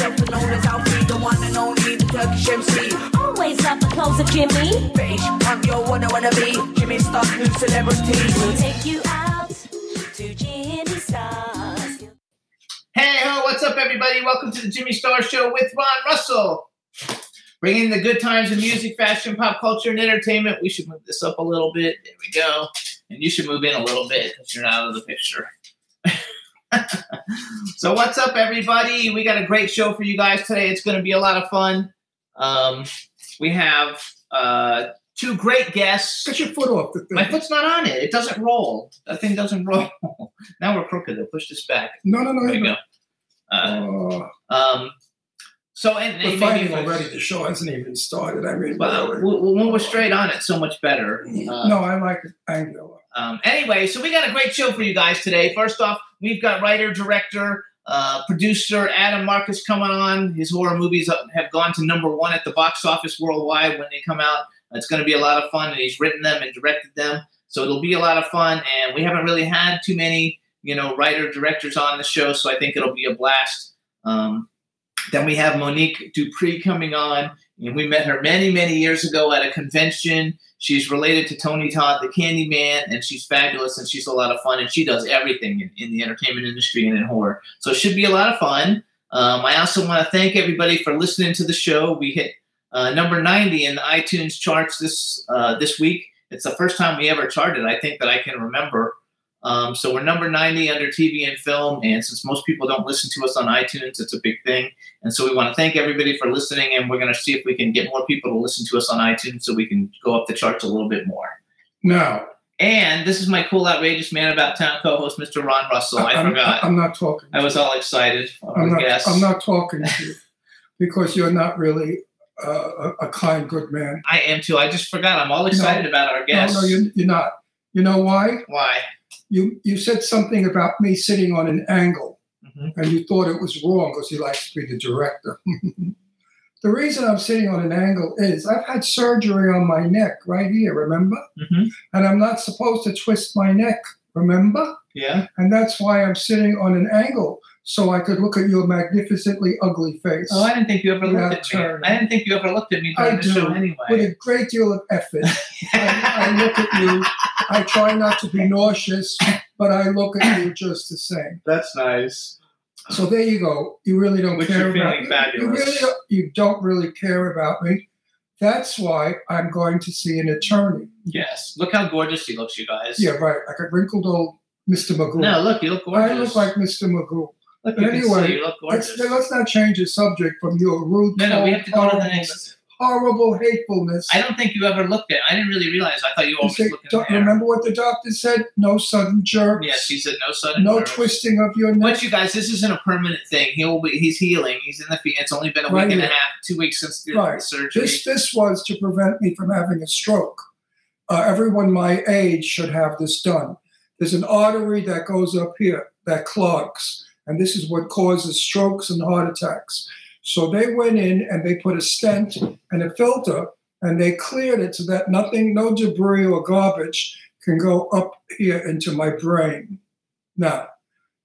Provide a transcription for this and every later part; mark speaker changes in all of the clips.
Speaker 1: Big up myself, and known as Alfie, the one and only, the Turkish MC.
Speaker 2: Always love the clothes of Jimmy.
Speaker 1: British, I'm your one I wanna be. Jimmy Star, new celebrity.
Speaker 2: We'll take you out to Jimmy Stars.
Speaker 3: Hey ho, what's up, everybody? Welcome to the Jimmy Star Show with Ron Russell. Bringing the good times in music, fashion, pop culture, and entertainment. We should move this up a little bit. There we go. And you should move in a little bit because you're not out of the picture. so, what's up, everybody? We got a great show for you guys today. It's going to be a lot of fun. Um, we have uh, two great guests.
Speaker 4: Get your foot off the thing.
Speaker 3: My foot's not on it. It doesn't roll. That thing doesn't roll. now we're crooked. I'll push this back.
Speaker 4: no, no, no,
Speaker 3: There you
Speaker 4: no.
Speaker 3: go. Uh, um, so and,
Speaker 4: we're
Speaker 3: and
Speaker 4: fighting already. The show hasn't even started. I mean,
Speaker 3: Well, when we're straight on it, so much better. Uh,
Speaker 4: no, I like it angular.
Speaker 3: Um, anyway, so we got a great show for you guys today. First off, we've got writer, director, uh, producer Adam Marcus coming on. His horror movies have gone to number one at the box office worldwide when they come out. It's going to be a lot of fun, and he's written them and directed them, so it'll be a lot of fun. And we haven't really had too many, you know, writer directors on the show, so I think it'll be a blast. Um, then we have Monique Dupree coming on, and we met her many, many years ago at a convention. She's related to Tony Todd, the Candyman, and she's fabulous and she's a lot of fun. And she does everything in, in the entertainment industry and in horror. So it should be a lot of fun. Um, I also want to thank everybody for listening to the show. We hit uh, number 90 in the iTunes charts this uh, this week. It's the first time we ever charted, I think, that I can remember. Um, so we're number 90 under TV and film. And since most people don't listen to us on iTunes, it's a big thing. And so we want to thank everybody for listening, and we're going to see if we can get more people to listen to us on iTunes so we can go up the charts a little bit more.
Speaker 4: Now,
Speaker 3: And this is my cool, outrageous man about town co-host, Mr. Ron Russell. I
Speaker 4: I'm,
Speaker 3: forgot.
Speaker 4: I'm not talking.
Speaker 3: I was all excited.
Speaker 4: I'm not. I'm not talking to you because you're not really uh, a, a kind, good man.
Speaker 3: I am too. I just forgot. I'm all excited about our guests.
Speaker 4: No, no, you're, you're not. You know why?
Speaker 3: Why?
Speaker 4: You you said something about me sitting on an angle,
Speaker 3: Mhm.
Speaker 4: and you thought it was wrong because he likes to be the director. the reason I'm sitting on an angle is I've had surgery on my neck right here. Remember?
Speaker 3: Mhm.
Speaker 4: and I'm not supposed to twist my neck, remember?
Speaker 3: Yeah.
Speaker 4: And that's why I'm sitting on an angle so I could look at your magnificently ugly face
Speaker 3: Oh, I didn't think you ever looked at me. I didn't think you ever looked at me
Speaker 4: I
Speaker 3: the
Speaker 4: do.
Speaker 3: show
Speaker 4: with a great deal of effort. I, I look at you. I try not to be nauseous, but I look at you just the same.
Speaker 3: That's nice.
Speaker 4: So there you go. You really don't
Speaker 3: Which
Speaker 4: care
Speaker 3: you're
Speaker 4: about me.
Speaker 3: fabulous.
Speaker 4: You really don't, you don't really care about me. That's why I'm going to see an attorney.
Speaker 3: Yes. Look how gorgeous he looks, you guys.
Speaker 4: Yeah, right. Like a wrinkled old Mr. Magoo.
Speaker 3: No, look, you look gorgeous.
Speaker 4: I look like Mr. Magoo.
Speaker 3: Look,
Speaker 4: But
Speaker 3: you can
Speaker 4: anyway,
Speaker 3: see you look gorgeous.
Speaker 4: Let's, let's not change the subject from your rude,
Speaker 3: no, no, we have to go to the
Speaker 4: horrible-
Speaker 3: next.
Speaker 4: Horrible hatefulness.
Speaker 3: I don't think you ever looked at. I didn't really realize. I thought you always looked at
Speaker 4: remember what the doctor said? No sudden jerks.
Speaker 3: Yes, he said no sudden.
Speaker 4: no
Speaker 3: nerves.
Speaker 4: twisting of your neck.
Speaker 3: But you guys, this isn't a permanent thing. He'll be. He's healing. He's in the. It's only been a week
Speaker 4: Right
Speaker 3: and a half, two weeks since the,
Speaker 4: Right.
Speaker 3: surgery.
Speaker 4: This this was to prevent me from having a stroke. Uh, everyone my age should have this done. There's an artery that goes up here that clogs, and this is what causes strokes and heart attacks. So they went in and they put a stent and a filter, and they cleared it so that nothing, no debris or garbage can go up here into my brain. Now,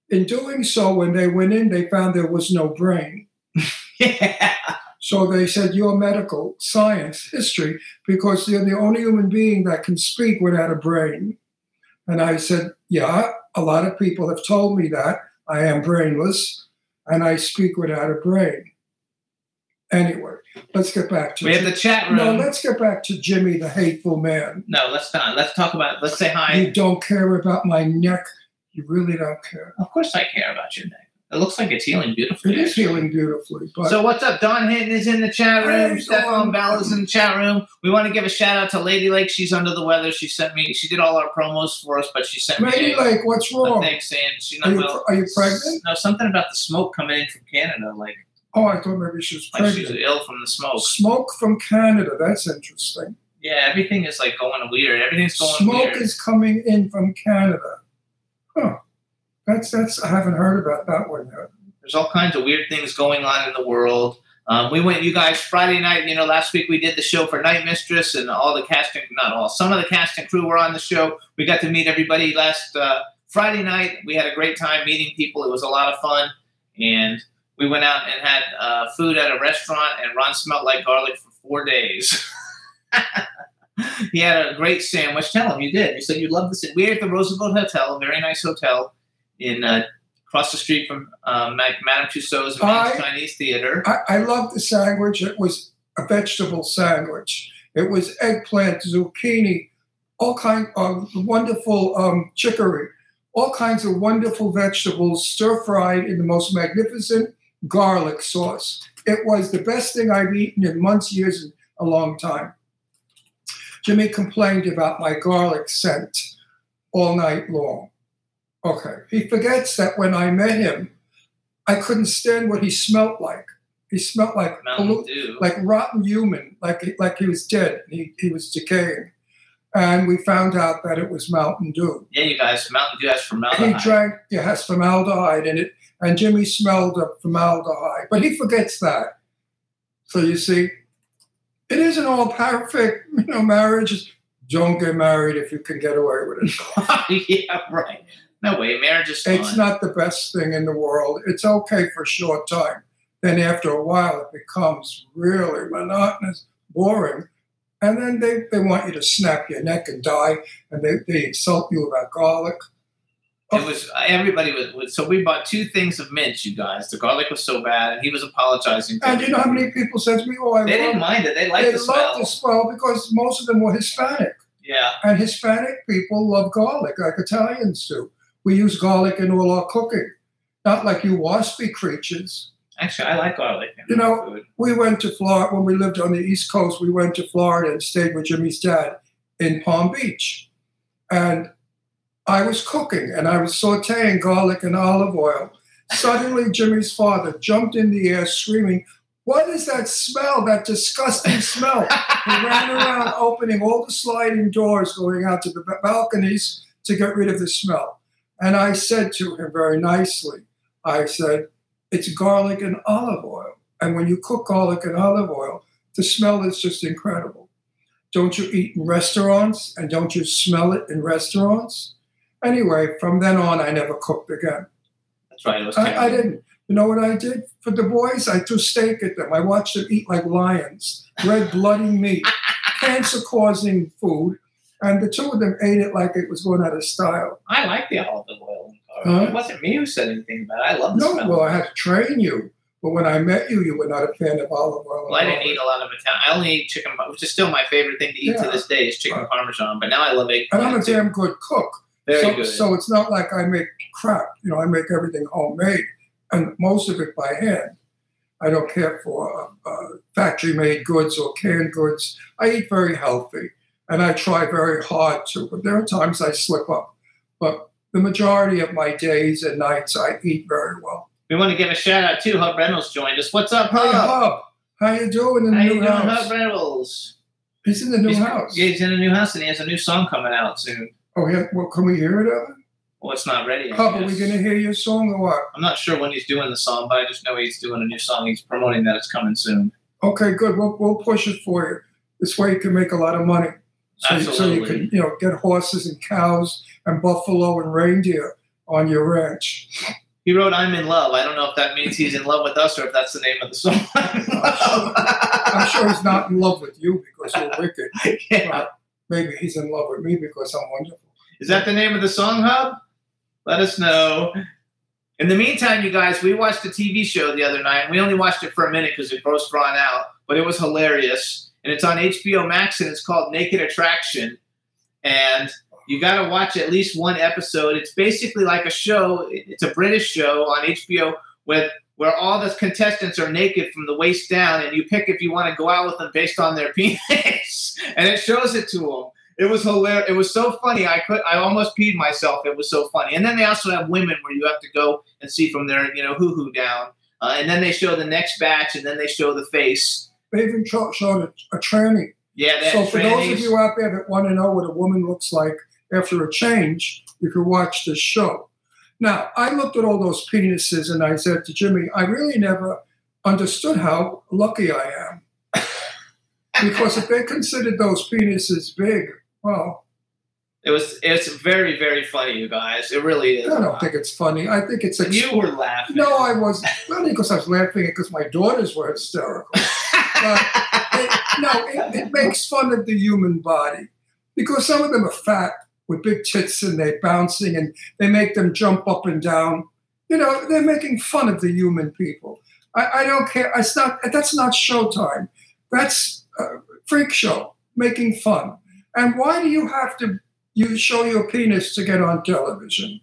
Speaker 4: in doing so, when they went in, they found there was no brain.
Speaker 3: yeah.
Speaker 4: So they said, You're medical science, history, because you're the only human being that can speak without a brain. And I said, Yeah, a lot of people have told me that. I am brainless and I speak without a brain. Anyway, let's get back to
Speaker 3: We have the chat room.
Speaker 4: No, let's get back to Jimmy, the hateful man.
Speaker 3: No, let's not. Let's talk about. Let's say hi.
Speaker 4: You don't care about my neck. You really don't care.
Speaker 3: Of course, I care about your neck. It looks like it's healing beautifully.
Speaker 4: It is
Speaker 3: actually.
Speaker 4: healing beautifully, but
Speaker 3: So what's up? Don Hinton is in the chat room.
Speaker 4: Hey,
Speaker 3: Stefan
Speaker 4: Dawn.
Speaker 3: Bella's in the chat room. We want to give a shout out to Lady Lake. She's under the weather. She sent me. She did all our promos for us, but she sent me
Speaker 4: Lady Lake, what's wrong?
Speaker 3: Thanks, saying she's
Speaker 4: Are you,
Speaker 3: well.
Speaker 4: are you pregnant?
Speaker 3: No, something about the smoke coming in from Canada. Like,
Speaker 4: Oh, I thought maybe she was
Speaker 3: like
Speaker 4: pregnant.
Speaker 3: ill from the smoke.
Speaker 4: Smoke from Canada. That's interesting.
Speaker 3: Yeah, everything is like going weird. Everything's going weird.
Speaker 4: Smoke
Speaker 3: weird.
Speaker 4: is coming in from Canada. Huh. That's that's I haven't heard about that one yet.
Speaker 3: There's all kinds of weird things going on in the world. Um, we went, you guys, Friday night. You know, last week we did the show for Night Mistress, and all the casting, not all, some of the cast and crew were on the show. We got to meet everybody last uh, Friday night. We had a great time meeting people. It was a lot of fun, and we went out and had uh, food at a restaurant. And Ron smelled like garlic for four days. he had a great sandwich. Tell him you did. You said you loved the. sa- We were at the Roosevelt Hotel, a very nice hotel in uh, across the street from um, Madame Tussauds
Speaker 4: I-
Speaker 3: Chinese Theater.
Speaker 4: I, I love the sandwich. It was a vegetable sandwich. It was eggplant, zucchini, all kind of wonderful um, chicory, all kinds of wonderful vegetables stir fried in the most magnificent garlic sauce. It was the best thing I've eaten in months, years, and a long time. Jimmy complained about my garlic scent all night long. Okay. He forgets that when I met him, I couldn't stand what he smelt like. He smelled like pollu- like rotten human, like he- like he was dead. He he was decaying, and we found out that it was Mountain Dew.
Speaker 3: yeah, you guys, Mountain Dew has formaldehyde.
Speaker 4: He drank it has formaldehyde in it, and Jimmy smelled of formaldehyde, but he forgets that. So you see, it isn't all perfect. You know, marriage. Don't get married if you can get away with it.
Speaker 3: yeah, right. No way, marriage is fun.
Speaker 4: It's not the best thing in the world. It's okay for a short time. Then after a while, it becomes really monotonous, boring. And then they, they want you to snap your neck and die, and they, they insult you about garlic.
Speaker 3: It was everybody was. So we bought two things of mint, you guys. The garlic was so bad, and he was apologizing.
Speaker 4: And you know how many people said to me, "Oh, I
Speaker 3: They didn't mind it. They liked
Speaker 4: they
Speaker 3: the smell.
Speaker 4: the smell because most of them were Hispanic,
Speaker 3: Yeah,
Speaker 4: and Hispanic people love garlic like Italians do. We use garlic in all our cooking, not like you waspy creatures.
Speaker 3: actually, I like garlic.
Speaker 4: You know,
Speaker 3: food.
Speaker 4: we went to Florida when we lived on the East Coast. We went to Florida and stayed with Jimmy's dad in Palm Beach. And I was cooking and I was sauteing garlic and olive oil. Suddenly, Jimmy's father jumped in the air screaming, What is that smell, that disgusting smell? He ran around opening all the sliding doors going out to the balconies to get rid of the smell. And I said to him very nicely, I said, it's garlic and olive oil. And when you cook garlic and olive oil, the smell is just incredible. Don't you eat in restaurants and don't you smell it in restaurants? Anyway, from then on, I never cooked again.
Speaker 3: That's right. It was.
Speaker 4: I, I didn't. You know what I did? For the boys, I threw steak at them. I watched them eat like lions, red, bloody meat, cancer causing food. And the two of them ate it like it was going out of style.
Speaker 3: I like the olive oil.
Speaker 4: Huh?
Speaker 3: It wasn't me who said anything about it. I love the
Speaker 4: No,
Speaker 3: smell.
Speaker 4: well, I had to train you. But when I met you, you were not a fan of olive oil.
Speaker 3: Well, I didn't eat a lot of Italian. I only ate chicken, which is still my favorite thing to eat to this day is chicken
Speaker 4: Right.
Speaker 3: parmesan. But now I love
Speaker 4: it.
Speaker 3: And.
Speaker 4: I'm a damn good cook.
Speaker 3: Very
Speaker 4: so,
Speaker 3: good.
Speaker 4: so it's not like I make crap. You know, I make everything homemade, and most of it by hand. I don't care for uh, uh, factory-made goods or canned goods. I eat very healthy, and I try very hard to. But there are times I slip up. But the majority of my days and nights, I eat very well.
Speaker 3: we want to give a shout out to Hub Reynolds joined us. What's up,
Speaker 4: Hey,
Speaker 3: Hub?
Speaker 4: Hub, how you doing in the
Speaker 3: How you
Speaker 4: new
Speaker 3: doing,
Speaker 4: house?
Speaker 3: Hub Reynolds?
Speaker 4: He's in the new
Speaker 3: he's,
Speaker 4: house.
Speaker 3: Yeah, he's in a new house and he has a new song coming out soon.
Speaker 4: Oh, yeah. Well, can we hear it, Evan?
Speaker 3: Well, it's not ready. I
Speaker 4: are we
Speaker 3: guess.
Speaker 4: to hear your song or what?
Speaker 3: I'm not sure when he's doing the song, but I just know he's doing a new song. He's promoting that it's coming soon.
Speaker 4: Okay, good. We'll, we'll push it for you. This way you can make a lot of money. So, you- so you
Speaker 3: Absolutely.
Speaker 4: can, you know, get horses and cows and buffalo and reindeer on your ranch.
Speaker 3: He wrote "I'm in love." I don't know if that means he's in love with us or if that's the name of the song.
Speaker 4: I'm sure he's not in love with you because you're wicked.
Speaker 3: yeah.
Speaker 4: Maybe he's in love with me because I'm wonderful.
Speaker 3: Is that the name of the song, Hub? Let us know. In the meantime, you guys, we watched a TV show the other night. We only watched it for a minute because it grossed Ron out, but it was hilarious. And it's on HBO Max and it's called Naked Attraction. And You got to watch at least one episode. It's basically like a show. It's a British show on HBO with where all the contestants are naked from the waist down, and you pick if you want to go out with them based on their penis, and it shows it to them. It was hilarious. It was so funny. I could. I almost peed myself. It was so funny. And then they also have women where you have to go and see from their you know hoo hoo down. Uh, and then they show the next batch, and then they show the face.
Speaker 4: They even showed a, a tranny.
Speaker 3: Yeah,
Speaker 4: So for those of you out there that want to know what a woman looks like after a change, you can watch this show. Now, I looked at all those penises and I said to Jimmy, I really never understood how lucky I am. because if they considered those penises big, well,
Speaker 3: It was. It's very very funny, you guys. It really is.
Speaker 4: I don't think it's funny. I think it's ex-
Speaker 3: you were laughing.
Speaker 4: No, I was not because I was laughing because my daughters were hysterical. it, no, it, it makes fun of the human body because some of them are fat with big tits and they're bouncing and they make them jump up and down. You know, they're making fun of the human people. I, I don't care. It's not. That's not Showtime. That's a freak show making fun. And why do you have to you show your penis to get on television?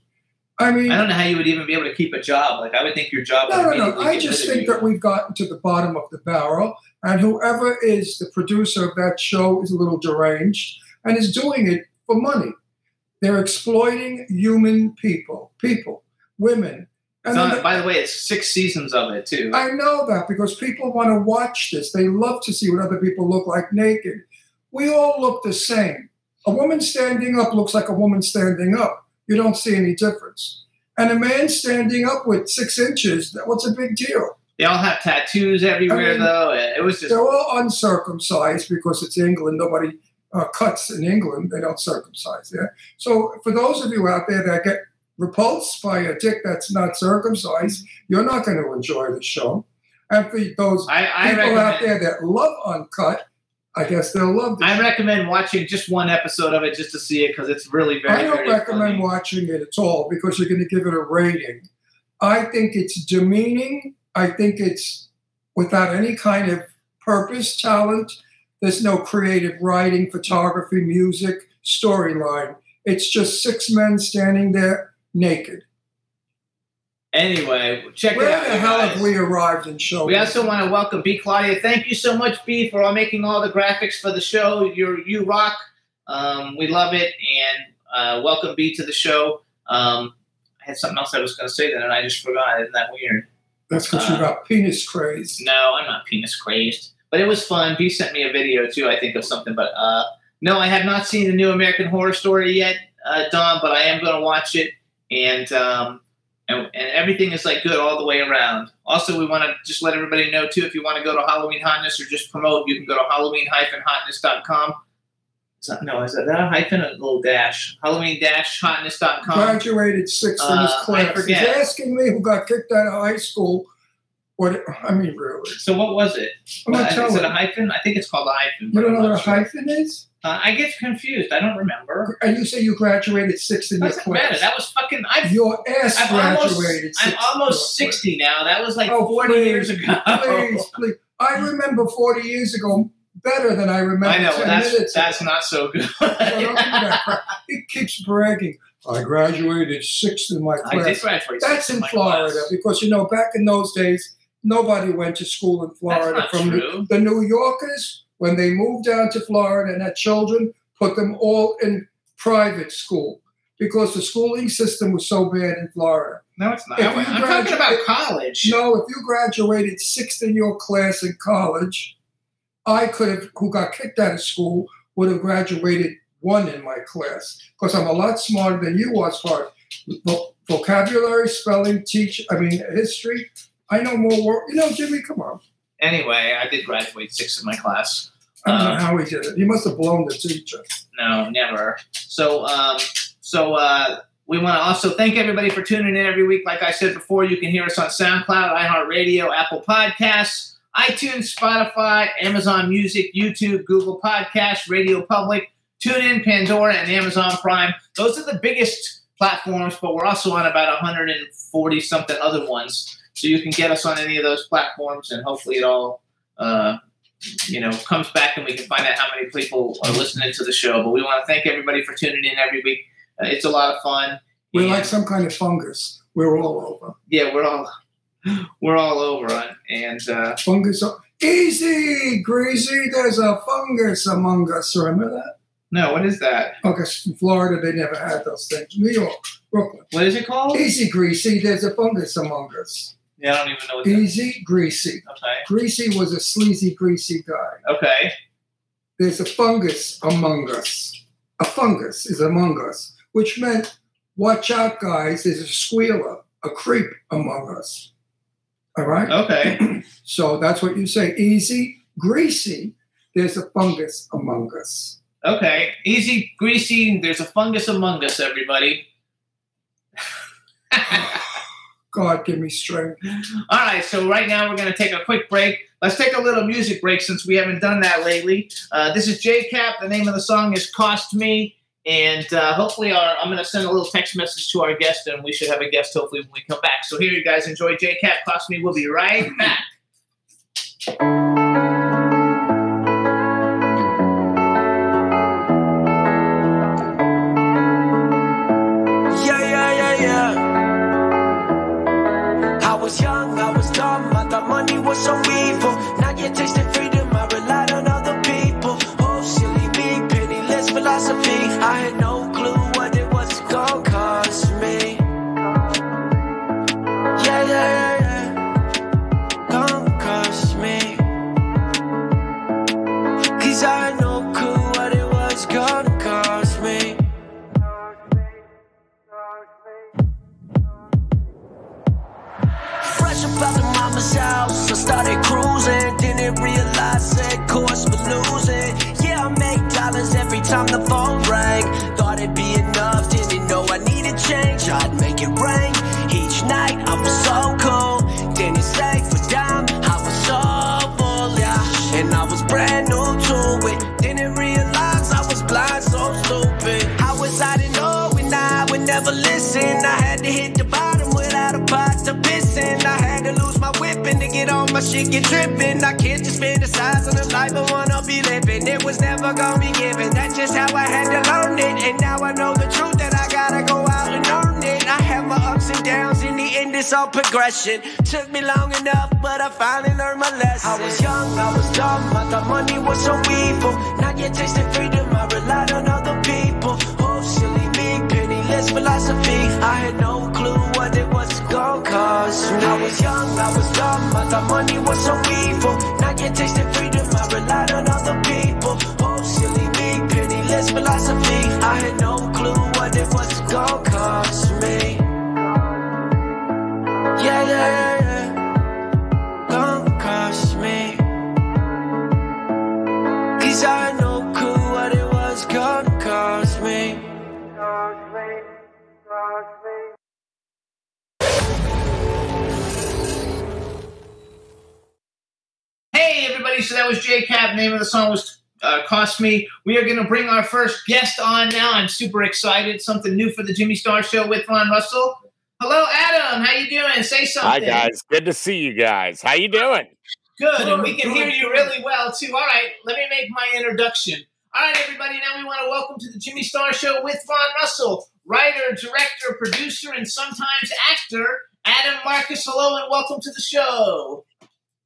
Speaker 4: I mean,
Speaker 3: I don't know how you would even be able to keep a job. Like I would think your job.
Speaker 4: no,
Speaker 3: would
Speaker 4: no, no. I just think that we've gotten to the bottom of the barrel, and whoever is the producer of that show is a little deranged and is doing it for money. They're exploiting human people, people, women. And the-
Speaker 3: by the way, it's six seasons of it too.
Speaker 4: I know that because people want to watch this. They love to see what other people look like naked. We all look the same. A woman standing up looks like a woman standing up. You don't see any difference. And a man standing up with six inches, that- what's a big deal?
Speaker 3: they all have tattoos everywhere,
Speaker 4: I mean,
Speaker 3: though. It was just
Speaker 4: They're all uncircumcised because it's England. Nobody uh, cuts in England. They don't circumcise there. So for those of you out there that get repulsed by a dick that's not circumcised, you're not going to enjoy the show. And for those
Speaker 3: I, I
Speaker 4: people out there that love uncut, I guess they'll love the
Speaker 3: I recommend watching just one episode of it just to see it because it's really very.
Speaker 4: I don't
Speaker 3: very
Speaker 4: recommend
Speaker 3: funny.
Speaker 4: watching it at all because you're going to give it a rating. I think it's demeaning. I think it's without any kind of purpose, talent. There's no creative writing, photography, music, storyline. It's just six men standing there naked.
Speaker 3: Anyway, check it
Speaker 4: Where
Speaker 3: out.
Speaker 4: the hell
Speaker 3: guys.
Speaker 4: have we arrived in show?
Speaker 3: We also want to welcome B. Claudia. Thank you so much, B, for all making all the graphics for the show. You're you rock. Um, we love it, and uh, welcome B to the show. Um, I had something else I was going to say then, and I just forgot. Isn't that weird?
Speaker 4: That's because you
Speaker 3: uh,
Speaker 4: got penis craze.
Speaker 3: No, I'm not penis crazed, but it was fun. B sent me a video too. I think of something, but uh, no, I have not seen the new American Horror Story yet, uh, Don. But I am going to watch it, and um, and, and everything is like good all the way around. Also, we want to just let everybody know too. If you want to go to Halloween Hotness or just promote, you can go to Halloween-hotness.com. No, is that, that a hyphen or a little dash? Halloween-hotness.com.
Speaker 4: Graduated sixth in his
Speaker 3: Uh, I
Speaker 4: class. He's asking me who got kicked out of high school. What? I mean, really?
Speaker 3: So what was it?
Speaker 4: I'm not
Speaker 3: Uh, is
Speaker 4: telling
Speaker 3: it a hyphen? I think it's called a hyphen.
Speaker 4: You don't know what a
Speaker 3: sure.
Speaker 4: hyphen is?
Speaker 3: Uh, I get confused. I don't remember.
Speaker 4: And you say you graduated sixth in your
Speaker 3: Doesn't matter.
Speaker 4: class.
Speaker 3: That was fucking. I've,
Speaker 4: Your ass
Speaker 3: almost.
Speaker 4: graduated.
Speaker 3: I'm almost sixty now. That was like
Speaker 4: Oh,
Speaker 3: forty
Speaker 4: please,
Speaker 3: years ago.
Speaker 4: Please, please. I remember 40 years ago better than I remember
Speaker 3: I know
Speaker 4: 10
Speaker 3: that's
Speaker 4: minutes
Speaker 3: that's
Speaker 4: ago.
Speaker 3: not so good.
Speaker 4: So don't do that crap. He keeps bragging. I graduated sixth in my
Speaker 3: I did
Speaker 4: class.
Speaker 3: graduate.
Speaker 4: That's in Florida
Speaker 3: class.
Speaker 4: because you know back in those days nobody went to school in Florida. From
Speaker 3: true.
Speaker 4: the New Yorkers, when they moved down to Florida and had children, put them all in private school because the schooling system was so bad in Florida.
Speaker 3: No, it's not. I'm
Speaker 4: you
Speaker 3: talking about college.
Speaker 4: No, if you graduated sixth in your class in college, I could have, who got kicked out of school, would have graduated one in my class because I'm a lot smarter than you are as far as vocabulary, spelling, teach. I mean, history. I know more. You know, Jimmy, come on.
Speaker 3: Anyway, I did graduate sixth in my class.
Speaker 4: I don't
Speaker 3: Uh,
Speaker 4: know how he did it. He must have blown the teacher.
Speaker 3: No, never. So, um, so uh, we want to also thank everybody for tuning in every week. Like I said before, you can hear us on SoundCloud, iHeartRadio, Apple Podcasts, iTunes, Spotify, Amazon Music, YouTube, Google Podcasts, Radio Public, TuneIn, Pandora, and Amazon Prime. Those are the biggest platforms, but we're also on about 140 something other ones. So you can get us on any of those platforms, and hopefully it all uh, you know comes back and we can find out how many people are listening to the show. But we want to thank everybody for tuning in every week. Uh, it's a lot of fun.
Speaker 4: We're
Speaker 3: And-
Speaker 4: like some kind of fungus. We're all over.
Speaker 3: yeah, we're all we're all over and uh,
Speaker 4: Fungus. Easy, greasy. There's a fungus among us. Remember that?
Speaker 3: no, what is that?
Speaker 4: Okay, in Florida, they never had those things. New York, Brooklyn.
Speaker 3: What is it called?
Speaker 4: Easy, greasy. There's a fungus among us.
Speaker 3: Yeah, I don't even know what. That,
Speaker 4: Easy, greasy.
Speaker 3: okay,
Speaker 4: Greasy was a sleazy, greasy guy.
Speaker 3: okay,
Speaker 4: There's a fungus among us. A fungus is among us, which meant, watch out, guys. There's a squealer, a creep among us. All right.
Speaker 3: okay.
Speaker 4: So that's what you say. Easy, greasy. There's a fungus among us.
Speaker 3: Okay, easy, greasy. There's a fungus among us, everybody.
Speaker 4: God, give me strength.
Speaker 3: All right, so right now we're going to take a quick break. Let's take a little music break since we haven't done that lately. Uh, this is J Cap. The name of the song is "Cost Me," and uh, hopefully, our, I'm going to send a little text message to our guest, and we should have a guest hopefully when we come back. So here, you guys enjoy J Cap. "Cost Me." We'll be right back.
Speaker 5: Was so evil. Get all my shit get tripping. I can't just fantasize on the life I wanna be living. It was never gonna be given. That's just how I had to learn it. And now I know the truth that I gotta go out and earn it. I have my ups and downs. In the end, it's all progression. Took me long enough, but I finally learned my lesson. I was young, I was dumb. I thought money was so evil. Now you're tasting freedom. I relied on other people. Oh, silly me, penniless philosophy. I had no clue what it was gonna cost me. I was young, I was dumb. I thought money was so evil. Now you're tasting freedom. I relied on other people. Oh, silly me, penniless philosophy. I had no clue what it was gonna cost me. Yeah, yeah, yeah. Gonna cost me. Cause I
Speaker 3: Hey, everybody. So that was J Cap. Name of the song was uh, Cost Me. We are going to bring our first guest on now. I'm super excited. Something new for the Jimmy Star Show with Ron Russell. Hello, Adam. How you doing? Say something.
Speaker 6: Hi guys, good to see you guys. How you doing?
Speaker 3: Good, and we can hear you really well too. All right, let me make my introduction. All right, everybody. Now we want to welcome to the Jimmy Star Show with Ron Russell, writer, director, producer, and sometimes actor, Adam Marcus. Hello, and welcome to the show.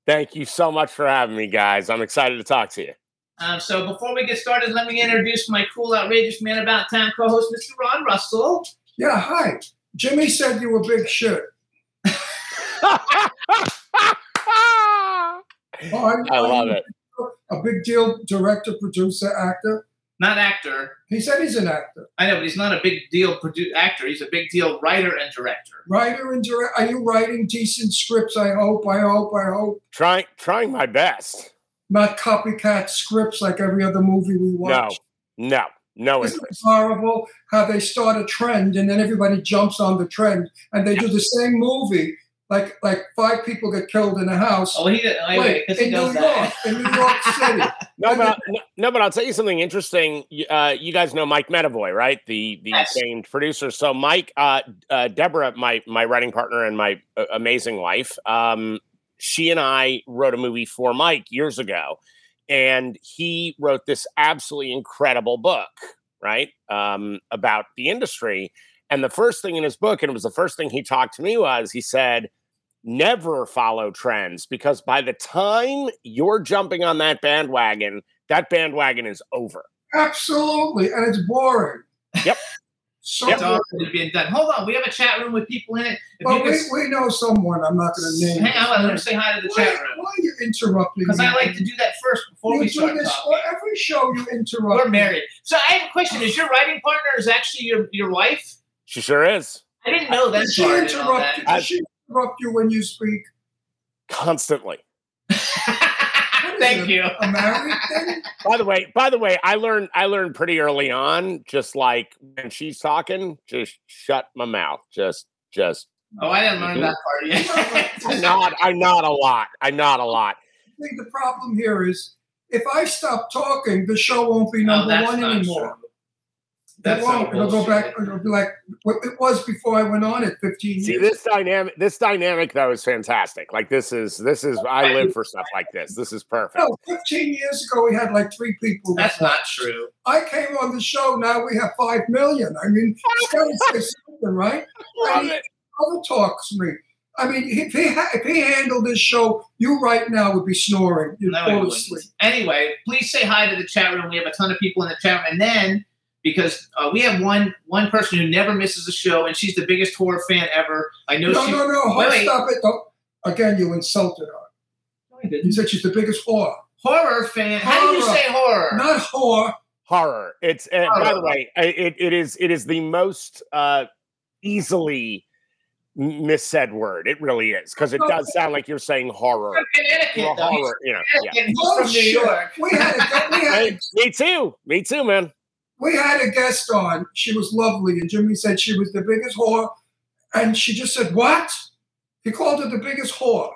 Speaker 6: Thank you so much for having me, guys. I'm excited to talk to you.
Speaker 3: Um, so before we get started, let me introduce my cool, outrageous man about town co-host, Mr. Ron Russell.
Speaker 4: Yeah, hi. Jimmy said you were big shit. Oh,
Speaker 6: I love it.
Speaker 4: A big deal director, producer, actor.
Speaker 3: Not actor.
Speaker 4: He said he's an actor.
Speaker 3: I know, but he's not a big deal produ- actor. He's a big deal writer and director.
Speaker 4: Writer and director. Are you writing decent scripts? I hope, I hope, I hope.
Speaker 6: Trying, trying my best.
Speaker 4: Not copycat scripts like every other movie we
Speaker 6: No,
Speaker 4: watch.
Speaker 6: no, no
Speaker 4: Isn't it
Speaker 6: interest.
Speaker 4: horrible how they start a trend and then everybody jumps on the trend and they do the same movie? Like like five people get killed in a house.
Speaker 3: Oh, he did. Wait, wait, because he
Speaker 4: in New York,
Speaker 3: that.
Speaker 4: in New York City.
Speaker 6: No, but I'll, no, no, but I'll tell you something interesting. You- Uh, you guys know Mike Medavoy, right? The the
Speaker 3: Yes.
Speaker 6: famed producer. So Mike, uh, uh, Deborah, my my writing partner and my uh, amazing wife, um, she and I wrote a movie for Mike years ago, and he wrote this absolutely incredible book, right, um, about the industry. And the first thing in his book, and it was the first thing he talked to me was, he said, never follow trends because by the time you're jumping on that bandwagon, that bandwagon is over.
Speaker 4: Absolutely, and it's boring.
Speaker 6: Yep.
Speaker 4: So
Speaker 3: It's
Speaker 4: boring.
Speaker 3: already been done. Hold on, we have a chat room with people in it. If
Speaker 4: Well, we,
Speaker 3: could
Speaker 4: we know someone. I'm not going to name.
Speaker 3: hang on, let me say hi to the
Speaker 4: why,
Speaker 3: chat room
Speaker 4: why are you interrupting?
Speaker 3: because? I like to do that first before
Speaker 4: you
Speaker 3: we start
Speaker 4: this
Speaker 3: talking.
Speaker 4: for every show. You interrupt.
Speaker 3: We're married. So I have a question: Is your writing partner is actually your your wife?
Speaker 6: She sure is.
Speaker 3: I didn't know that.
Speaker 4: Does she
Speaker 3: interrupted. I didn't know
Speaker 4: interrupt? you?
Speaker 6: I-
Speaker 4: she interrupt you when you speak?
Speaker 6: Constantly.
Speaker 3: Thank you.
Speaker 4: A married thing?
Speaker 6: By the way, by the way, I learned I learned pretty early on, just like when she's talking, just shut my mouth. Just just
Speaker 3: Oh, I didn't learn that part yet.
Speaker 6: I
Speaker 3: yet.
Speaker 6: nod I nod a lot. I nod a lot.
Speaker 4: I think the problem here is if I stop talking, the show won't be
Speaker 3: oh,
Speaker 4: number
Speaker 3: that's
Speaker 4: one anymore.
Speaker 3: true.
Speaker 4: It
Speaker 3: That's
Speaker 4: won't.
Speaker 3: some
Speaker 4: It'll go back.
Speaker 3: bullshit.
Speaker 4: It'll be like what it was before I went on it 15
Speaker 6: See
Speaker 4: years.
Speaker 6: this dynamic this dynamic though is fantastic. Like this is this is I live for stuff like this. This is perfect.
Speaker 4: No, 15 years ago we had like three people.
Speaker 3: That's not true.
Speaker 4: I came on the show. Now we have five million. I mean, it's got to say something, right? I
Speaker 6: Love
Speaker 4: mean,
Speaker 6: it.
Speaker 4: other talks me. I mean, if he ha- if he handled this show, you right now would be snoring. You'd
Speaker 3: No,
Speaker 4: fall asleep.
Speaker 3: Anyway, please say hi to the chat room. We have a ton of people in the chat room, and then because uh, we have one one person who never misses a show, and she's the biggest horror fan ever. I know
Speaker 4: No,
Speaker 3: she.
Speaker 4: no, no.
Speaker 3: Wait, wait.
Speaker 4: Stop it. Don't. Again, you insulted her. You said she's the biggest whore.
Speaker 3: Horror fan. How do you say horror?
Speaker 4: Not horror.
Speaker 6: horror. It's uh, by the way, it, it is it is the most uh, easily m- missaid word. It really is because it does sound like you're saying horror.
Speaker 3: Connecticut,
Speaker 6: Or
Speaker 3: though. He's
Speaker 6: horror, you know. Yeah.
Speaker 3: Connecticut, from New
Speaker 4: Bullshit.
Speaker 3: York.
Speaker 4: We had a we
Speaker 6: Hey,
Speaker 4: had
Speaker 6: me too. Me too, man.
Speaker 4: We had a guest on. She was lovely, and Jimmy said she was the biggest whore, and she just said, "What?" He called her the biggest whore.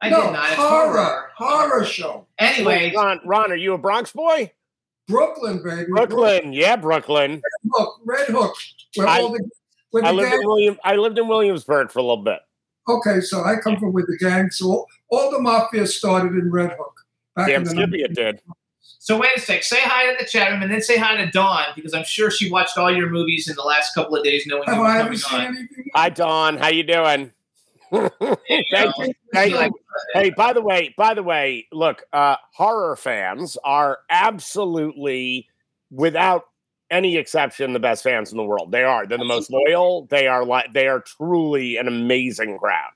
Speaker 3: I
Speaker 4: no,
Speaker 3: did not. It's
Speaker 4: horror, horror show.
Speaker 3: Anyway,
Speaker 6: Ron, Ron, are you a Bronx boy?
Speaker 4: Brooklyn, baby.
Speaker 6: Brooklyn, yeah, Brooklyn.
Speaker 4: Hook, Red Hook. Where
Speaker 6: I-
Speaker 4: all the where
Speaker 6: I
Speaker 4: the
Speaker 6: lived
Speaker 4: gang,
Speaker 6: in William. I lived in Williamsburg for a little bit.
Speaker 4: Okay, so I come from with the gang. So all, all the mafia started in Red Hook. Back
Speaker 6: Damn
Speaker 4: in the
Speaker 6: Skippy, it did.
Speaker 3: So wait a sec. Say hi to the chat room, and then say hi to Dawn because I'm sure she watched all your movies in the last couple of days, knowing
Speaker 4: Have
Speaker 3: you were
Speaker 4: I
Speaker 3: coming on.
Speaker 4: anything?
Speaker 6: Hi, Dawn. How you doing?
Speaker 3: You
Speaker 6: Thank you. Thank you. Hey, by the way, by the way, look, uh, horror fans are absolutely, without any exception, the best fans in the world. They are. They're the most loyal. They are like they are truly an amazing crowd.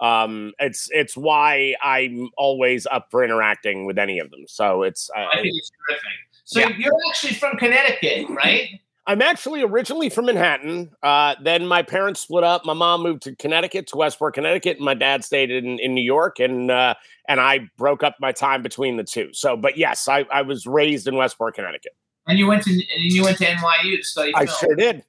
Speaker 6: Um, it's it's why I'm always up for interacting with any of them. So it's uh,
Speaker 3: I think it's terrific. So
Speaker 6: Yeah.
Speaker 3: you're actually from Connecticut, right?
Speaker 6: I'm actually originally from Manhattan. Uh, then my parents split up. My mom moved to Connecticut, to Westport, Connecticut. And my dad stayed in, in New York, and uh, and I broke up my time between the two. So, but yes, I, I was raised in Westport, Connecticut.
Speaker 3: And you went to and you went to NYU to study
Speaker 6: I sure did.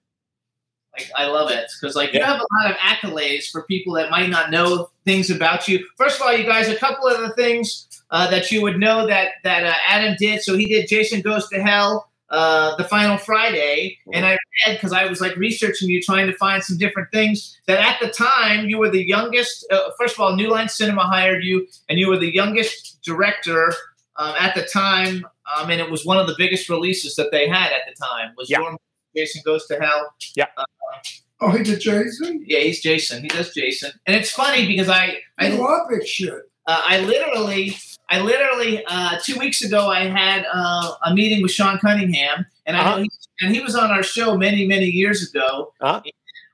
Speaker 3: Like I love it because like you have a lot of accolades for people that might not know things about you. First of all, you guys, a couple of the things uh, that you would know that that uh, Adam did. So he did Jason Goes to Hell, uh, the final Friday, and I read because I was like researching you, trying to find some different things. That at the time you were the youngest. Uh, first of all, New Line Cinema hired you, and you were the youngest director um, at the time, um, and it was one of the biggest releases that they had at the time. Was
Speaker 6: Yeah.
Speaker 3: Jason Goes to Hell?
Speaker 4: Oh, he did Jason.
Speaker 3: Yeah, he's Jason. He does Jason, and it's funny because I, I,
Speaker 4: You are big shit.
Speaker 3: uh, I literally, I literally, uh, two weeks ago, I had uh, a meeting with Sean Cunningham, and I
Speaker 6: Uh-huh.
Speaker 3: he, and he was on our show many, many years ago.
Speaker 6: Uh-huh.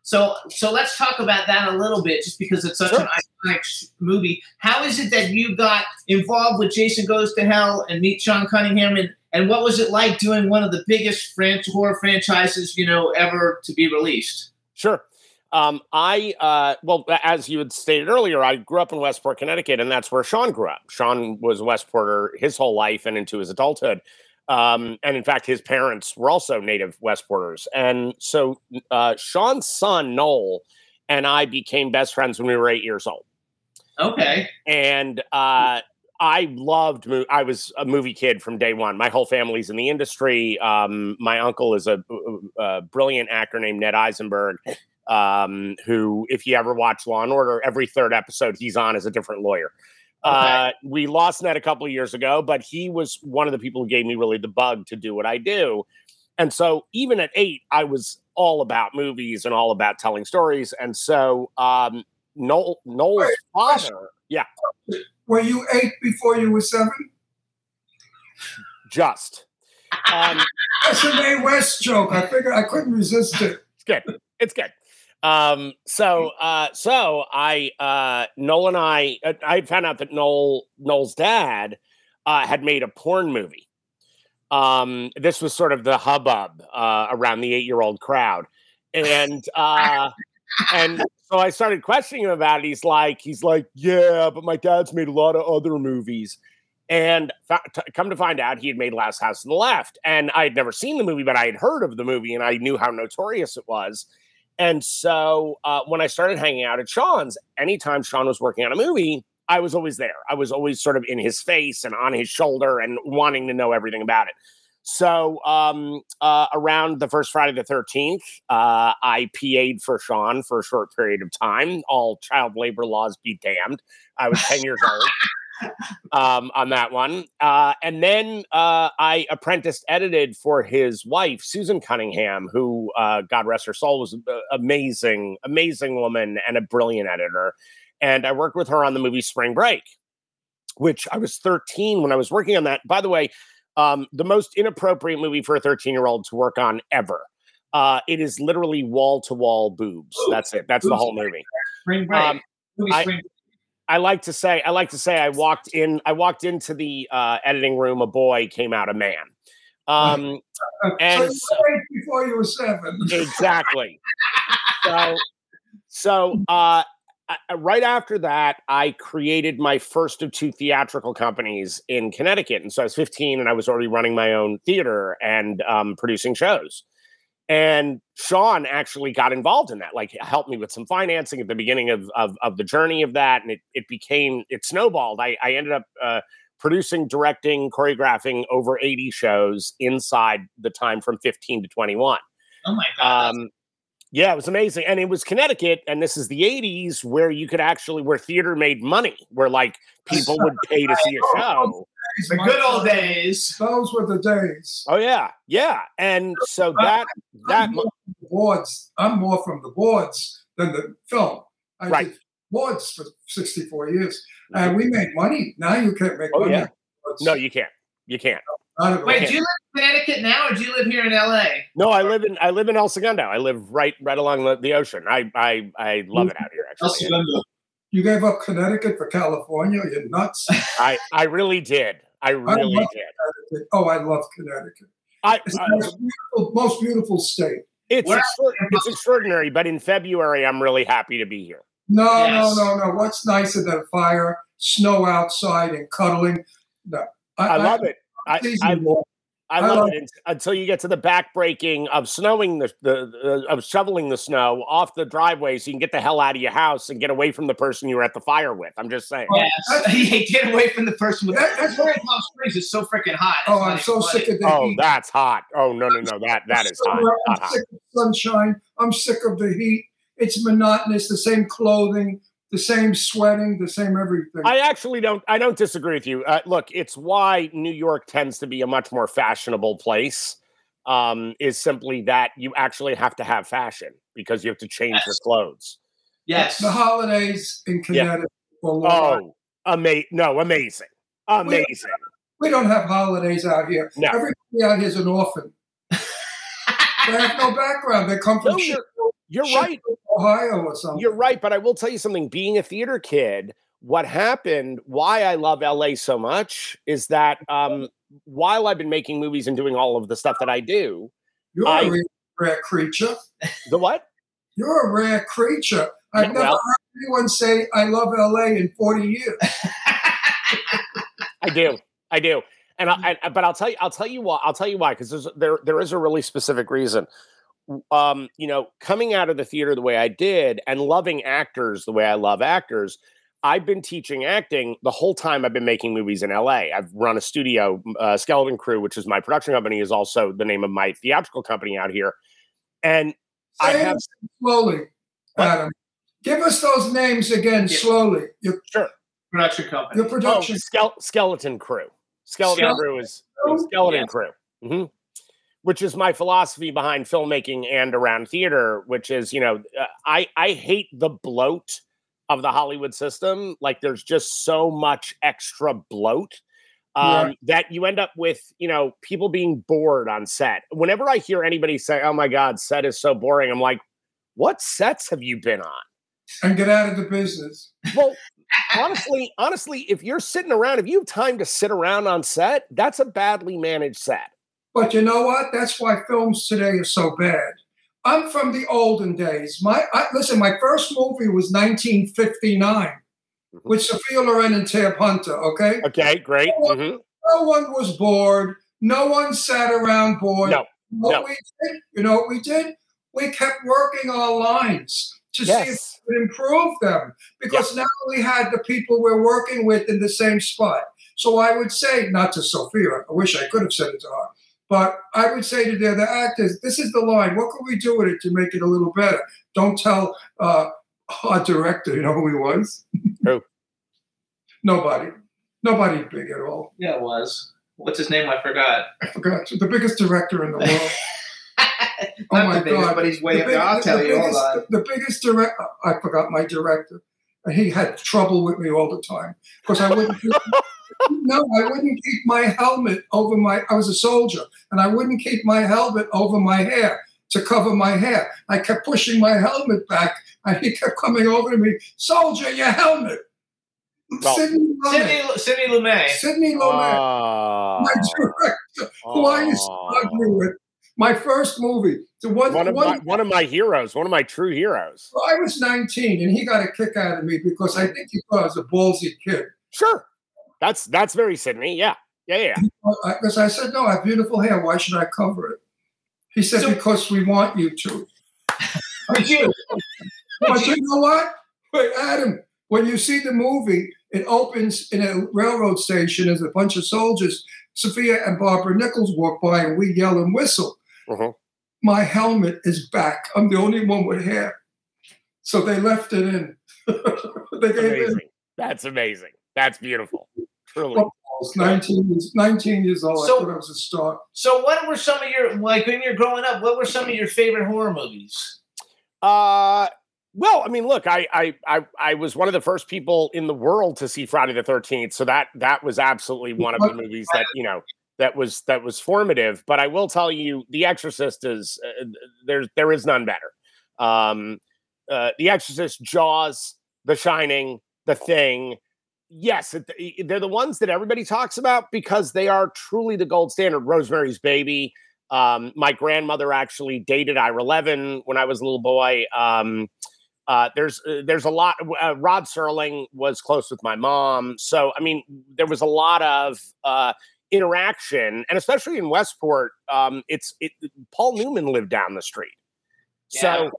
Speaker 3: So, so let's talk about that a little bit, just because it's such
Speaker 6: Sure.
Speaker 3: an iconic movie. How is it that you got involved with Jason Goes to Hell and meet Sean Cunningham, and and what was it like doing one of the biggest fran- horror franchises you know ever to be released?
Speaker 6: Sure. Um, I uh, well, as you had stated earlier, I grew up in Westport, Connecticut, and that's where Sean grew up. Sean was a Westporter his whole life and into his adulthood. Um, and in fact, his parents were also native Westporters. And so uh, Sean's son, Noel, and I became best friends when we were eight years old.
Speaker 3: Okay.
Speaker 6: And uh, I loved, I was a movie kid from day one. My whole family's in the industry. Um, my uncle is a, a brilliant actor named Ned Eisenberg, um, who, if you ever watch Law and Order, every third episode he's on is a different lawyer. Uh, we lost Ned a couple of years ago, but he was one of the people who gave me really the bug to do what I do. And so even at eight, I was all about movies and all about telling stories. And so um, Noel, Noel's father, yeah,
Speaker 4: Were you eight before you were seven?
Speaker 6: just. Um,
Speaker 4: That's a Mae West joke. I figured I couldn't resist it.
Speaker 6: it's good. It's good. Um, so, uh, so I, uh, Noel and I, uh, I found out that Noel, Noel's dad, uh, had made a porn movie. Um, this was sort of the hubbub, uh, around the eight year old crowd. And, uh, and so I started questioning him about it. He's like, he's like, yeah, but my dad's made a lot of other movies. And fa- t- come to find out, he had made Last House on the Left. And I had never seen the movie, but I had heard of the movie and I knew how notorious it was. And so uh, when I started hanging out at Sean's, anytime Sean was working on a movie, I was always there. I was always sort of in his face and on his shoulder and wanting to know everything about it. So um, uh, around the first Friday the 13th, uh, I PA'd for Sean for a short period of time. All child labor laws be damned. I was 10 years old um, on that one. Uh, and then uh, I apprenticed edited for his wife, Susan Cunningham, who, uh, God rest her soul, was an amazing, amazing woman and a brilliant editor. And I worked with her on the movie Spring Break, which I was 13 when I was working on that. By the way, um, the most inappropriate movie for a 13 year old to work on ever. Uh, it is literally wall to wall boobs. That's it. That's the whole movie. Um, I- I like to say, I like to say, I walked in, I walked into the uh, editing room. A boy came out a man. Um, And
Speaker 4: so
Speaker 6: so-
Speaker 4: you were eight before you were seven.
Speaker 6: exactly. So, so uh, I- right after that, I created my first of two theatrical companies in Connecticut, and so I was 15, and I was already running my own theater and um, producing shows. And Sean actually got involved in that, like helped me with some financing at the beginning of of, of the journey of that, and it it became it snowballed. I, I ended up uh, producing, directing, choreographing over 80 shows inside the time from 15 to 21.
Speaker 3: Oh my god.
Speaker 6: Um, yeah, it was amazing, and it was Connecticut, and this is the '80s where you could actually where theater made money, where like people would pay to see a show.
Speaker 3: the good old days.
Speaker 4: Those were the days.
Speaker 6: Oh yeah, yeah, and so that that
Speaker 4: I'm more from the boards. I'm more from the boards than the film. I
Speaker 6: Right.
Speaker 4: did boards for 64 years, and mm-hmm. we made money. Now you can't make
Speaker 6: Oh,
Speaker 4: money.
Speaker 6: yeah. no, you can't, you can't.
Speaker 4: Not at all.
Speaker 3: Wait, do you live in Connecticut now, or do you live here in LA?
Speaker 6: No, I live in I live in El Segundo. I live right right along the, the ocean. I I I love it out here. Actually, El Segundo.
Speaker 4: You gave up Connecticut for California? You're nuts.
Speaker 6: I I really did. I really
Speaker 4: love
Speaker 6: did.
Speaker 4: Oh, I love Connecticut.
Speaker 6: I,
Speaker 4: It's the
Speaker 6: I
Speaker 4: most beautiful, most beautiful state.
Speaker 6: it's
Speaker 3: Where-
Speaker 6: extra- it's extraordinary, but in February, I'm really happy to be here.
Speaker 4: No,
Speaker 3: Yes.
Speaker 4: no, no, no. What's nicer than fire, snow outside, and cuddling? No,
Speaker 6: I love it. I, I. I
Speaker 4: I
Speaker 6: love
Speaker 4: love
Speaker 6: it until you get to the backbreaking of snowing the, the, the of shoveling the snow off the driveway so you can get the hell out of your house and get away from the person you were at the fire with. I'm just saying.
Speaker 3: Yes. Hey, get away from the person with.
Speaker 4: That-
Speaker 3: That's where in Palm Springs is so freaking hot. It's
Speaker 4: Oh, I'm so
Speaker 3: funny.
Speaker 4: sick of the
Speaker 6: Oh,
Speaker 4: heat.
Speaker 6: that's hot. Oh no, no, no. That that is hot. Hot,
Speaker 4: I'm
Speaker 6: hot.
Speaker 4: sick of sunshine. I'm sick of the heat. It's monotonous. The same clothing, the same sweating, the same everything.
Speaker 6: I actually don't. I don't disagree with you. Uh, look, it's why New York tends to be a much more fashionable place. Um, is simply that you actually have to have fashion because you have to change your clothes.
Speaker 3: Yes.
Speaker 4: the holidays in Connecticut. were
Speaker 6: Oh, amazing! No, amazing, amazing.
Speaker 4: We don't have holidays out here.
Speaker 6: No.
Speaker 4: Everybody out here is an orphan. they have no background. They come from
Speaker 6: No,
Speaker 4: shit,
Speaker 6: you're, you're right.
Speaker 4: Ohio or something.
Speaker 6: You're right, but I will tell you something. Being a theater kid, what happened, why I love LA so much is that um, while I've been making movies and doing all of the stuff that I do,
Speaker 4: You're
Speaker 6: I-
Speaker 4: a rare, rare creature.
Speaker 6: the what?
Speaker 4: You're a rare creature. I've
Speaker 6: Yeah,
Speaker 4: never
Speaker 6: well-
Speaker 4: heard anyone say I love LA in 40 years.
Speaker 6: I do, I do, and I, I, but I'll tell you, I'll tell you why. I'll tell you why because there's there there is a really specific reason. Um, you know, coming out of the theater the way I did and loving actors the way I love actors, I've been teaching acting the whole time I've been making movies in LA. I've run a studio, uh, Skeleton Crew, which is my production company, is also the name of my theatrical company out here. And I
Speaker 4: Say
Speaker 6: have
Speaker 4: slowly,
Speaker 6: What?
Speaker 4: Adam. Give us those names again
Speaker 3: Yeah.
Speaker 4: slowly. You,
Speaker 6: Sure.
Speaker 3: Production company.
Speaker 4: The
Speaker 6: Oh,
Speaker 4: production.
Speaker 6: Skele- Skeleton Crew. Skeleton
Speaker 4: Skele-
Speaker 6: Crew is
Speaker 4: Oh,
Speaker 6: Skeleton
Speaker 3: yeah.
Speaker 6: Crew. hmm Which is my philosophy behind filmmaking and around theater, which is, you know, uh, I I hate the bloat of the Hollywood system. Like, there's just so much extra bloat um, that you end up with, you know, people being bored on set. Whenever I hear anybody say, "Oh my God, set is so boring," I'm like, "What sets have you been on?"
Speaker 4: and get out of the business.
Speaker 6: Well, honestly, honestly, if you're sitting around, if you have time to sit around on set, that's a badly managed set.
Speaker 4: But you know what? That's why films today are so bad. I'm from the olden days. My I, listen, my first movie was 1959
Speaker 6: Mhm.
Speaker 4: with Sophia Loren and Tab Hunter. Okay,
Speaker 6: Okay, great. hmm
Speaker 4: no one was bored. No one sat around bored.
Speaker 6: No,
Speaker 4: What
Speaker 6: no.
Speaker 4: we did, you know what we did? We kept working our lines to see if we could improve them because now we had the people we're working with in the same spot. So I would say, not to Sophia, I wish I could have said it to her, but I would say to the other actors, this is the line. What can we do with it to make it a little better? Don't tell uh, our director, you know who he was?
Speaker 6: Who?
Speaker 4: Nobody. Nobody big at all.
Speaker 3: Yeah, it was. What's his name? I forgot.
Speaker 4: I forgot. The biggest director in the world. Oh
Speaker 3: Not
Speaker 4: my
Speaker 3: the biggest,
Speaker 4: God.
Speaker 3: but he's way
Speaker 4: The
Speaker 3: up there. I'll
Speaker 4: big-
Speaker 3: tell
Speaker 4: the
Speaker 3: you. Hold
Speaker 4: biggest,
Speaker 3: on.
Speaker 4: The biggest director, I forgot my director. And He had trouble with me all the time because I wouldn't. keep, no, I wouldn't keep my helmet over my. I was a soldier, and I wouldn't keep my helmet over my hair to cover my hair. I kept pushing my helmet back, and he kept coming over to me, "Soldier, your helmet."
Speaker 6: Well,
Speaker 4: Sidney Lumet.
Speaker 3: Sidney, Sidney Lumet.
Speaker 4: Sidney Lumet,
Speaker 6: Oh,
Speaker 4: my director, who I used to ah. argue with. My first movie, the one,
Speaker 6: one of
Speaker 4: one
Speaker 6: my one of my heroes, one of my true heroes.
Speaker 4: Well, I was 19 and he got a kick out of me because I think he thought I was a ballsy kid.
Speaker 6: Sure, that's that's very Sidney. Yeah, yeah, yeah.
Speaker 4: Because I said, No, I have beautiful hair. Why should I cover it? He said,
Speaker 3: So-
Speaker 4: Because we want you to.
Speaker 3: You?
Speaker 4: But you know what? Wait, Adam, when you see the movie, it opens in a railroad station as a bunch of soldiers. Sophia and Barbara Nichols walk by and we yell and whistle.
Speaker 6: Mhm.
Speaker 4: My helmet is back. I'm the only one with hair. So they left it in. they gave it
Speaker 6: Amazing. That's amazing. That's beautiful. Truly.
Speaker 4: I 19, years- 19 years old.
Speaker 3: So-
Speaker 4: I thought I was a star.
Speaker 3: So, what were some of your like when you're growing up? What were some of your favorite horror movies?
Speaker 6: Uh well, I mean, look, I, I I I was one of the first people in the world to see Friday the Thirteenth, so that that was absolutely one of the movies that you know that was that was formative. But I will tell you, The Exorcist is uh, there there is none better. Um, uh, The Exorcist, Jaws, The Shining, The Thing. Yes, they're the ones that everybody talks about because they are truly the gold standard. Rosemary's Baby. Um, my grandmother actually dated Ira Levin when I was a little boy. Um, uh, there's uh, there's a lot. Uh, Rod Serling was close with my mom, so I mean, there was a lot of uh, interaction, and especially in Westport, um, it's it. Paul Newman lived down the street, so.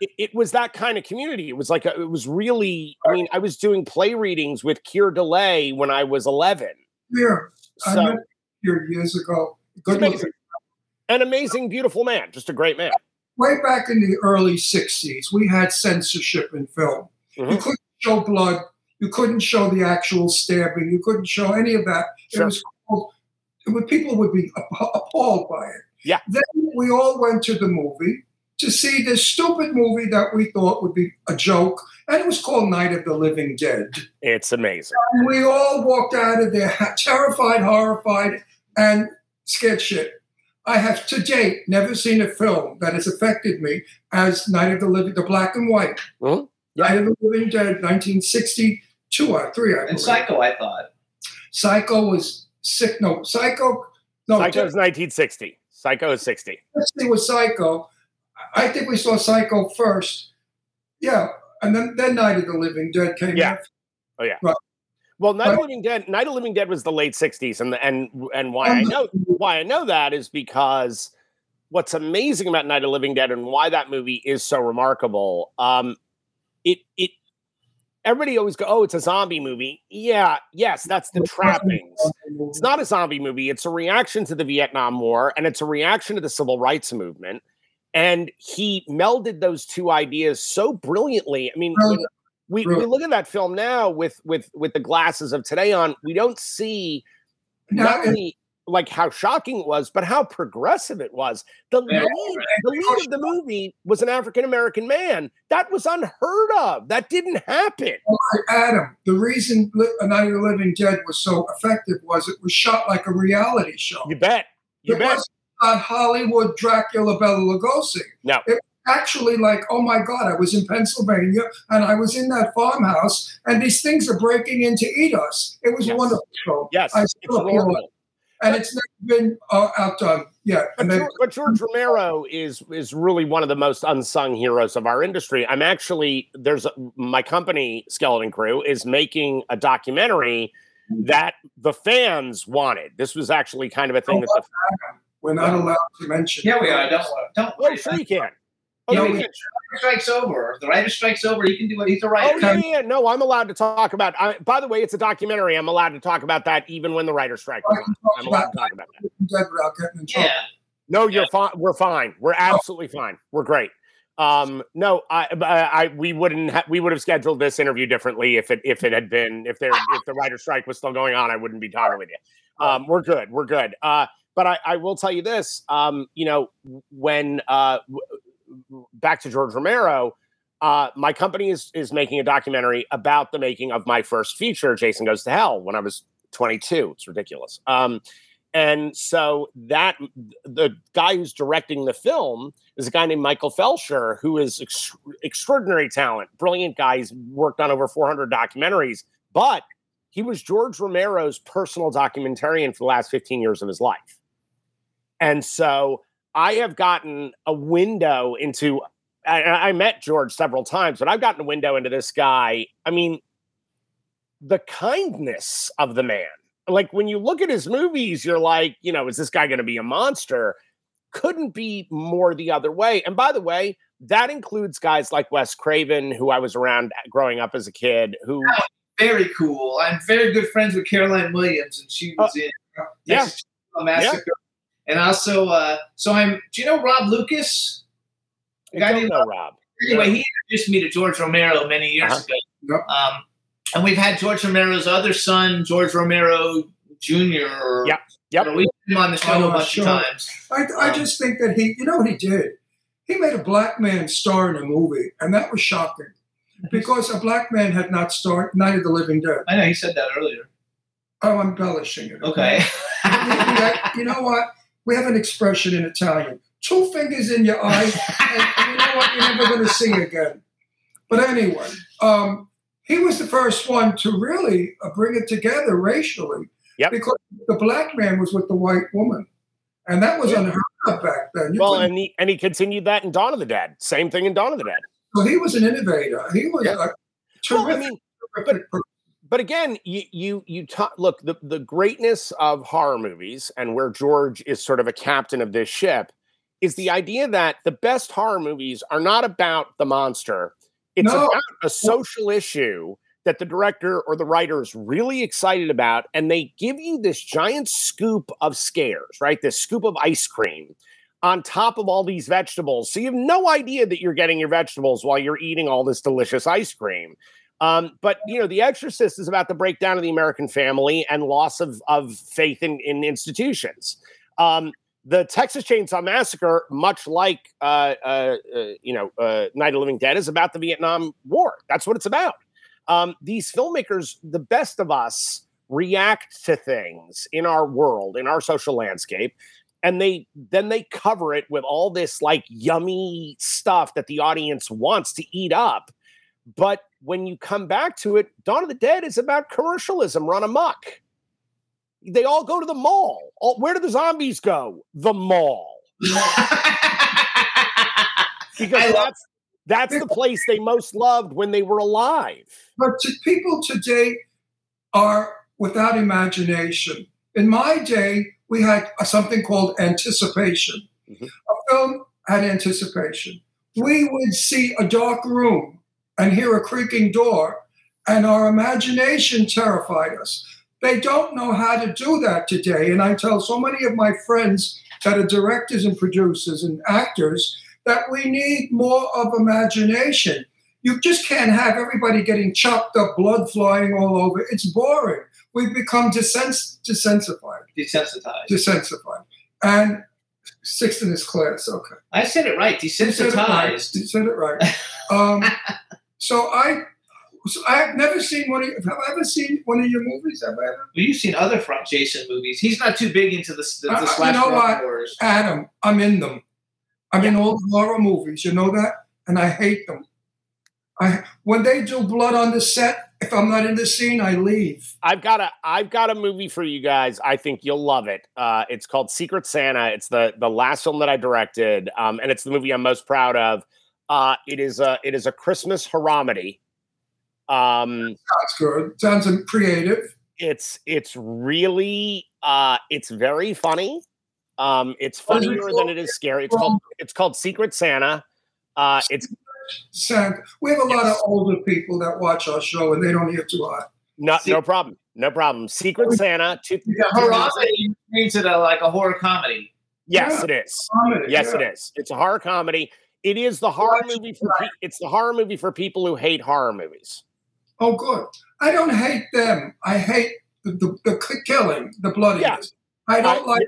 Speaker 6: It, it was that kind of community. It was like a, it was really. I mean, I was doing play readings with Keir Dullea when I was 11.
Speaker 4: Here, I
Speaker 6: So
Speaker 4: met here years ago. Good
Speaker 6: amazing. an amazing, beautiful man, just a great man.
Speaker 4: Way back in the early 60s, we had censorship in film. You
Speaker 6: Mhm.
Speaker 4: couldn't show blood. You couldn't show the actual stabbing. You couldn't show any of that. It was called, it would, people would be appalled by it.
Speaker 6: Yeah.
Speaker 4: Then we all went to the movie to see this stupid movie that we thought would be a joke, and it was called Night of the Living Dead.
Speaker 6: It's amazing.
Speaker 4: And we all walked out of there terrified, horrified, and scared shit. I have to date never seen a film that has affected me as Night of the Living, the black and white.
Speaker 6: Mhm. Yeah.
Speaker 4: Night of the Living Dead, 1962 or three, I
Speaker 3: And. Psycho, I thought.
Speaker 4: Psycho was sick. No, Psycho. No,
Speaker 6: Psycho is 1960. Psycho is 60.
Speaker 4: It was Psycho. I think we saw Psycho first. Yeah, and then then Night of the Living Dead came.
Speaker 6: Oh
Speaker 4: yeah.
Speaker 6: Well, Night of Living Dead. Night of Living Dead was the late 60s, and and and why I know why I know that is because what's amazing about Night of Living Dead and why that movie is so remarkable. Um, it it everybody always go, oh, it's a zombie movie. Yeah, yes, that's the trappings. It's not a zombie movie. It's a reaction to the Vietnam War and it's a reaction to the civil rights movement. And he melded those two ideas so brilliantly. I mean, when,
Speaker 4: Brilliant.
Speaker 6: we, we look at that film now with with with the glasses of today on. We don't see not only like how shocking it was, but how progressive it was. The lead, the lead of the movie was an African American man. That was unheard of. That didn't happen.
Speaker 4: Adam, the reason Night of the Living Dead was so effective was it was shot like a reality show.
Speaker 6: You bet. You bet.
Speaker 4: wasn't on Hollywood Dracula Bela Lugosi.
Speaker 6: No.
Speaker 4: It was actually like, oh my God, I was in Pennsylvania and I was in that farmhouse and these things are breaking in to eat us. It was
Speaker 6: Yes.
Speaker 4: wonderful show.
Speaker 6: Yes,
Speaker 4: I
Speaker 6: it's
Speaker 4: still applaud it.
Speaker 6: remarkable.
Speaker 4: And it's never been uh, outdone yet.
Speaker 6: But,
Speaker 4: then,
Speaker 6: George, but George Romero is is really one of the most unsung heroes of our industry. I'm actually there's a, my company Skeleton Crew is making a documentary that the fans wanted. This was actually kind of a thing that the
Speaker 4: we're not allowed to mention.
Speaker 3: Yeah, we are. Don't worry. Don't
Speaker 6: well,
Speaker 3: worry.
Speaker 6: sure you can. Oh,
Speaker 3: Yeah,
Speaker 6: you
Speaker 3: we
Speaker 6: can.
Speaker 3: If strikes over. If the writer strikes over, he can do what he's a
Speaker 6: Oh
Speaker 3: writer.
Speaker 6: yeah, yeah, no, I'm allowed to talk about. I, by the way, it's a documentary. I'm allowed to talk about that even when the writer strike. is
Speaker 4: I
Speaker 6: on.
Speaker 4: can talk
Speaker 6: I'm allowed
Speaker 4: about
Speaker 6: to talk about that.
Speaker 4: Dead without getting in trouble.
Speaker 3: Yeah.
Speaker 6: No, you're fine. We're fine. We're absolutely fine. We're great. Um, no, I, I, I we wouldn't ha- we would have scheduled this interview differently if it if it had been if there if the writer strike was still going on. I wouldn't be talking with you. Um, we're good. We're good. Uh, but I, I will tell you this. Um, you know, when uh, w- back to George Romero, uh, my company is is making a documentary about the making of my first feature, Jason Goes to Hell, when I was 22. It's ridiculous. Um, and so that the guy who's directing the film is a guy named Michael Felsher, who is ex- extraordinary talent, brilliant guy. He's worked on over 400 documentaries, but he was George Romero's personal documentarian for the last 15 years of his life. And so I have gotten a window into. I, I met George several times, but I've gotten a window into this guy. I mean, the kindness of the man. Like when you look at his movies, you're like, you know, is this guy going to be a monster? Couldn't be more the other way. And by the way, that includes guys like Wes Craven, who I was around growing up as a kid, who
Speaker 3: Very cool. I'm very good friends with Caroline Williams, and she was in
Speaker 6: Uh, yeah.
Speaker 3: Texas Chainsaw Massacre. And also, uh, so I'm. Do you know Rob Lucas?
Speaker 6: I
Speaker 3: guy
Speaker 6: don't know Rob.
Speaker 3: Anyway, he introduced me to George Romero many years
Speaker 6: Uh-huh.
Speaker 3: ago. Um, and we've had George Romero's other son, George Romero Jr.
Speaker 6: Yep, yep.
Speaker 3: We've had him on the show
Speaker 4: Oh,
Speaker 3: a bunch
Speaker 4: sure.
Speaker 3: of times.
Speaker 4: I, I just think that he, you know what he did? He made a black man star in a movie, and that was shocking because a black man had not starred Night of the Living Dead.
Speaker 3: I know he said that earlier.
Speaker 4: Oh, I'm embellishing it.
Speaker 3: Okay.
Speaker 4: you, you know what? We have an expression in Italian two fingers in your eye, and you know what? You're never going to see again. But anyway, um, he was the first one to really uh, bring it together racially.
Speaker 6: Yep.
Speaker 4: Because the black man was with the white woman. And that was unheard of back then. You
Speaker 6: Well, and he and he continued that in Dawn of the Dead. Same thing in Dawn of the Dead.
Speaker 4: so he was an innovator. He was
Speaker 6: Yeah.
Speaker 4: a
Speaker 6: Well,
Speaker 4: terrific,
Speaker 6: I mean,
Speaker 4: terrific person.
Speaker 6: But again, you you you talk. Look, the the greatness of horror movies and where George is sort of a captain of this ship is the idea that the best horror movies are not about the monster. It's
Speaker 4: No.
Speaker 6: about a social issue that the director or the writer is really excited about, and they give you this giant scoop of scares, right? This scoop of ice cream on top of all these vegetables. So you have no idea that you're getting your vegetables while you're eating all this delicious ice cream. Um, but you know, The Exorcist is about the breakdown of the American family and loss of of faith in, in institutions. Um, the Texas Chainsaw Massacre, much like uh, uh, uh, you know uh, Night of Living Dead, is about the Vietnam War. That's what it's about. Um, these filmmakers, the best of us, react to things in our world, in our social landscape, and they then they cover it with all this like yummy stuff that the audience wants to eat up. But when you come back to it, Dawn of the Dead is about commercialism run amok. They all go to the mall. All, where do the zombies go? The mall. Because
Speaker 3: I
Speaker 6: that's that's the place they most loved when they were alive.
Speaker 4: But to people today are without imagination. In my day, we had something called anticipation.
Speaker 6: Mhm.
Speaker 4: A film had anticipation. We would see a dark room and hear a creaking door, and our imagination terrified us. They don't know how to do that today. And I tell so many of my friends that are directors and producers and actors that we need more of imagination. You just can't have everybody getting chopped up, blood flying all over. It's boring. We've become desens- desensified,
Speaker 3: Desensitized.
Speaker 4: desensified. And sixth in this class, okay.
Speaker 3: I said it right.
Speaker 4: You said it right.
Speaker 3: Desensitized.
Speaker 4: You said it right. Um, so I, so I have never seen one of. Have I ever seen one of your movies? Have I ever?
Speaker 3: Well, you've seen other from Jason movies. He's not too big into the, the,
Speaker 4: Uh,
Speaker 3: the
Speaker 4: you
Speaker 3: slash
Speaker 4: know what?
Speaker 3: wars.
Speaker 4: Adam, I'm in them. I'm in all the horror movies. You know that, and I hate them. I when they do blood on the set, if I'm not in the scene, I leave.
Speaker 6: I've got a I've got a movie for you guys. I think you'll love it. Uh, it's called Secret Santa. It's the the last film that I directed, um, and it's the movie I'm most proud of. Uh, it is a it is a Christmas haramedy. Um,
Speaker 4: That's good. Sounds creative.
Speaker 6: it's it's really uh, it's very funny. Um, it's
Speaker 4: What is it
Speaker 6: funnier than
Speaker 4: called?
Speaker 6: it is scary. It's called it's called Secret Santa. Uh, it's
Speaker 4: Santa. We have a lot of older people that watch our show, and they don't hear too hot.
Speaker 6: no
Speaker 3: Se-
Speaker 6: no problem, no problem. Secret Santa. Two,
Speaker 3: The Harambe means it like a horror comedy.
Speaker 6: yes,
Speaker 4: Yeah.
Speaker 6: it is.
Speaker 4: Comedy,
Speaker 6: Yes,
Speaker 4: yeah.
Speaker 6: it is. It's a horror comedy. It is the horror movie for pe- it's the horror movie for people who hate horror movies.
Speaker 4: Oh, good. I don't hate them. I hate the, the, the killing, the bloodiness. I don't
Speaker 6: I-
Speaker 4: like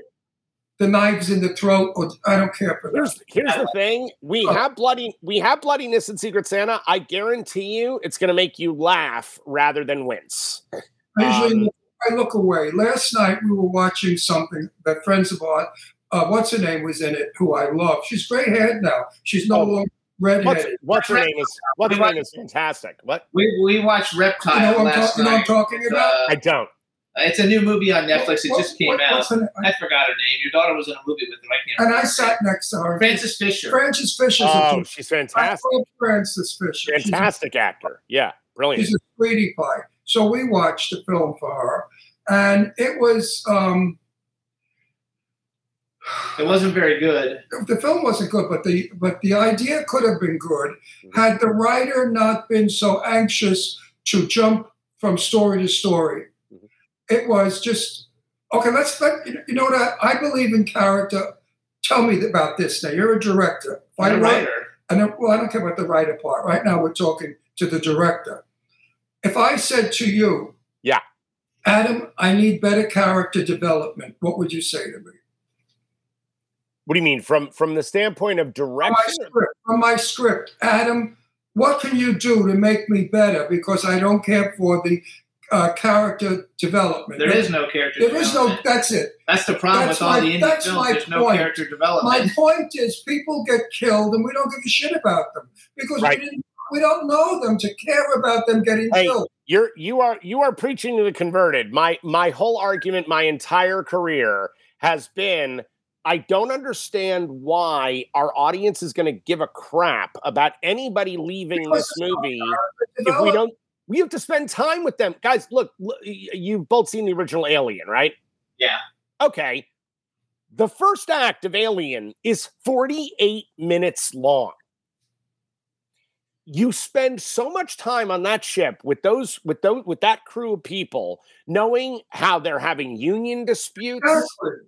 Speaker 4: the knives in the throat, or I don't care for that.
Speaker 6: Here's here's the thing: we
Speaker 4: Oh.
Speaker 6: have bloody we have bloodiness in Secret Santa. I guarantee you, it's going to make you laugh rather than wince.
Speaker 4: I usually
Speaker 6: Um,
Speaker 4: I look away. Last night we were watching something that friends of ours, uh, what's her name was in it, who I love. She's gray haired now. She's no
Speaker 6: Oh.
Speaker 4: longer
Speaker 6: What's
Speaker 4: redheaded.
Speaker 6: what's her name is what's her name is fantastic. What
Speaker 3: We, we watched Reptile
Speaker 4: You know what I'm,
Speaker 3: last
Speaker 4: talk- you know what I'm
Speaker 3: night.
Speaker 4: talking about?
Speaker 3: Uh,
Speaker 6: I don't.
Speaker 3: it's a new movie on Netflix. It
Speaker 4: What-
Speaker 3: just came
Speaker 4: what-
Speaker 3: out.
Speaker 4: her name?
Speaker 3: I forgot her name. Your daughter was in a movie with her. I can't
Speaker 4: And I sat next to her.
Speaker 3: Frances Fisher.
Speaker 4: Frances Fisher.
Speaker 6: Oh,
Speaker 4: a
Speaker 6: she's
Speaker 4: I
Speaker 6: fantastic.
Speaker 4: love Frances Fisher. She's a
Speaker 6: Fantastic actor. Yeah, brilliant.
Speaker 4: She's a sweetie pie. So we watched the film for her, and it was um,
Speaker 3: It wasn't very good.
Speaker 4: the film wasn't good, but the but the idea could have been good had the writer not been so anxious to jump from story to story.
Speaker 6: Mhm.
Speaker 4: It was just okay. Let's let you know what I believe in character. Tell me about this now. You're a director. If I
Speaker 3: The
Speaker 4: write-
Speaker 3: writer.
Speaker 4: and then, well, I don't care about the writer part. Right now, we're talking to the director. If I said to you,
Speaker 6: Yeah.
Speaker 4: Adam, I need better character development, what would you say to me?
Speaker 6: What do you mean from from the standpoint of
Speaker 4: From my script, from my script, Adam, what can you do to make me better? Because I don't care for the uh, character development.
Speaker 3: There is no character.
Speaker 4: There is no. That's it.
Speaker 3: That's the problem
Speaker 4: that's
Speaker 3: with all
Speaker 4: my-
Speaker 3: the indie
Speaker 4: that's
Speaker 3: films.
Speaker 4: my
Speaker 3: There's no
Speaker 4: point.
Speaker 3: character
Speaker 4: My point is, people get killed, and we don't give a shit about them because
Speaker 6: Right.
Speaker 4: we, didn't, we don't know them to care about them getting
Speaker 6: Hey,
Speaker 4: killed.
Speaker 6: You're you are you are preaching to the converted. My my whole argument, my entire career has been I don't understand why our audience is going to give a crap about anybody leaving this movie if we don't. We have to spend time with them, guys. Look, look you've both seen the original Alien, right?
Speaker 3: Yeah.
Speaker 6: Okay. The first act of Alien is 48 minutes long. You spend so much time on that ship with those with those with that crew of people, knowing how they're having union disputes,
Speaker 4: Exactly.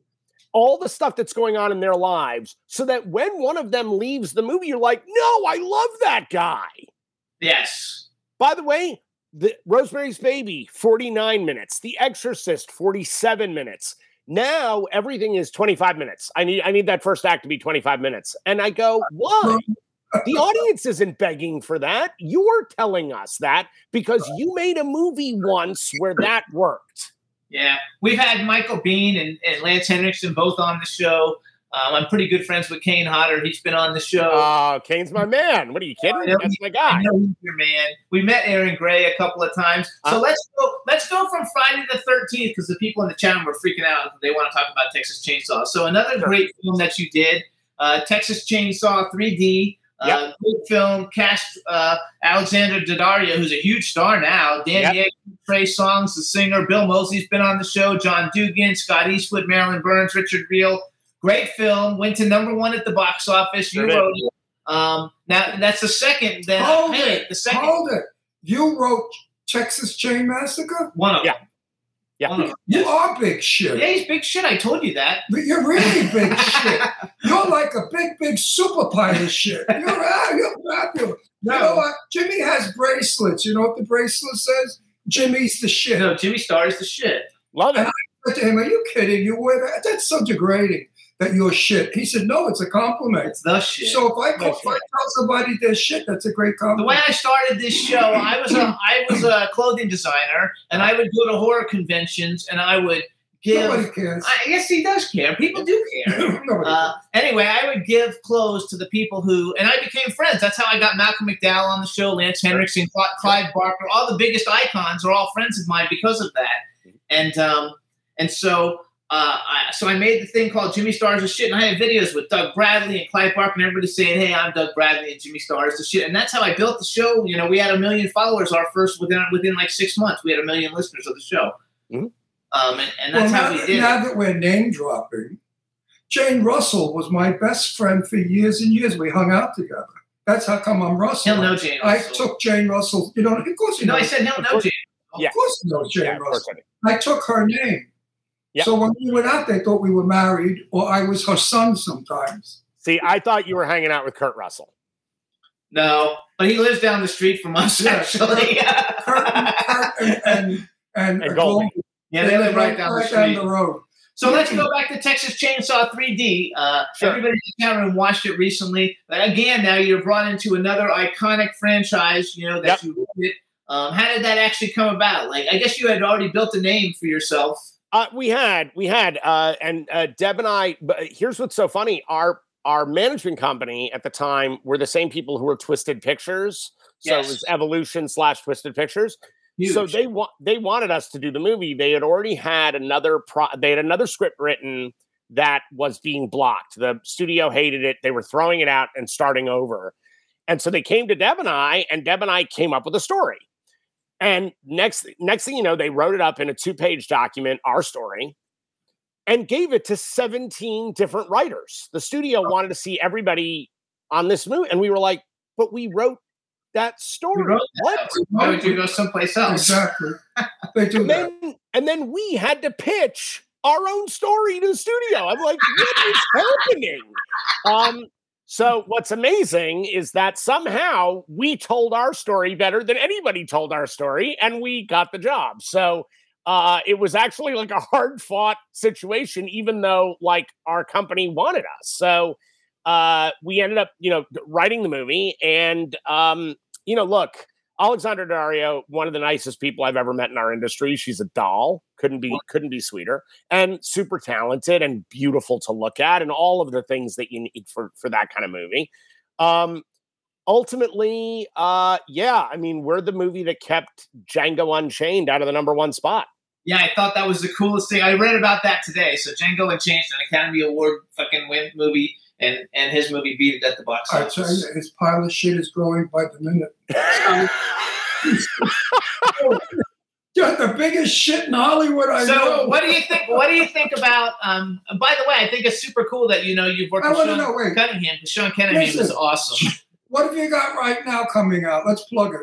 Speaker 6: All the stuff that's going on in their lives, so that when one of them leaves the movie, you're like, no, I love that guy.
Speaker 3: Yes.
Speaker 6: By the way, the Rosemary's Baby, 49 minutes. The Exorcist, 47 minutes. Now everything is 25 minutes. I need I need that first act to be 25 minutes. And I go, why? Uh, the uh, audience isn't begging for that. You're telling us that because you made a movie once where that worked.
Speaker 3: Yeah. We've had Michael Biehn and, and Lance Henriksen both on the show. Um, I'm pretty good friends with Kane Hodder. He's been on the show.
Speaker 6: Oh, Kane's my man. What are you kidding?
Speaker 3: I know
Speaker 6: That's my
Speaker 3: I
Speaker 6: guy.
Speaker 3: know he's your man. We met Aaron Gray a couple of times. So
Speaker 6: Uh,
Speaker 3: let's go. Let's go from Friday the Thirteenth because the people in the chat were freaking out. They want to talk about Texas Chainsaw. So another great film that you did, uh, Texas Chainsaw 3D. Uh, Good film. Cast uh, Alexandra Daddario, who's a huge star now. Dan
Speaker 6: Yep.
Speaker 3: Diego, Trey Songz, the singer. Bill Moseley's been on the show. John Dugan, Scott Eastwood, Marilyn Burns, Richard Riehle. Great film. Went to number one at the box office. You
Speaker 6: Sure did.
Speaker 3: wrote it. Um, now that's the second. Then
Speaker 4: Hold
Speaker 3: hey,
Speaker 4: it.
Speaker 3: the second
Speaker 4: Hold it. You wrote Texas Chain Massacre?
Speaker 3: one of
Speaker 6: Yeah.
Speaker 3: them.
Speaker 6: Yeah.
Speaker 3: One
Speaker 4: You are big shit.
Speaker 3: Yeah, he's big shit. I told you that.
Speaker 4: But You're really big shit. You're like a big, big super pilot shit. You're, ah, you're fabulous. You know what? Jimmy has bracelets. You know what the bracelet says? Jimmy's the shit.
Speaker 3: No, Jimmy Star is the shit.
Speaker 6: Love it.
Speaker 4: I said to him, Are you kidding? You wear that? That's so degrading that you're shit. He said, No, it's a compliment.
Speaker 3: It's the shit.
Speaker 4: So if I, call, if I tell somebody they're shit, that's a great compliment.
Speaker 3: the way I started this show, I was a I was a clothing designer, and I would go to horror conventions, and I would give.
Speaker 4: Nobody cares.
Speaker 3: I guess he does care. People do care. Uh, anyway, I would give clothes to the people who, and I became friends. That's how I got Malcolm McDowell on the show, Lance Henriksen, Cl- Clive Barker, all the biggest icons are all friends of mine because of that. And um, and so uh, I, so I made the thing called Jimmy Stars the shit, and I had videos with Doug Bradley and Clive Barker, and everybody saying, "Hey, I'm Doug Bradley, and Jimmy Stars the shit." And that's how I built the show. You know, we had a million followers our first within within like six months. We had a million listeners of the show.
Speaker 6: Mhm.
Speaker 3: Um, and, and
Speaker 4: well,
Speaker 3: that's
Speaker 4: now,
Speaker 3: how we did it.
Speaker 4: now that we're name dropping, Jane Russell was my best friend for years and years. We hung out together. That's how come I'm Russell.
Speaker 3: He'll know Jane
Speaker 4: I
Speaker 3: Russell.
Speaker 4: took Jane Russell. You know, of course you
Speaker 3: no,
Speaker 4: know.
Speaker 3: I said he'll know. Jane.
Speaker 4: of
Speaker 6: Yeah.
Speaker 4: course you know Jane
Speaker 6: Yeah,
Speaker 4: Russell.
Speaker 6: I.
Speaker 4: I took her name.
Speaker 6: Yeah.
Speaker 4: So when we went out, they thought we were married, or I was her son sometimes.
Speaker 6: See, I thought you were hanging out with Kurt Russell.
Speaker 3: No, but he lives down the street from us,
Speaker 4: Yeah.
Speaker 3: actually.
Speaker 4: Kurt, Kurt and, and, and,
Speaker 6: And Goldie.
Speaker 3: yeah, they live right down the street.
Speaker 4: the road.
Speaker 3: So let's go back to Texas Chainsaw 3D. Uh,
Speaker 6: Sure.
Speaker 3: Everybody in the chat room watched it recently. Again, now you're brought into another iconic franchise. You know that
Speaker 6: Yep.
Speaker 3: you did. Um, how did that actually come about? Like, I guess you had already built a name for yourself.
Speaker 6: Uh, we had, we had, uh, and uh, Deb and I. But here's what's so funny: our our management company at the time were the same people who were Twisted Pictures. So
Speaker 3: Yes.
Speaker 6: it was Evolution slash Twisted Pictures.
Speaker 3: Huge.
Speaker 6: So they want they wanted us to do the movie. They had already had another pro. They had another script written that was being blocked. The studio hated it. They were throwing it out and starting over. And so they came to Deb and I, and Deb and I came up with a story. And next next thing you know, they wrote it up in a two page document, our story, and gave it to 17 different writers. The studio wanted to see everybody on this movie, and we were like, "But we wrote that story.
Speaker 3: wrote that.
Speaker 6: what?"
Speaker 3: Why would you go someplace else?
Speaker 4: Exactly. They do
Speaker 6: and
Speaker 4: that.
Speaker 6: then and then we had to pitch our own story to the studio. I'm like, what is happening? Um, so what's amazing is that somehow we told our story better than anybody told our story, and we got the job. So uh, it was actually like a hard fought situation, even though like our company wanted us. So uh, we ended up, you know, writing the movie, and um, you know, look, Alexandra Daddario, one of the nicest people I've ever met in our industry. She's a doll. Couldn't be couldn't be sweeter. And super talented and beautiful to look at, and all of the things that you need for for that kind of movie. Um, ultimately, uh, yeah, I mean, we're the movie that kept Django Unchained out of the number one spot.
Speaker 3: Yeah, I thought that was the coolest thing. I read about that today. So Django Unchained, an Academy Award fucking win movie, and and his movie beat it at the box
Speaker 4: I
Speaker 3: office.
Speaker 4: tell you, his pile of shit is growing by the minute. Just the biggest shit in Hollywood I
Speaker 3: So,
Speaker 4: know.
Speaker 3: what do you think? What do you think about? Um, by the way, I think it's super cool that you know you've worked
Speaker 4: I
Speaker 3: with
Speaker 4: wanna
Speaker 3: Sean
Speaker 4: know, wait.
Speaker 3: Cunningham. because Sean Cunningham is awesome.
Speaker 4: What have you got right now coming out? Let's plug it.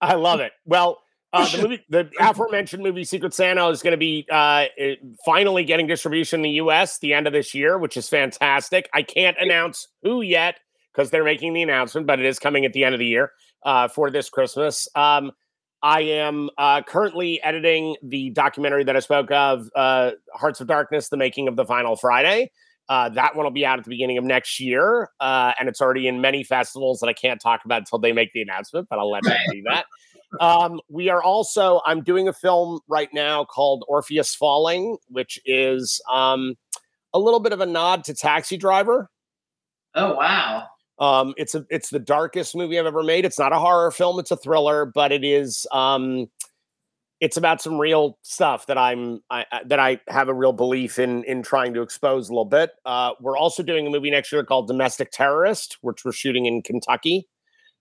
Speaker 6: I love it. Well, uh, the movie, the aforementioned movie Secret Santa is going to be uh, finally getting distribution in the U.S. the end of this year, which is fantastic. I can't announce who yet because they're making the announcement, but it is coming at the end of the year uh, for this Christmas. Um, I am uh, currently editing the documentary that I spoke of, uh, Hearts of Darkness: The Making of the Final Friday. Uh, that one will be out at the beginning of next year, uh, and it's already in many festivals that I can't talk about until they make the announcement. But I'll let them do that. Um, we are also. I'm doing a film right now called Orpheus Falling, which is um, a little bit of a nod to Taxi Driver.
Speaker 3: Oh wow!
Speaker 6: Um, it's a it's the darkest movie I've ever made. It's not a horror film; it's a thriller, but it is. Um, it's about some real stuff that I'm I, that I have a real belief in in trying to expose a little bit. Uh, we're also doing a movie next year called Domestic Terrorist, which we're shooting in Kentucky,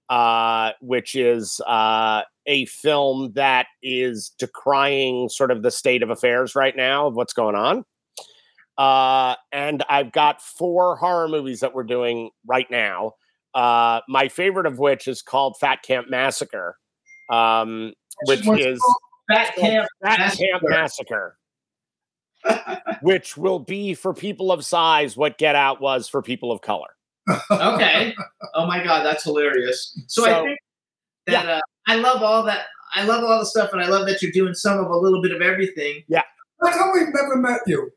Speaker 6: uh, which is uh, a film that is decrying sort of the state of affairs right now of what's going on. Uh, and I've got four horror movies that we're doing right now. Uh, my favorite of which is called Fat Camp Massacre, um, which
Speaker 4: What's
Speaker 6: is?
Speaker 3: Fat Camp
Speaker 6: Fat
Speaker 3: Massacre.
Speaker 6: Camp Massacre, which will be for people of size what Get Out was for people of color.
Speaker 3: Okay. Oh my God, that's hilarious. So, I think that uh, I love all that. I love all the stuff, and I love that you're doing some of a little bit of everything. Yeah.
Speaker 4: How come we've never met you?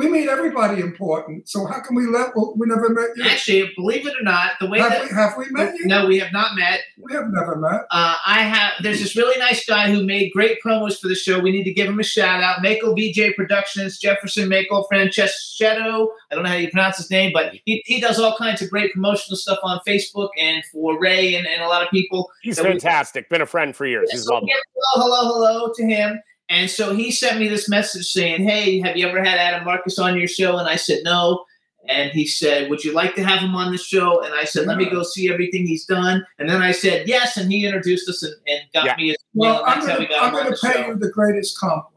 Speaker 4: We meet everybody important. So how can we let well, we never met you?
Speaker 3: Actually, believe it or not, the way
Speaker 4: Have
Speaker 3: that
Speaker 4: we, have we met you?
Speaker 3: no, we have not met.
Speaker 4: We have never met.
Speaker 3: Uh, I have. There's this really nice guy who made great promos for the show. We need to give him a shout out. Mako VJ Productions, Jefferson Mako Francescetto. I don't know how you pronounce his name, but he, he does all kinds of great promotional stuff on Facebook and for Ray and, and a lot of people.
Speaker 6: He's
Speaker 3: So we-
Speaker 6: fantastic. Been a friend for years. He's
Speaker 3: So
Speaker 6: lovely.
Speaker 3: hello, hello, hello to him. And so he sent me this message saying, Hey, have you ever had Adam Marcus on your show? And I said, No. And he said, Would you like to have him on the show? And I said, Let me go see everything he's done. And then I said, Yes. And he introduced us and, and got
Speaker 6: Yeah.
Speaker 3: me his
Speaker 4: Well. I'm going to
Speaker 3: got
Speaker 4: I'm
Speaker 3: him on
Speaker 4: going
Speaker 3: the
Speaker 4: to pay
Speaker 3: show.
Speaker 4: you the greatest compliment.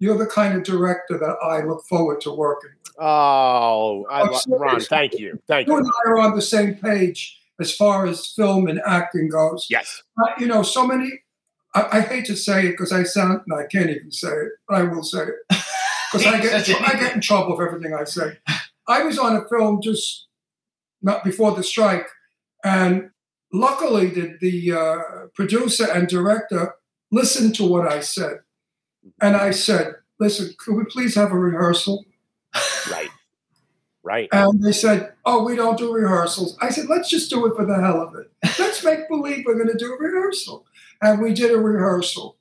Speaker 4: You're the kind of director that I look forward to working with.
Speaker 6: Oh, I
Speaker 4: Oh,
Speaker 6: lo- Ron, thank you. Thank
Speaker 4: You
Speaker 6: you.
Speaker 4: and I are on the same page as far as film and acting goes.
Speaker 6: Yes.
Speaker 4: Uh, you know, so many. I, I hate to say it because I sound. No, I can't even say it, but I will say it because I get I get in trouble for everything I say. I was on a film just not before the strike, and luckily the the uh, producer and director listened to what I said, and I said, "Listen, could we please have a rehearsal?"
Speaker 6: Right. Right.
Speaker 4: And they said, "Oh, we don't do rehearsals." I said, "Let's just do it for the hell of it. Let's make believe we're going to do a rehearsal." And we did a rehearsal.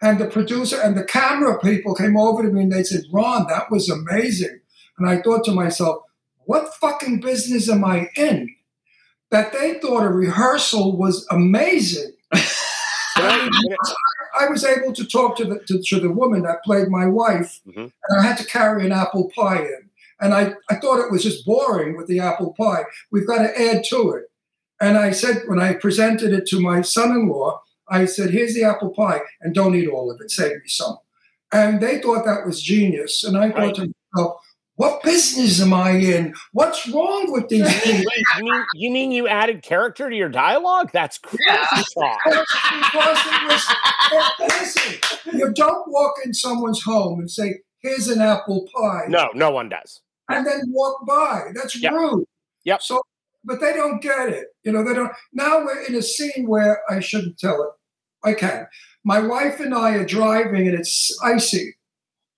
Speaker 4: And the producer and the camera people came over to me and they said, "Ron, that was amazing." And I thought to myself, "What fucking business am I in?" That they thought a rehearsal was amazing.
Speaker 6: I-
Speaker 4: was able to talk to the to, to the woman that played my wife,
Speaker 6: Mhm.
Speaker 4: and I had to carry an apple pie in. And I, I thought it was just boring with the apple pie. We've got to add to it. And I said, when I presented it to my son in law, I said, here's the apple pie, and don't eat all of it, save me some. And they thought that was genius. And I thought
Speaker 6: Right.
Speaker 4: to myself, what business am I in? What's wrong with these people?
Speaker 6: You mean you mean you added character to your dialogue? That's crazy
Speaker 3: Yeah.
Speaker 6: talk.
Speaker 4: because it was, listen, you don't walk in someone's home and say, here's an apple pie.
Speaker 6: No, no one does.
Speaker 4: and then walk by. That's
Speaker 6: Yep.
Speaker 4: rude.
Speaker 6: Yep.
Speaker 4: So, but they don't get it. You know, they don't. Now we're in a scene where I shouldn't tell it. I can. My wife and I are driving, and it's icy,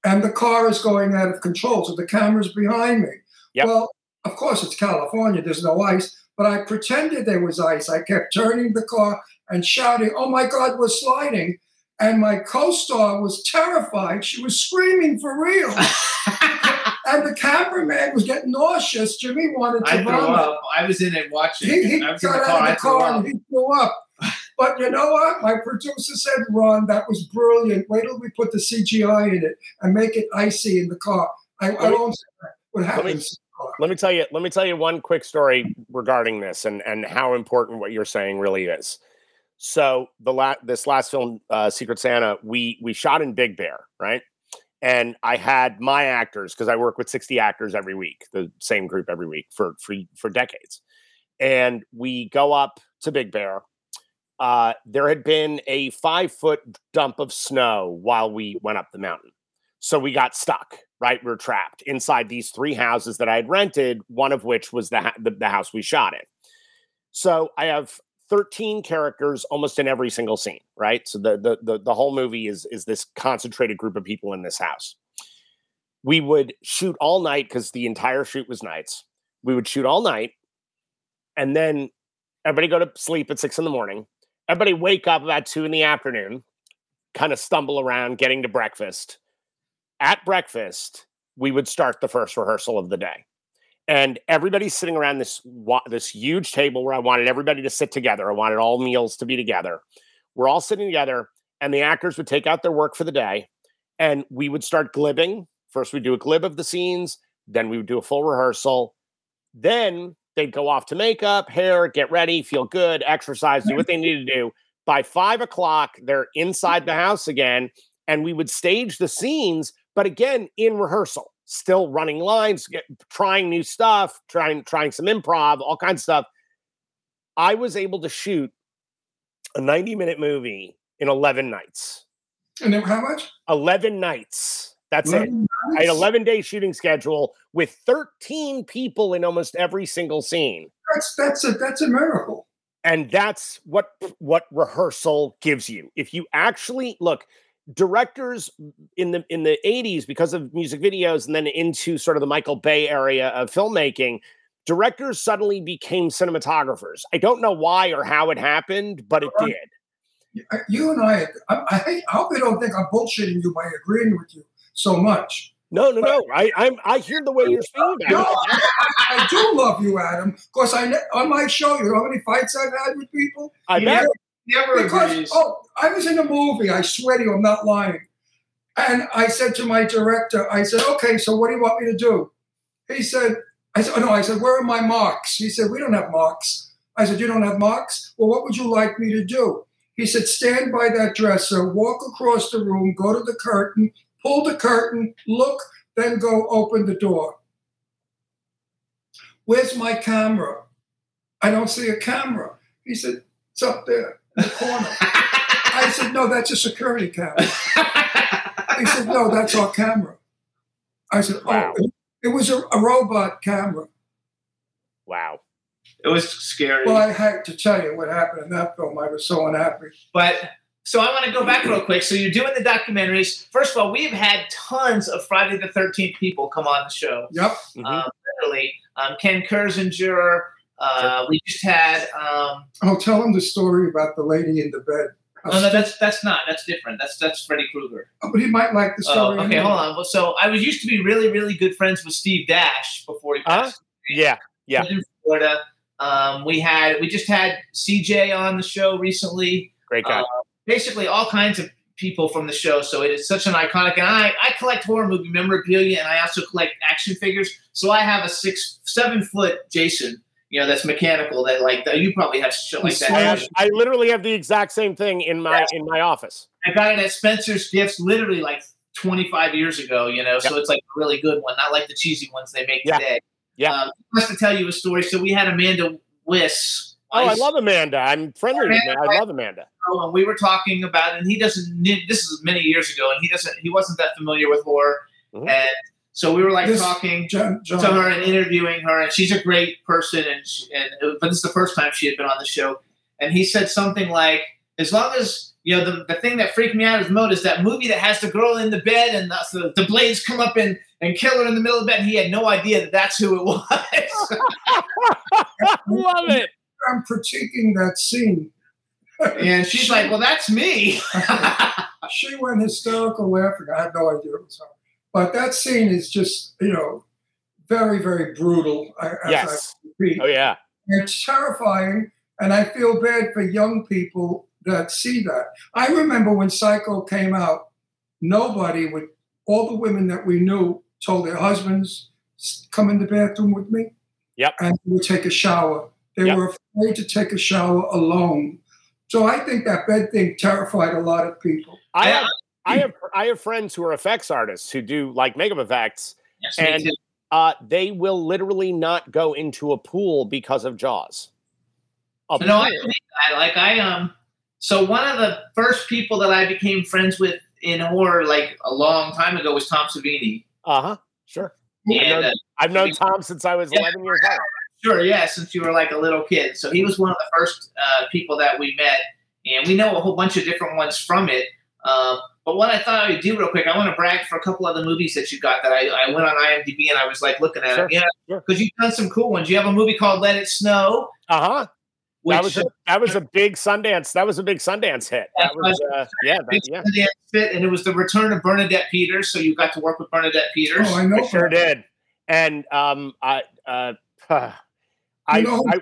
Speaker 4: and the car is going out of control. So the camera's behind me.
Speaker 6: Yep.
Speaker 4: Well, of course, it's California. There's no ice, but I pretended there was ice. I kept turning the car and shouting, "Oh my God, we're sliding!" And my co-star was terrified. She was screaming for real. And the cameraman was getting nauseous. Jimmy wanted to
Speaker 3: I
Speaker 4: vomit.
Speaker 3: up. I was in it watching.
Speaker 4: He, he
Speaker 3: I
Speaker 4: got
Speaker 3: was in the
Speaker 4: out
Speaker 3: car.
Speaker 4: of the car and he threw up. But you know what? My producer said, Ron, that was brilliant. Wait till we put the CGI in it and make it icy in the car. I, I won't say that. What happens in the car.
Speaker 6: Let me tell you. Let me tell you one quick story regarding this and and how important what you're saying really is. So the la- this last film, uh, Secret Santa, we we shot in Big Bear, right? And I had my actors because I work with 60 actors every week, the same group every week for for for decades. And we go up to Big Bear. Uh, there had been a five foot dump of snow while we went up the mountain. So we got stuck, right? We are trapped inside these three houses that I had rented, one of which was the, ha- the, the house we shot in. So I have 13 characters almost in every single scene, right? So the, the the the whole movie is is this concentrated group of people in this house. We would shoot all night because the entire shoot was nights. We would shoot all night, and then everybody go to sleep at six in the morning. Everybody wake up about two in the afternoon, kind of stumble around getting to breakfast. At breakfast, we would start the first rehearsal of the day and everybody's sitting around this this huge table where I wanted everybody to sit together. I wanted all meals to be together. We're all sitting together, and the actors would take out their work for the day, and we would start glibbing. First, we'd do a glib of the scenes, then we would do a full rehearsal. Then they'd go off to makeup, hair, get ready, feel good, exercise, do what they needed to do. By five o'clock, they're inside the mm-hmm. house again, and we would stage the scenes, but again in rehearsal still running lines, get, trying new stuff, trying trying some improv, all kinds of stuff. I was able to shoot a 90 minute movie in 11 nights.
Speaker 4: And then how much?
Speaker 6: 11 nights. That's it.
Speaker 4: Nice.
Speaker 6: I had 11 day shooting schedule with 13 people in almost every single scene.
Speaker 4: That's that's a that's a miracle.
Speaker 6: and that's what what rehearsal gives you if you actually look directors in the in the 80s because of music videos and then into sort of the michael bay area of filmmaking directors suddenly became cinematographers i don't know why or how it happened but it did uh,
Speaker 4: You and I, I, I, I hope they don't think I'm bullshitting you by agreeing with you so much.
Speaker 6: no no no i i'm i hear the way you're speaking
Speaker 4: No. I, I do love you, Adam. Of course, I ne- on my show, you know how many fights I've had with people.
Speaker 6: i
Speaker 3: You never, never
Speaker 4: Because
Speaker 3: agrees.
Speaker 4: oh, I was in a movie. I swear to you, I'm not lying. And I said to my director, I said, "Okay, so what do you want me to do?" He said, "I said, oh, no." I said, "Where are my marks?" He said, "We don't have marks." I said, "You don't have marks? Well, what would you like me to do?" He said, "Stand by that dresser, walk across the room, go to the curtain, pull the curtain, look, then go open the door." Where's my camera? I don't see a camera. He said, It's up there in the corner. I said, No, that's a security camera. He said, No, that's our camera. I said, oh,
Speaker 6: Wow.
Speaker 4: Oh, it, it was a, a robot camera.
Speaker 6: wow
Speaker 3: it was scary.
Speaker 4: Well, I had to tell you what happened in that film. I was so unhappy.
Speaker 3: But so I want to go back real quick. So you're doing the documentaries. First of all, we've had tons of Friday the 13th people come on the show.
Speaker 4: Yep.
Speaker 6: Mhm.
Speaker 3: Um, literally, um, Ken Kirzinger. Uh, we just had. Um,
Speaker 4: Oh, tell them the story about the lady in the bed.
Speaker 3: oh no, that's that's not. That's different. That's that's Freddy Krueger.
Speaker 4: Oh, but he might like the
Speaker 3: Oh,
Speaker 4: story.
Speaker 3: okay,
Speaker 4: anyway.
Speaker 3: hold on. Well, so I was used to be really, really good friends with Steve Dash before he
Speaker 6: Huh?
Speaker 3: passed.
Speaker 6: yeah Yeah.
Speaker 3: In Florida. Um, we had we just had CJ on the show recently.
Speaker 6: great guy
Speaker 3: Uh, basically all kinds of people from the show. So it is such an iconic. And I, I collect horror movie memorabilia, and I also collect action figures. So I have a six, seven foot Jason. You know, that's mechanical. That like that. You probably have shit like
Speaker 4: The
Speaker 6: I,
Speaker 3: that.
Speaker 6: have, I literally have the exact same thing in my in my office
Speaker 3: I got it at Spencer's Gifts, literally like 25 years ago. You know, so it's like a really good one, not like the cheesy ones they make
Speaker 6: Yeah.
Speaker 3: today.
Speaker 6: Yeah.
Speaker 3: Um, just to tell you a story. So we had Amanda Wyss.
Speaker 6: Oh i love amanda. I'm friendly with her i love amanda.
Speaker 3: And we were talking about and he doesn't this is many years ago and he doesn't he wasn't that familiar with horror
Speaker 6: Mhm.
Speaker 3: and so we were like
Speaker 4: This-
Speaker 3: talking
Speaker 4: John, John,
Speaker 3: to her and interviewing her and she's a great person and she, and it- but this is the first time she had been on the show. And he said something like as long as you know the, the thing that freaked me out is mode is that movie that has the girl in the bed and the, the, the blades come up and and kill her in the middle of the bed. And he had no idea that that's who it was.
Speaker 6: Love it
Speaker 4: I'm critiquing that scene.
Speaker 3: and she's like well that's me
Speaker 4: she went hysterical laughing. I had no idea it was her. But that scene is just, you know, very, very brutal. As
Speaker 6: yes
Speaker 4: I
Speaker 6: oh yeah
Speaker 4: It's terrifying, and I feel bad for young people that see that. I remember when Psycho came out, nobody would, all the women that we knew told their husbands, come in the bathroom with me.
Speaker 6: Yep.
Speaker 4: And we would take a shower. They
Speaker 6: Yep.
Speaker 4: were afraid to take a shower alone. So I think that bed thing terrified a lot of people.
Speaker 6: I have, I have I have friends who are effects artists who do like makeup effects.
Speaker 3: Yes,
Speaker 6: And- Uh, they will literally not go into a pool because of Jaws. A
Speaker 3: No, I
Speaker 6: pool.
Speaker 3: believe that. Like I um, so one of the first people that I became friends with in horror, like a long time ago, was Tom Savini.
Speaker 6: Uh huh. Sure.
Speaker 3: And uh,
Speaker 6: I've known Tom since I was
Speaker 3: Yeah.
Speaker 6: 11 years old.
Speaker 3: Sure, yeah, since you were like a little kid, so he was one of the first uh, people that we met, and we know a whole bunch of different ones from it. Um, but what I thought I would do real quick, I want to brag for a couple of the movies that you got that I, I went on IMDb and I was like looking at
Speaker 6: Sure,
Speaker 3: them. Yeah,
Speaker 6: sure.
Speaker 3: because you've done some cool ones. You have a movie called Let It Snow,
Speaker 6: Uh huh.
Speaker 3: which
Speaker 6: That was a, that was a big Sundance. That was a big Sundance hit. That was uh, yeah, that, yeah.
Speaker 3: Sundance fit, and it was the return of Bernadette Peters. So you got to work with Bernadette Peters.
Speaker 4: Oh, I know.
Speaker 6: I sure did. And um, I uh, I,
Speaker 4: You know
Speaker 6: I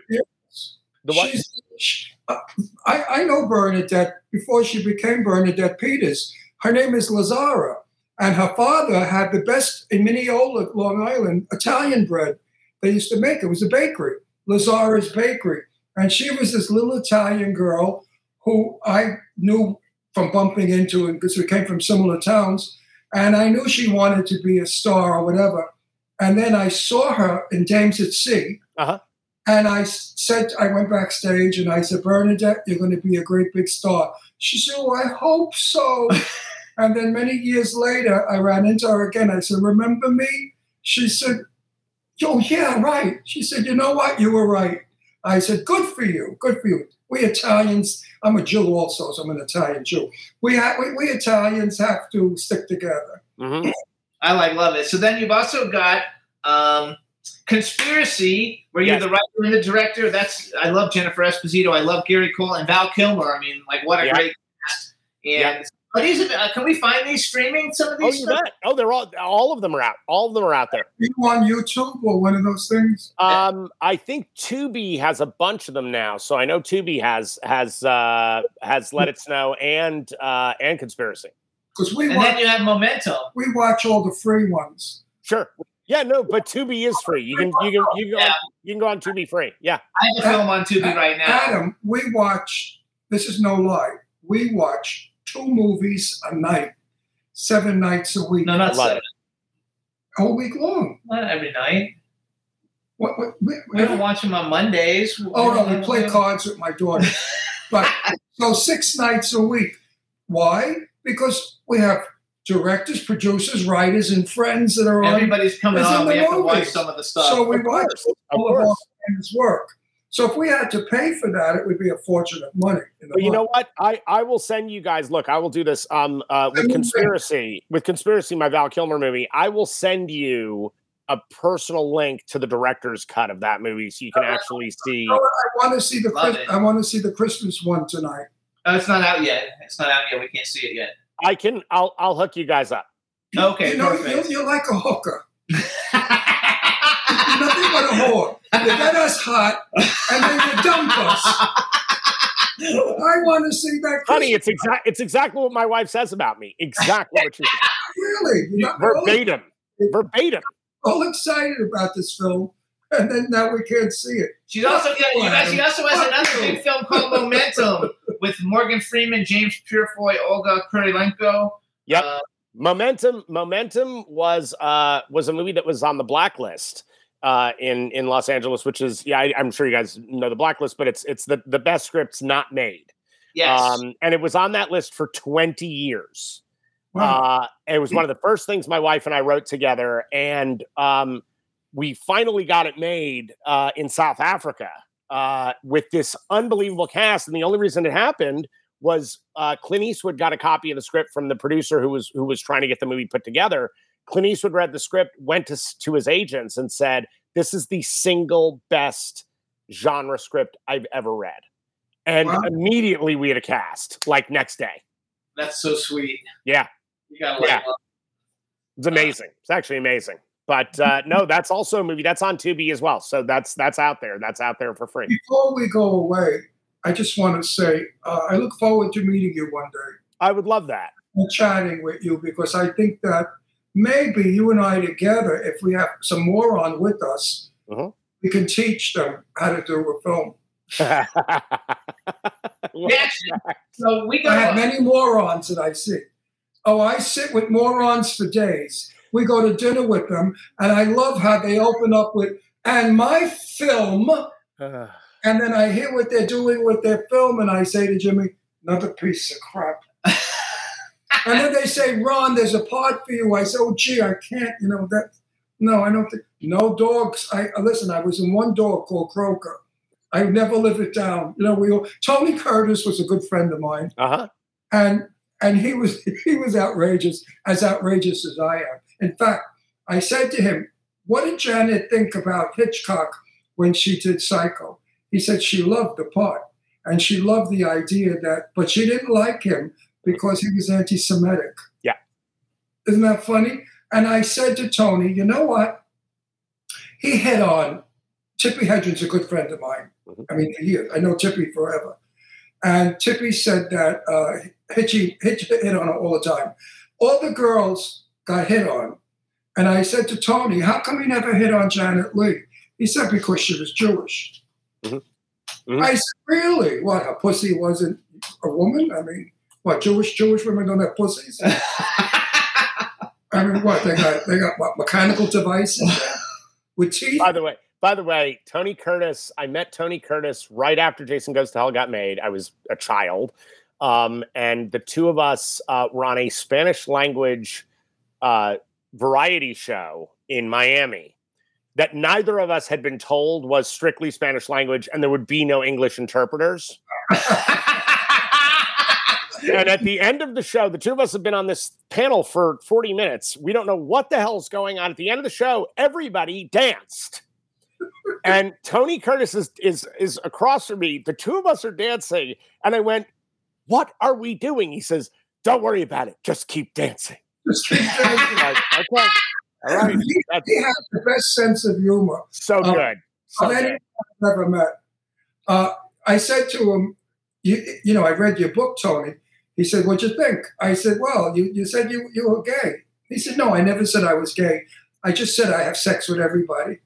Speaker 6: the what?
Speaker 4: She, uh, I, I know Bernadette before she became Bernadette Peters. Her name is Lazzara, and her father had the best in Mineola, Long Island, Italian bread. They used to make it was a bakery, Lazzara's Bakery, and she was this little Italian girl who I knew from bumping into it because we came from similar towns, and I knew she wanted to be a star or whatever. And then I saw her in Dames at Sea, and I said, I went backstage and I said, Bernadette, you're going to be a great big star. She said, Oh, I hope so. And then many years later, I ran into her again. I said, Remember me? She said, Oh, yeah, right. She said, You know what? You were right. I said, Good for you. Good for you. We Italians, I'm a Jew also, so I'm an Italian Jew. We, ha- we, we Italians have to stick together.
Speaker 6: Mhm.
Speaker 3: I like love it. So then you've also got um, Conspiracy, where you're
Speaker 6: Yes.
Speaker 3: the writer and the director. That's I love Jennifer Esposito. I love Gary Cole and Val Kilmer. I mean, like what a
Speaker 6: Yeah.
Speaker 3: great cast. And are these? Uh, can we find these streaming? Some of
Speaker 6: Oh,
Speaker 3: these.
Speaker 6: you
Speaker 3: stuff?
Speaker 6: bet. Oh, they're all all of them are out. All of them are out there.
Speaker 4: you on YouTube or one of those things?
Speaker 6: Um, I think Tubi has a bunch of them now. So I know Tubi has has uh has Let It Snow and uh and Conspiracy.
Speaker 4: Because we
Speaker 3: And
Speaker 4: watch,
Speaker 3: then you have Momentum.
Speaker 4: we watch all the free ones.
Speaker 6: Sure. Yeah, no, but Tubi is free. You can you can you can go on,
Speaker 3: Yeah.
Speaker 6: you can go on Tubi free. Yeah.
Speaker 3: I have a film on Tubi right now.
Speaker 4: Adam, we watch, this is no lie, we watch two movies a night, seven nights a week,
Speaker 3: No, not seven.
Speaker 4: all week long.
Speaker 3: Not every night.
Speaker 4: What, what, we,
Speaker 3: We don't watch them on Mondays.
Speaker 4: oh, no, we play cards with my daughter. but so six nights a week. Why? Because we have directors, producers, writers, and friends that are on.
Speaker 3: Everybody's coming on.
Speaker 4: the
Speaker 3: We have to watch some of the stuff.
Speaker 4: So we watch
Speaker 6: course, of
Speaker 4: all of our friends' work. So if we had to pay for that, it would be a fortune of money. in the
Speaker 6: you know what? I I will send you guys. Look, I will do this. Um, uh, with conspiracy, with conspiracy, my Val Kilmer movie. I will send you a personal link to the director's cut of that movie, so you can actually see.
Speaker 4: You? I want to see the
Speaker 3: Love
Speaker 4: I want to see the Christmas one tonight.
Speaker 3: Oh, it's not out yet. It's not out yet. We can't see it yet.
Speaker 6: I can. I'll I'll hook you guys up.
Speaker 3: Okay,
Speaker 4: you know,
Speaker 3: perfect.
Speaker 4: you're, you're like a hooker. You're nothing but a whore. You get us hot, and then you dump us. I want to see that.
Speaker 6: Honey, it's exact. It's exactly what my wife says about me. Exactly what she
Speaker 4: really you got me all,
Speaker 6: verbatim. Verbatim.
Speaker 4: all excited about this film, and then now we can't see it.
Speaker 3: She's also got, you she also has another big film called Momentum with Morgan Freeman, James Purefoy, Olga Kurylenko.
Speaker 6: Yep.
Speaker 3: Uh,
Speaker 6: Momentum. Momentum was uh was a movie that was on the blacklist uh in in Los Angeles, which is yeah I, I'm sure you guys know the blacklist, but it's it's the the best scripts not made.
Speaker 3: yes.
Speaker 6: Um, and it was on that list for 20 years.
Speaker 4: Wow.
Speaker 6: Uh, it was one of the first things my wife and I wrote together, and um, we finally got it made uh, in South Africa uh, with this unbelievable cast. And the only reason it happened was uh, Clint Eastwood got a copy of the script from the producer who was who was trying to get the movie put together. Clint Eastwood read the script, went to to his agents, and said, "This is the single best genre script I've ever read." And
Speaker 4: Wow.
Speaker 6: immediately we had a cast like next day.
Speaker 3: That's so sweet.
Speaker 6: Yeah.
Speaker 3: You gotta
Speaker 6: Yeah.
Speaker 3: love-
Speaker 6: It's amazing. It's actually amazing. But uh, no, that's also a movie that's on Tubi as well. So that's that's out there. That's out there for free.
Speaker 4: Before we go away, I just want to say uh, I look forward to meeting you one day
Speaker 6: I would love that.
Speaker 4: and chatting with you because I think that maybe you and I together, if we have some moron with us,
Speaker 6: Mhm.
Speaker 4: we can teach them how to do a film.
Speaker 3: Yes. So we
Speaker 4: I have
Speaker 3: got
Speaker 4: many morons that I see. Oh, I sit with morons for days. We go to dinner with them, and I love how they open up with, and my film, and then I hear what they're doing with their film, and I say to Jimmy, another piece of crap. and then they say, Ron, there's a part for you. I say, oh, gee, I can't, you know, that, no, I don't think, no dogs. I uh, Listen, I was in one dog called Croker. I never live it down. You know, we all, Tony Curtis was a good friend of mine
Speaker 6: uh-huh.
Speaker 4: and and he was he was outrageous, as outrageous as I am. In fact, I said to him, "What did Janet think about Hitchcock when she did Psycho?" He said she loved the part and she loved the idea that, but she didn't like him because he was anti-Semitic.
Speaker 6: Yeah.
Speaker 4: isn't that funny? And I said to Tony, "You know what? He hit on Tippi Hedren's a good friend of mine.
Speaker 6: Mhm.
Speaker 4: I mean, for years. I know Tippi forever." And Tippi said that uh, Hitchy, Hitch hit on her all the time. All the girls got hit on. And I said to Tony, how come he never hit on Janet Leigh? He said, because she was Jewish.
Speaker 6: Mhm. Mhm.
Speaker 4: I said, really? What, her pussy wasn't a woman? I mean, what, Jewish Jewish women don't have pussies? I mean, what, they got, they got what, mechanical devices with teeth?
Speaker 6: By the way, by the way, Tony Curtis, I met Tony Curtis right after Jason Goes to Hell got made. I was a child. um, and the two of us uh, were on a Spanish language uh, variety show in Miami that neither of us had been told was strictly Spanish language, and there would be no English interpreters. and at the end of the show, the two of us have been on this panel for 40 minutes. We don't know what the hell's going on. At the end of the show, everybody danced. And Tony Curtis is, is is across from me. The two of us are dancing. And I went, What are we doing? He says, Don't worry about it. Just keep dancing.
Speaker 4: Just keep dancing.
Speaker 6: I'm like, okay. All right.
Speaker 4: He,
Speaker 6: That's
Speaker 4: he has the best sense of humor
Speaker 6: so
Speaker 4: Uh,
Speaker 6: good. So
Speaker 4: of
Speaker 6: good.
Speaker 4: anyone I've ever met. Uh, I said to him, you, you know, I read your book, Tony. He said, What'd you think? I said, Well, you, you said you, you were gay. He said, No, I never said I was gay. I just said I have sex with everybody.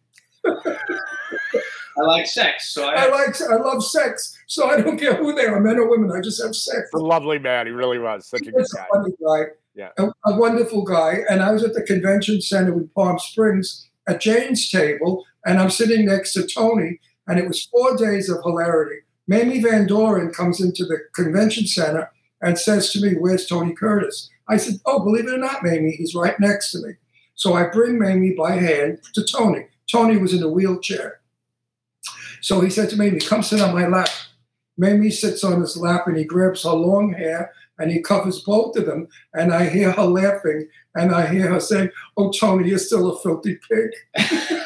Speaker 3: I like sex, so
Speaker 4: I
Speaker 3: I,
Speaker 4: like, I love sex, so I don't care who they are, men or women. I just have sex.
Speaker 6: a lovely man. He really was such a good
Speaker 4: was a
Speaker 6: guy.
Speaker 4: funny guy,
Speaker 6: Yeah.
Speaker 4: a, a wonderful guy. And I was at the convention center in Palm Springs at Jane's table, and I'm sitting next to Tony, and it was four days of hilarity. Mamie Van Doren comes into the convention center and says to me, Where's Tony Curtis? I said, Oh, believe it or not, Mamie, he's right next to me. So I bring Mamie by hand to Tony. Tony was in a wheelchair. So he said to Mamie, Come sit on my lap. Mamie sits on his lap and he grabs her long hair and he covers both of them. And I hear her laughing and I hear her saying, Oh, Tony, you're still a filthy pig.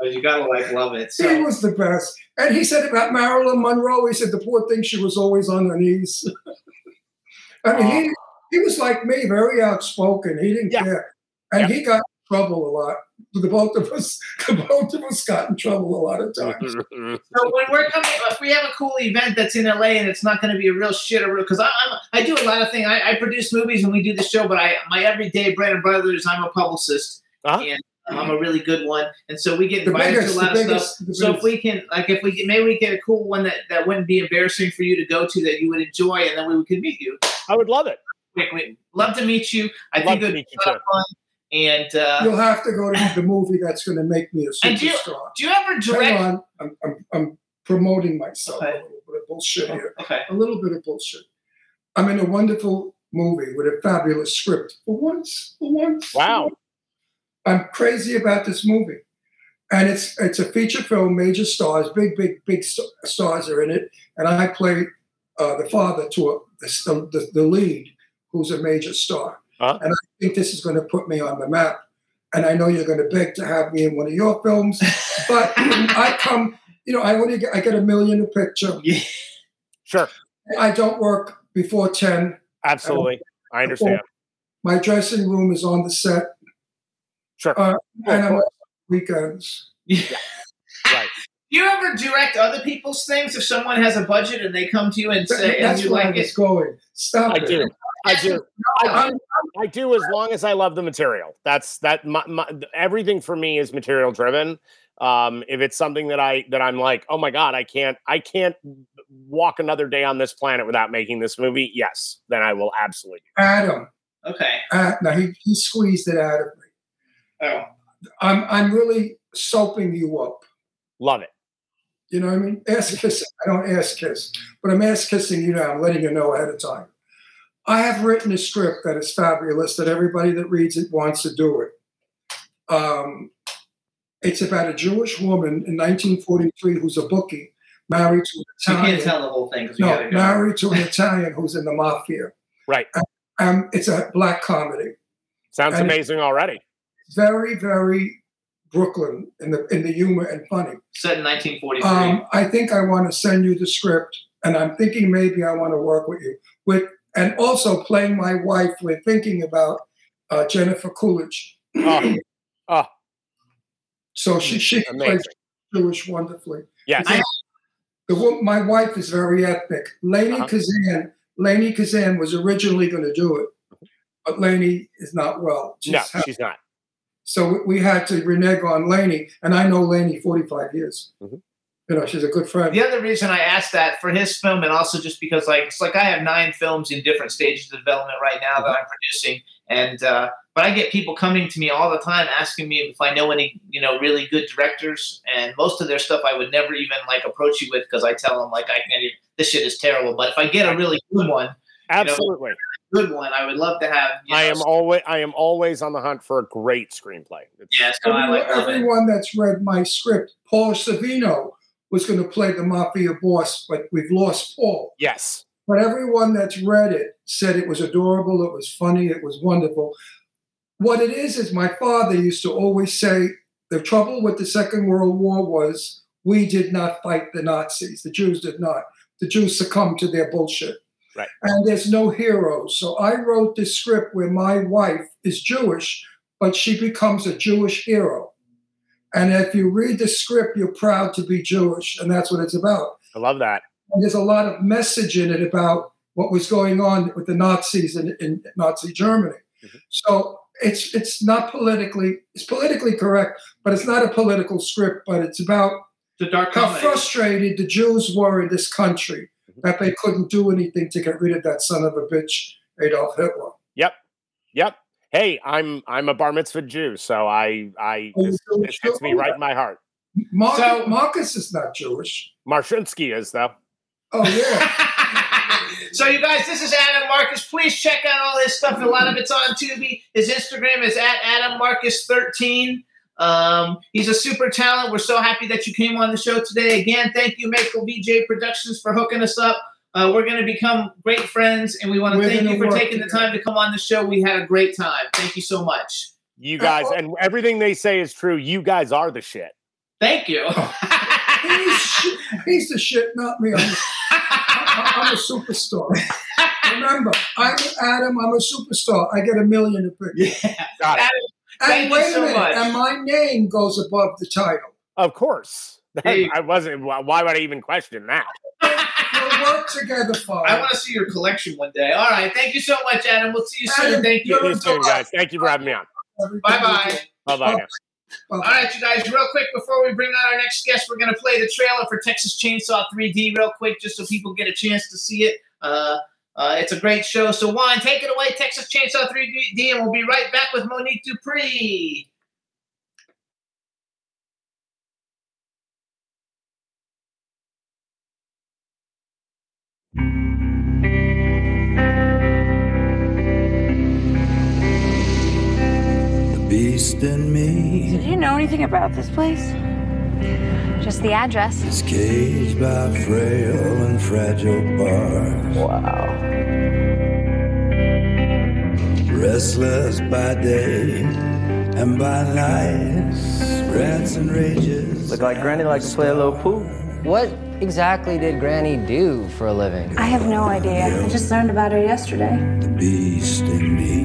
Speaker 3: oh, you gotta like love it.
Speaker 4: He was the best. And he said about Marilyn Monroe, he said the poor thing, she was always on her knees. I mean, he, he was like me, very outspoken. He didn't
Speaker 6: Yeah.
Speaker 4: care. And
Speaker 6: Yeah.
Speaker 4: he got in trouble a lot. The both of us, the both of us got in trouble a lot of times.
Speaker 3: So when we're coming, if we have a cool event that's in LA and it's not going to be a real shit or real, because I'm I do a lot of things. I, I produce movies and we do the show, but I my everyday bread and butter is I'm a publicist
Speaker 6: Uh-huh.
Speaker 3: and I'm a really good one, and so we get invited
Speaker 4: biggest,
Speaker 3: to a lot of stuff.
Speaker 4: biggest, the
Speaker 3: So if we can, like, if we can, maybe we get a cool one that that wouldn't be embarrassing for you to go to that you would enjoy, and then we could meet you.
Speaker 6: I would love it.
Speaker 3: Wait, wait, love to meet you. I
Speaker 6: Love
Speaker 3: think it would be a lot of fun. And uh,
Speaker 4: You'll have to go to the movie that's going to make me a
Speaker 3: And you-
Speaker 4: superstar.
Speaker 3: do you ever
Speaker 4: Hang
Speaker 3: direct?
Speaker 4: on, I'm, I'm, I'm promoting myself
Speaker 3: Okay.
Speaker 4: a little bit of bullshit here.
Speaker 3: Okay.
Speaker 4: A little bit of bullshit. I'm in a wonderful movie with a fabulous script. For once, for once.
Speaker 6: Wow.
Speaker 4: I'm crazy about this movie. And it's it's a feature film, major stars, big, big, big st- stars are in it. And I play uh, the father to a, the, the, the lead, who's a major star.
Speaker 6: Huh?
Speaker 4: And I think this is going to put me on the map. And I know you're going to beg to have me in one of your films, but I come, you know, I only get, I get a million a picture.
Speaker 3: Yeah.
Speaker 6: Sure.
Speaker 4: I don't work before 10.
Speaker 6: Absolutely. I understand.
Speaker 4: My dressing room is on the set,
Speaker 6: Sure.
Speaker 4: uh, and I'm
Speaker 6: course.
Speaker 4: on weekends.
Speaker 6: Right.
Speaker 3: Do you ever direct other people's things if someone has a budget and they come to you and say, and
Speaker 4: That's
Speaker 3: you
Speaker 4: where I
Speaker 3: like
Speaker 4: was
Speaker 3: it?
Speaker 4: going. Stop
Speaker 6: I
Speaker 4: it.
Speaker 6: do. I do. I do. I do as long as I love the material. That's that. My, my, everything for me is material driven. Um, if it's something that I that I'm like, oh my god, I can't, I can't walk another day on this planet without making this movie. Yes, then I will absolutely.
Speaker 4: Adam.
Speaker 3: Okay.
Speaker 4: Uh, now he, he squeezed it out of me.
Speaker 3: Oh.
Speaker 4: I'm I'm really soaping you up.
Speaker 6: Love it.
Speaker 4: You know what I mean? Ass kissing. I don't ass kiss, but I'm ass kissing you now. I'm letting you know ahead of time. I have written a script that is fabulous that everybody that reads it wants to do it. Um, it's about a Jewish woman in 1943 who's a bookie, married to an Italian.
Speaker 3: You can't tell the whole thing
Speaker 4: no,
Speaker 3: gotta go.
Speaker 4: married to an Italian who's in the mafia.
Speaker 6: Right.
Speaker 4: Um, it's a black comedy.
Speaker 6: Sounds
Speaker 4: And-
Speaker 6: amazing already.
Speaker 4: Very, very Brooklyn in the in the humor and funny.
Speaker 3: Set in 1943.
Speaker 4: Um, I think I want to send you the script, and I'm thinking maybe I want to work with you. With and also playing my wife. We're thinking about uh, Jennifer Coolidge.
Speaker 6: Oh, oh,
Speaker 4: So she she plays. Jewish wonderfully.
Speaker 6: Yes.
Speaker 4: I- The my wife is very ethnic. Lainie
Speaker 6: Uh-huh.
Speaker 4: Kazan. Lainie Kazan was originally going to do it, but Lainie is not well. She's
Speaker 6: no,
Speaker 4: ha-
Speaker 6: she's not.
Speaker 4: so we- had to renege on Lainie, and I know Lainie 45 years.
Speaker 6: Mhm.
Speaker 4: You know, she's a good friend.
Speaker 3: the other reason I asked that for his film, and also just because, like, it's like I have nine films in different stages of development right now that I'm producing, and uh, but I get people coming to me all the time asking me if I know any, you know, really good directors, and most of their stuff I would never even like approach you with because I tell them like I can't. Even, this shit is terrible. But if I get a really good one,
Speaker 6: Absolutely.
Speaker 3: good one, I would love to have. You
Speaker 6: I
Speaker 3: know,
Speaker 6: am always I am always on the hunt for a great screenplay. It's-
Speaker 3: Yeah, so I like.
Speaker 4: Everyone that's read my script, Paul Sorvino was going to play the mafia boss, but we've lost Paul.
Speaker 6: Yes.
Speaker 4: But everyone that's read it said it was adorable, it was funny, it was wonderful. What it is is my father used to always say the trouble with the Second World War was we did not fight the Nazis. The Jews did not. The Jews succumbed to their bullshit.
Speaker 6: Right.
Speaker 4: And there's no heroes. So I wrote this script where my wife is Jewish, but she becomes a Jewish hero. And if you read the script, you're proud to be Jewish. And that's what it's about.
Speaker 6: I love that.
Speaker 4: And there's a lot of message in it about what was going on with the Nazis in, in Nazi Germany.
Speaker 6: Mhm.
Speaker 4: So it's it's not politically it's politically correct, but it's not a political script. But it's about
Speaker 3: The dark
Speaker 4: how
Speaker 3: comedy.
Speaker 4: frustrated the Jews were in this country
Speaker 6: Mhm.
Speaker 4: that they couldn't do anything to get rid of that son of a bitch Adolf Hitler.
Speaker 6: Yep. Yep. Hey, I'm I'm a bar mitzvah Jew, so I I this, this hits me right in my heart.
Speaker 4: Marcus,
Speaker 3: So-
Speaker 4: Marcus is not Jewish.
Speaker 6: Marshinsky is though.
Speaker 4: Oh yeah.
Speaker 3: so you guys, this is Adam Marcus. Please check out all his stuff. A lot of it's on Tubi. His Instagram is at Adam Marcus 13. Um, he's a super talent. We're so happy that you came on the show today. Again, thank you, Michael VJ Productions, for hooking us up. Uh, we're going to become great friends, and we want to thank you for
Speaker 4: work
Speaker 3: taking the time to come on the show. We had a great time. Thank you so much.
Speaker 6: You guys and everything they say is true. You guys are the shit.
Speaker 3: Thank you.
Speaker 4: he's, he's the shit, not me. I'm, I- I'm a superstar. Remember, I'm Adam. I'm a superstar. I get a million a pick.
Speaker 3: yeah.
Speaker 6: Got it.
Speaker 3: Thank
Speaker 4: And
Speaker 3: you
Speaker 4: wait a
Speaker 3: so
Speaker 4: minute,
Speaker 3: much.
Speaker 4: and my name goes above the title.
Speaker 6: Of course.
Speaker 3: There
Speaker 6: I wasn't. Why why would I even question that?
Speaker 4: We'll work together,
Speaker 3: I want to see your collection one day. All right. Thank you so much, Adam. We'll see you soon.
Speaker 4: Adam,
Speaker 3: Thank you.
Speaker 6: See you soon, guys. Thank you for having me on.
Speaker 3: Bye-bye.
Speaker 6: Bye bye.
Speaker 3: All right, you guys, real quick before we bring on our next guest, we're going to play the trailer for Texas Chainsaw 3D real quick just so people get a chance to see it. Uh, uh, it's a great show. So, Juan, take it away, Texas Chainsaw 3D, and we'll be right back with Monique Dupree.
Speaker 7: Beast in me
Speaker 8: Did you know anything about this place?
Speaker 9: Just the address.
Speaker 7: is caged by frail and fragile bars.
Speaker 8: Wow.
Speaker 7: Restless by day and by night, rants and rages.
Speaker 10: Look like Granny likes to play a little pool.
Speaker 11: What exactly did Granny do for a living?
Speaker 9: I have no idea. I just learned about her yesterday.
Speaker 7: The beast in me.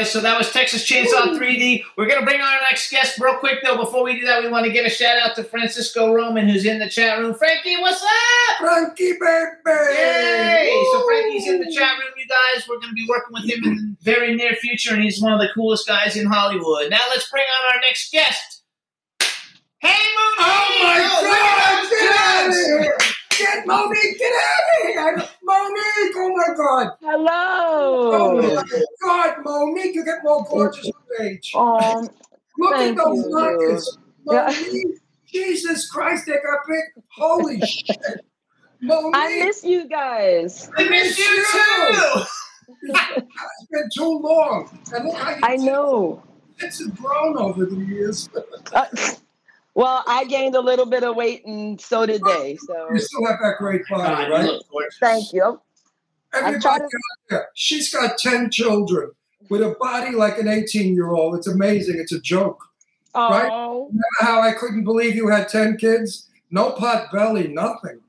Speaker 3: Guys. So that was Texas Chainsaw 3D. We're gonna bring on our next guest real quick though. Before we do that, we want to give a shout out to Francisco Roman, who's in the chat room. Frankie, what's up?
Speaker 4: Frankie baby.
Speaker 3: Yay! So Frankie's in the chat room, you guys. We're gonna be working with him in the very near future, and he's one of the coolest guys in Hollywood. Now let's bring on our next guest. Hey, Mooney!
Speaker 4: Oh my
Speaker 3: Oh,
Speaker 4: God!
Speaker 3: look at
Speaker 4: Get out of
Speaker 3: those
Speaker 4: here! Get Monique! Get out of here! Monique! Oh my God!
Speaker 12: Hello.
Speaker 4: Oh my God, Monique! You get more gorgeous with age.
Speaker 12: Um,
Speaker 4: Look
Speaker 12: thank
Speaker 4: at those
Speaker 12: you.
Speaker 4: markers.
Speaker 12: Yeah.
Speaker 4: Jesus Christ, they got big. Holy shit! Monique!
Speaker 12: I miss you guys.
Speaker 3: I miss you too.
Speaker 4: It's been too long. And look how you
Speaker 12: I know.
Speaker 4: It's grown over the years.
Speaker 12: Uh, well, I gained a little bit of weight, and so did they. So
Speaker 4: You still have that great body,
Speaker 3: God,
Speaker 4: right?
Speaker 3: look
Speaker 12: thank you.
Speaker 4: Everybody
Speaker 12: tried to-
Speaker 4: out there, she's got 10 children with a body like an 18 year old. It's amazing. It's a joke. Right?
Speaker 12: Oh
Speaker 4: Remember how I couldn't believe you had 10 kids? No pot belly, nothing.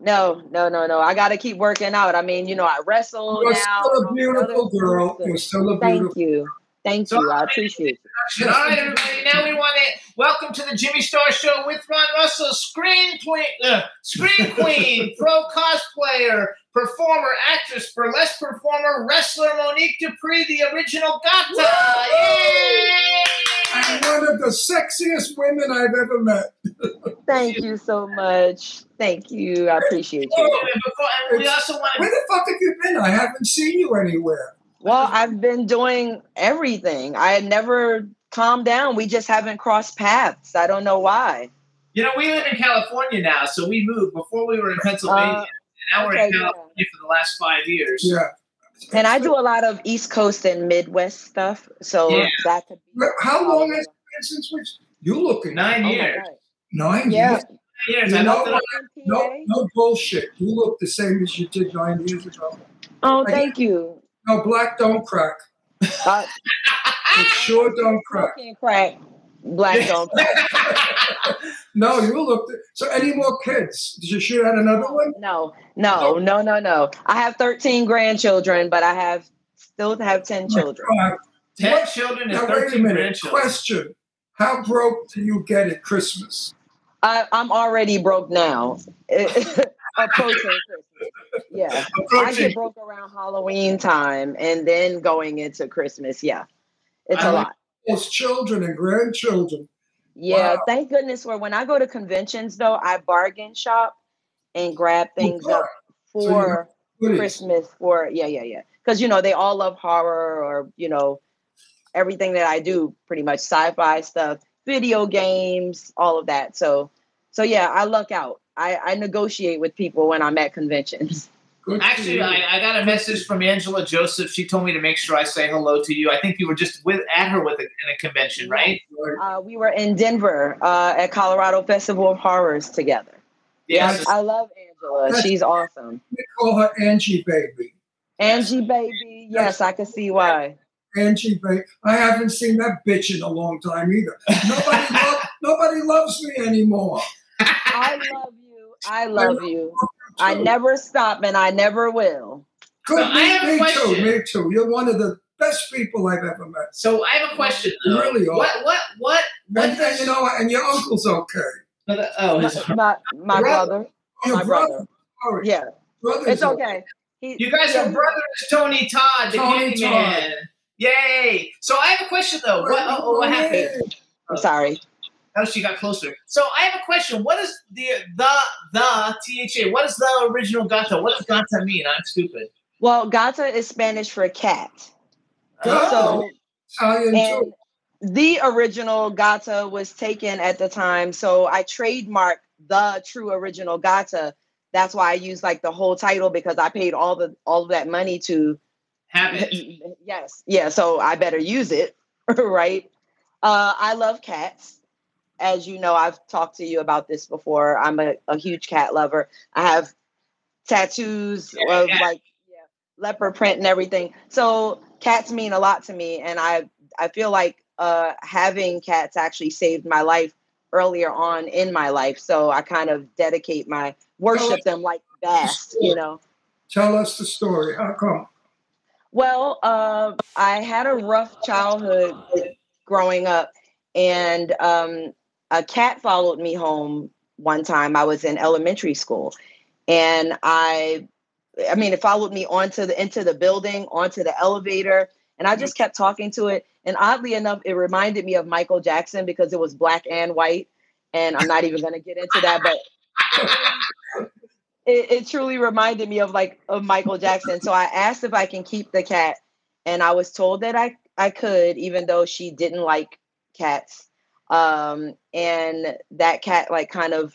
Speaker 12: no, no, no, no! I got to keep working out. I mean, you know, I wrestle
Speaker 4: You're
Speaker 12: now.
Speaker 4: still a beautiful girl. You're still a beautiful.
Speaker 12: Thank
Speaker 4: beautiful
Speaker 12: you, thank
Speaker 3: So-
Speaker 12: you. I appreciate you.
Speaker 3: All right, everybody. Now we want to welcome to the Jimmy Star Show with Ron Russell, screen queen, uh, screen queen, pro cosplayer, performer, actress, burlesque performer, wrestler Monique Dupree, the original Gata. Yay!
Speaker 4: And one of the sexiest women I've ever met.
Speaker 12: Thank you so much. Thank you. I appreciate
Speaker 3: And
Speaker 12: you.
Speaker 3: before- and we also want
Speaker 4: Where the fuck have you been? I haven't seen you anywhere.
Speaker 12: Well, I've been doing everything. I had never calmed down. We just haven't crossed paths. I don't know why.
Speaker 3: You know, we live in California now, so we moved. Before we were in Pennsylvania,
Speaker 12: Uh,
Speaker 3: and now we're in
Speaker 12: okay, yeah.
Speaker 3: California for the last five years.
Speaker 4: Yeah.
Speaker 12: And I do a lot of East Coast and Midwest stuff. So
Speaker 3: Yeah.
Speaker 12: that could be
Speaker 4: How long has it been since we? You looking
Speaker 3: Nine
Speaker 12: Oh my
Speaker 3: years.
Speaker 12: God.
Speaker 4: nine
Speaker 12: Yeah.
Speaker 4: years?
Speaker 3: Nine years.
Speaker 4: You
Speaker 3: I
Speaker 4: know
Speaker 3: looked it
Speaker 4: what?
Speaker 3: up.
Speaker 4: No, no bullshit. You look the same as you did nine years ago.
Speaker 12: Oh, thank you.
Speaker 4: No, black don't crack.
Speaker 12: Uh,
Speaker 4: It sure don't crack.
Speaker 12: can't crack. Black don't crack.
Speaker 4: No, you look. So, any more kids? Did you shoot out another one?
Speaker 12: No, no, no, no, no. I have 13 grandchildren, but I have still have 10 children.
Speaker 4: God.
Speaker 3: Ten
Speaker 4: What?
Speaker 3: children and
Speaker 4: Now, wait a
Speaker 3: thirteen
Speaker 4: minute.
Speaker 3: grandchildren.
Speaker 4: Question: How broke do you get at Christmas?
Speaker 12: I, I'm already broke now. Approaching Christmas. Yeah. I
Speaker 3: Approaching.
Speaker 12: get broke around Halloween time and then going into Christmas. Yeah. It's
Speaker 4: I
Speaker 12: a lot.
Speaker 4: Those children and grandchildren.
Speaker 12: Yeah,
Speaker 4: Wow.
Speaker 12: thank goodness for when I go to conventions though, I bargain shop and grab oh, things up for
Speaker 4: goodies.
Speaker 12: Christmas for yeah, yeah, yeah. Because you know, they all love horror or you know, everything that I do pretty much sci-fi stuff, video games, all of that. So so yeah, I luck out. I, I negotiate with people when I'm at conventions.
Speaker 4: Good
Speaker 3: Actually. I, I got a message from Angela Joseph. She told me to make sure I say hello to you. I think you were just with at her with a, in a convention, right?
Speaker 4: Right.
Speaker 12: Uh, we were in Denver uh, at Colorado Festival of Horrors together.
Speaker 3: Yes.
Speaker 12: I love Angela. She's awesome.
Speaker 4: We call her Angie Baby.
Speaker 12: Angie baby, yes, I can see why.
Speaker 4: Angie Baby. I haven't seen that bitch in a long time either. Nobody, lo- nobody loves me anymore.
Speaker 12: I love you. I love you. I never stop and I never will.
Speaker 4: Good,
Speaker 3: So I have a
Speaker 4: me, me too.
Speaker 3: question.
Speaker 4: Me too. You're one of the best people I've ever met.
Speaker 3: So I have a question.
Speaker 4: You
Speaker 3: though.
Speaker 4: really are.
Speaker 3: What? What? What? What
Speaker 4: And, and you know, and your uncle's okay.
Speaker 3: Uh, oh, his,
Speaker 12: My, my
Speaker 4: Brother.
Speaker 12: brother.
Speaker 4: Your
Speaker 12: My
Speaker 4: brother.
Speaker 12: brother.
Speaker 4: Sorry.
Speaker 12: Yeah,
Speaker 4: Brother's
Speaker 12: it's okay. He,
Speaker 3: you guys
Speaker 12: yeah,
Speaker 3: are brothers, Tony Todd, the
Speaker 4: Tony
Speaker 3: Candyman. Yay! So I have a question though. What? Oh, oh, what happened?
Speaker 12: I'm sorry.
Speaker 3: Oh, she got closer. So I have a question. What is the the the THA? What is the original gata? What does gata mean? I'm stupid.
Speaker 12: Well, gata is Spanish for cat.
Speaker 4: Oh,
Speaker 12: So
Speaker 4: Italian
Speaker 12: and the original gata was taken at the time so i trademarked the true original gata that's why i use like the whole title because i paid all the all of that money to
Speaker 3: Have it.
Speaker 12: yes yeah so i better use it right uh i love cats as you know i've talked to you about this before i'm a, a huge cat lover i have tattoos
Speaker 3: Yeah,
Speaker 12: of
Speaker 3: yeah.
Speaker 12: like yeah, leopard print and everything so cats mean a lot to me and i i feel like uh having cats actually saved my life earlier on in my life so i kind of dedicate my worship them like vast you know
Speaker 4: Tell us the story. How come?
Speaker 12: Well, uh, I had a rough childhood growing up, and um, a cat followed me home one time. I was in elementary school, and I, I mean, it followed me onto the into the building, onto the elevator, and I mm-hmm. just kept talking to it. And oddly enough, it reminded me of Michael Jackson because it was black and white. And I'm not even going to get into that, but it, it truly reminded me of like of Michael Jackson. So I asked if I can keep the cat, and I was told that I I could, even though she didn't like cats. Um, and that cat like kind of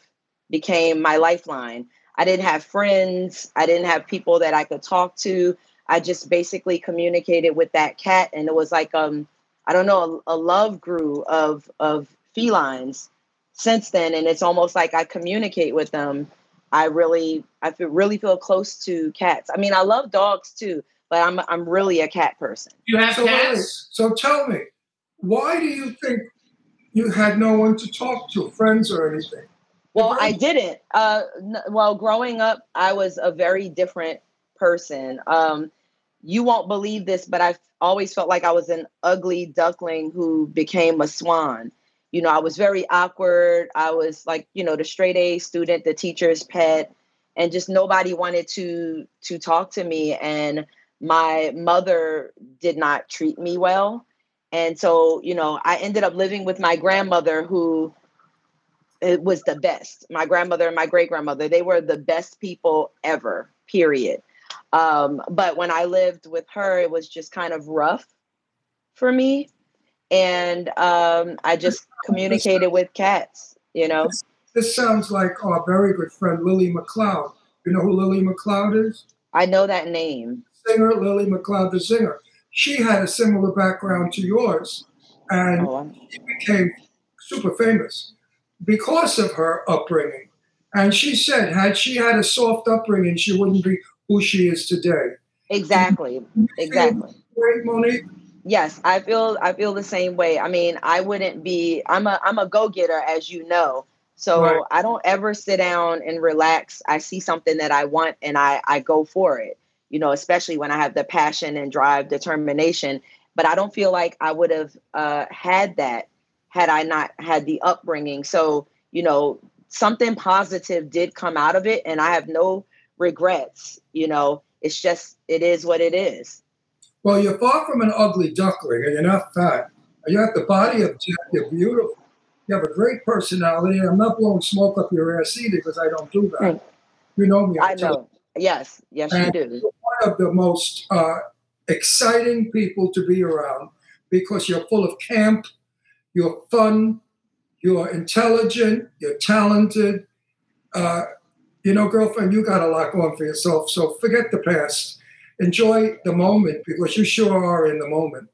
Speaker 12: became my lifeline. I didn't have friends. I didn't have people that I could talk to. I just basically communicated with that cat, and it was like um, I don't know, a, a love grew of of felines since then, and it's almost like I communicate with them. I really, I feel really feel close to cats. I mean, I love dogs too, but I'm I'm really a cat person.
Speaker 3: You have
Speaker 4: so, wait,
Speaker 3: cats?
Speaker 4: so tell me, why do you think you had no one to talk to, friends or anything?
Speaker 12: Well, I didn't. Uh, n- well, growing up, I was a very different person. Um, you won't believe this, but I always felt like I was an ugly duckling who became a swan. You know, I was very awkward. I was like, you know, the straight A student, the teacher's pet, and just nobody wanted to to talk to me. And my mother did not treat me well. And so, you know, I ended up living with my grandmother who it was the best. My grandmother and my great grandmother, they were the best people ever, period. Um, but when I lived with her, it was just kind of rough for me. And um, I just communicated with cats, you know.
Speaker 4: This sounds like our very good friend Lily McLeod. You know who Lily McLeod is?
Speaker 12: I know that name.
Speaker 4: Singer Lily McLeod, the singer. She had a similar background to yours, and
Speaker 12: Oh,
Speaker 4: she became super famous because of her upbringing. And she said, had she had a soft upbringing, she wouldn't be who she is today.
Speaker 12: Exactly. Exactly.
Speaker 4: Right, Monique?
Speaker 12: Yes, I feel I feel the same way. I mean, I wouldn't be I'm a I'm a go-getter as you know. So
Speaker 4: Right.
Speaker 12: I don't ever sit down and relax. I see something that I want and I I go for it. You know, especially when I have the passion and drive, determination, but I don't feel like I would have uh had that had I not had the upbringing. So, you know, something positive did come out of it and I have no regrets, you know. It's just it is what it is.
Speaker 4: Well, you're far from an ugly duckling, and you're not fat. You have the body of Jack. You're beautiful. You have a great personality. I'm not blowing smoke up your ass either because I don't do that. You know me.
Speaker 12: I
Speaker 4: tell
Speaker 12: know. Yes, yes, you do.
Speaker 4: Of the most uh, exciting people to be around because you're full of camp, you're fun, you're intelligent, you're talented. Uh, you know, girlfriend, you got a lot going for yourself. So forget the past. Enjoy the moment because you sure are in the moment.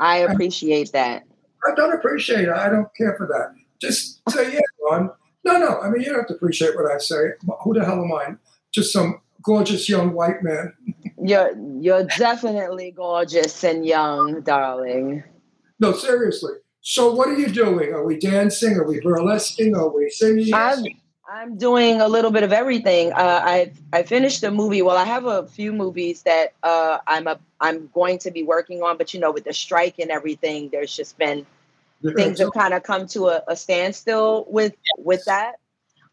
Speaker 12: I appreciate that.
Speaker 4: I don't appreciate it. I don't care for that. Just say, yeah, Ron. No, no. I mean, you don't have to appreciate what I say. Who the hell am I? Just some gorgeous young white man.
Speaker 12: You're you're definitely gorgeous and young, darling.
Speaker 4: No, seriously. So, what are you doing? Are we dancing? Are we burlesquing? Are we singing?
Speaker 12: I'm I'm doing a little bit of everything. Uh, I I finished a movie. Well, I have a few movies that uh, I'm a I'm going to be working on, but you know, with the strike and everything, there's just been things have kind of come to a, a standstill with with that.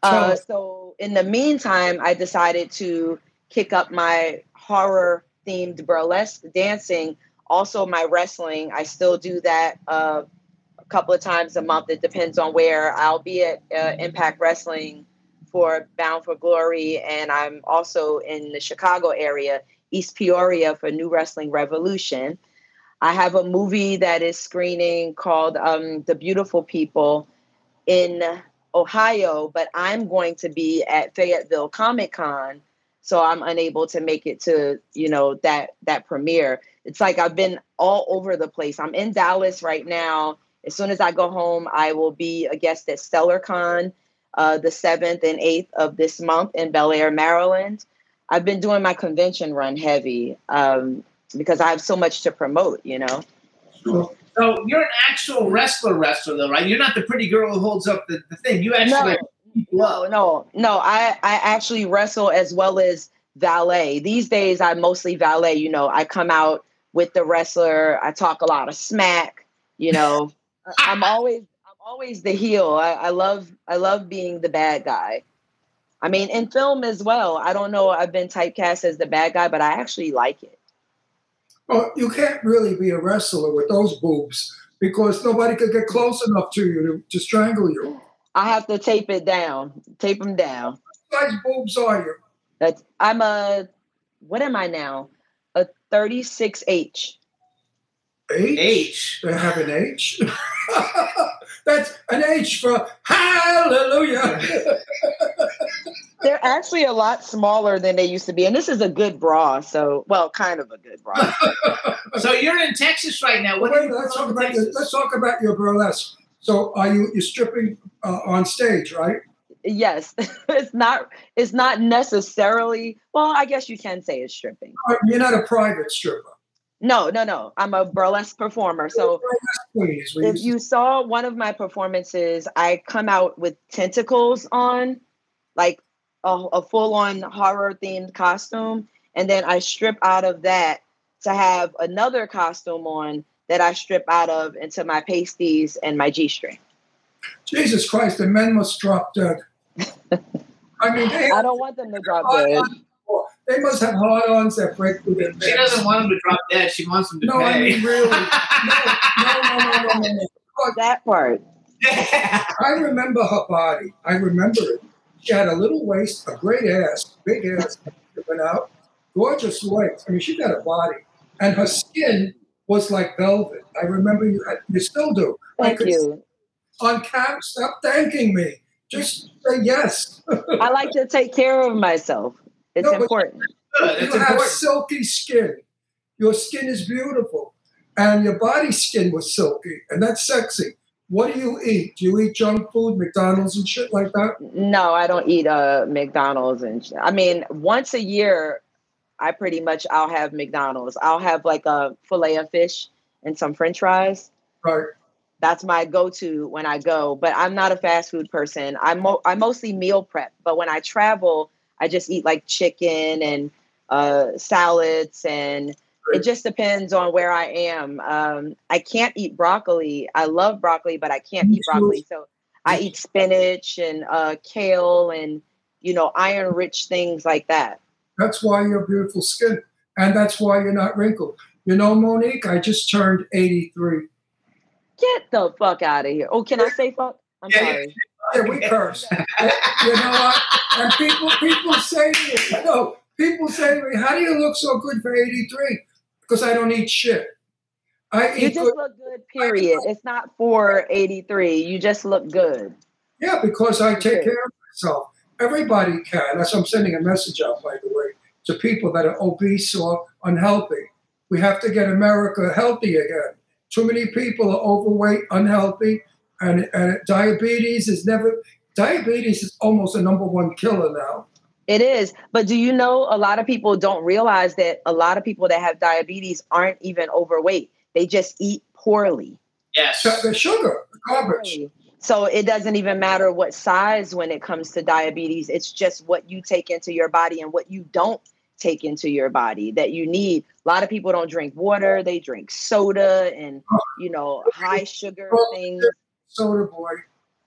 Speaker 12: Uh, so in the meantime, I decided to kick up my horror themed burlesque dancing. Also, my wrestling. I still do that uh, a couple of times a month. It depends on where I'll be at uh, Impact Wrestling for Bound for Glory, and I'm also in the Chicago area, East Peoria for New Wrestling Revolution. I have a movie that is screening called um, The Beautiful People in Ohio, but I'm going to be at Fayetteville Comic Con, so I'm unable to make it to you know that that premiere. It's like I've been all over the place. I'm in Dallas right now. As soon as I go home, I will be a guest at StellarCon uh, the seventh and eighth of this month in Bel Air, Maryland. I've been doing my convention run heavy um, because I have so much to promote. You know.
Speaker 3: So you're an actual wrestler, wrestler, though, right? You're not the pretty girl who holds up the, the thing. You actually.
Speaker 12: No, no, no, no. I I actually wrestle as well as valet. These days, I mostly valet. You know, I come out with the wrestler. I talk a lot of smack. You know, I'm always I'm always the heel. I, I love I love being the bad guy. I mean, in film as well. I don't know. I've been typecast as the bad guy, but I actually like it.
Speaker 4: Well, you can't really be a wrestler with those boobs because nobody could get close enough to you to, to strangle you.
Speaker 12: I have to tape it down, tape them down.
Speaker 4: What size boobs are you?
Speaker 12: That's I'm a what am I now? A 36H.
Speaker 4: H?
Speaker 3: H.
Speaker 4: They have an H? That's an H for hallelujah.
Speaker 12: They're actually a lot smaller than they used to be, and this is a good bra. So, well, kind of a good bra.
Speaker 3: So you're in Texas right now. What are
Speaker 4: Wait,
Speaker 3: you
Speaker 4: let's talk about your, let's talk about your burlesque. So, are you you're stripping uh, on stage, right?
Speaker 12: yes, it's not. It's not necessarily. Well, I guess you can say it's stripping.
Speaker 4: You're not a private stripper.
Speaker 12: No, no, no. I'm a burlesque performer. So
Speaker 4: what
Speaker 12: if you saw one of my performances, I come out with tentacles on, like a, a full on horror themed costume. And then I strip out of that to have another costume on that I strip out of into my pasties and my G string.
Speaker 4: Jesus Christ, the men must drop dead. I mean, they,
Speaker 12: I don't want them to drop dead.
Speaker 4: they must have hard-ons that break through their
Speaker 3: She doesn't want him to drop dead. She wants him to
Speaker 4: No,
Speaker 3: pay.
Speaker 4: I mean really. No, no, no, no, no, no, no.
Speaker 12: That part.
Speaker 4: I remember her body. I remember it. She had a little waist, a great ass, big ass, went out, gorgeous legs. I mean, she got a body, and her skin was like velvet. I remember you. You still do. I
Speaker 12: Thank
Speaker 4: could-
Speaker 12: you.
Speaker 4: On cam, stop thanking me. Just say yes.
Speaker 12: I like to take care of myself. It's
Speaker 4: No,
Speaker 12: important.
Speaker 3: Good.
Speaker 4: you
Speaker 3: It's
Speaker 4: have
Speaker 3: important.
Speaker 4: silky skin. Your skin is beautiful, and your body skin was silky, and that's sexy. What do you eat? Do you eat junk food, McDonald's and shit like that?
Speaker 12: No, I don't eat uh McDonald's and sh- I mean once a year I pretty much I'll have McDonald's. I'll have like a fillet of fish and some french fries.
Speaker 4: Right.
Speaker 12: That's my go-to when I go, but I'm not a fast food person. I mo- I mostly meal prep, but when I travel, I just eat like chicken and uh salads and it just depends on where I am. Um, I can't eat broccoli. I love broccoli, but I can't eat broccoli. So I eat spinach and uh, kale and you know iron rich things like that.
Speaker 4: That's why you're beautiful skin, and that's why you're not wrinkled. You know, Monique, I just turned 83.
Speaker 12: Get the fuck out of here. Oh, can I say fuck? I'm
Speaker 3: Yeah, yeah.
Speaker 12: sorry.
Speaker 4: Yeah, we curse. you know what? And people, people say to me, you know, people say to me, "How do you look so good for 83?" Because I don't eat shit. I
Speaker 12: You
Speaker 4: eat
Speaker 12: just
Speaker 4: good.
Speaker 12: look good. Period. It's not for 83. You just look good.
Speaker 4: Yeah, because I take care of myself. Everybody can. That's why I'm sending a message out, by the way, to people that are obese or unhealthy. We have to get America healthy again. Too many people are overweight, unhealthy, and, and diabetes is never. Diabetes is almost a number one killer now.
Speaker 12: It is. But do you know a lot of people don't realize that a lot of people that have diabetes aren't even overweight. They just eat poorly.
Speaker 3: Yes.
Speaker 4: The sugar, the garbage.
Speaker 12: So it doesn't even matter what size when it comes to diabetes. It's just what you take into your body and what you don't take into your body that you need. A lot of people don't drink water, they drink soda and you know, high sugar things.
Speaker 4: Soda boy.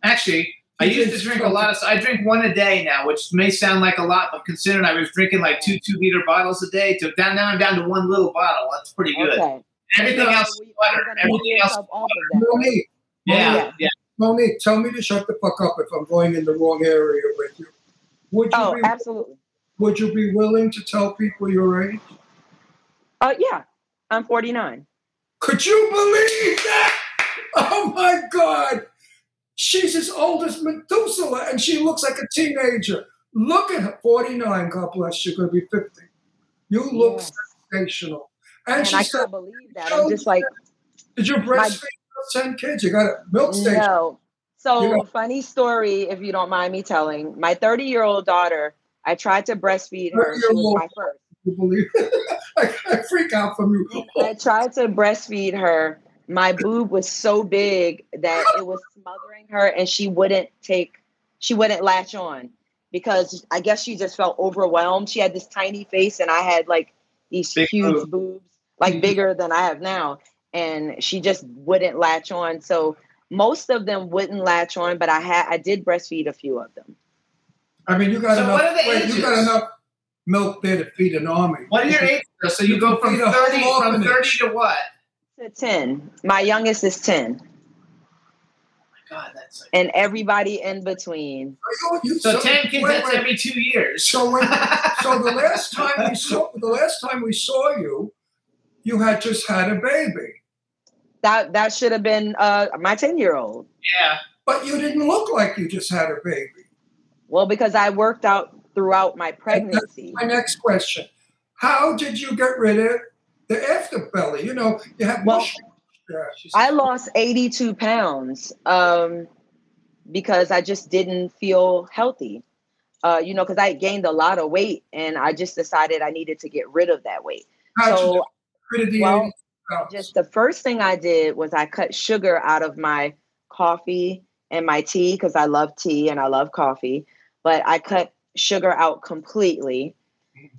Speaker 3: Actually, I used to drink a lot of. I drink one a day now, which may sound like a lot, but considering I was drinking like two two liter bottles a day, to down now I'm down to one little bottle. That's pretty good.
Speaker 12: Okay.
Speaker 3: Everything
Speaker 12: So
Speaker 3: else, is
Speaker 12: we-
Speaker 3: water.
Speaker 12: we're gonna wean
Speaker 3: Everything else, is water.
Speaker 12: of that.
Speaker 4: Monique, oh,
Speaker 3: Yeah,
Speaker 12: Yeah.
Speaker 3: yeah.
Speaker 4: Monique, tell me to shut the fuck up if I'm going in the wrong area with you. Would you
Speaker 12: Oh,
Speaker 4: be
Speaker 12: absolutely.
Speaker 4: Would you be willing to tell people your age?
Speaker 12: Uh yeah. I'm 49.
Speaker 4: Could you believe that? Oh my God. She's as old as Methuselah and she looks like a teenager. Look at her. 49, God bless you. To be 50. You look
Speaker 12: Yes.
Speaker 4: sensational. And, she
Speaker 12: I
Speaker 4: said,
Speaker 12: can't believe that. I'm just like
Speaker 4: Did you breastfeed those 10 kids? You got a milk station.
Speaker 12: No. So,
Speaker 4: You know-
Speaker 12: funny story, if you don't mind me telling. My 30 year old daughter, I tried to breastfeed her. She was my first.
Speaker 4: I, I freak out from you.
Speaker 12: I tried to breastfeed her. My boob was so big that it was smothering her, and she wouldn't take, she wouldn't latch on because I guess she just felt overwhelmed. She had this tiny face, and I had like these
Speaker 3: Big
Speaker 12: huge
Speaker 3: boob.
Speaker 12: boobs. like mm-hmm. bigger than I have now. And she just wouldn't latch on. So most of them wouldn't latch on, but I had I did breastfeed a few of them.
Speaker 4: I mean, you got
Speaker 3: So
Speaker 4: enough.
Speaker 3: what are the
Speaker 4: wait, you got enough milk there to feed an army.
Speaker 3: What are your ages? So you go from
Speaker 4: Feed a whole
Speaker 3: thirty from thirty to what?
Speaker 12: To 10. My youngest is 10.
Speaker 3: God, that's like,
Speaker 12: And everybody in between.
Speaker 4: You- you-
Speaker 3: so ten kids.
Speaker 4: wait,
Speaker 3: That's
Speaker 4: wait.
Speaker 3: every two years.
Speaker 4: So when, so the last time we saw the last time we saw you, you had just had a baby,
Speaker 12: That that should have been uh my 10 year old.
Speaker 3: yeah.
Speaker 4: but you didn't look like you just had a baby.
Speaker 12: Well, because I worked out throughout my pregnancy.
Speaker 4: My next question: How did you get rid of the afterbelly? You know, you have
Speaker 12: Well,
Speaker 4: yeah.
Speaker 12: I lost 82 pounds um, because I just didn't feel healthy. Uh, you know, because I gained a lot of weight and I just decided I needed to get rid of that weight.
Speaker 4: How'd
Speaker 12: So,
Speaker 4: rid of the
Speaker 12: well, just the first thing I did was I cut sugar out of my coffee and my tea because I love tea and I love coffee, but I cut sugar out completely.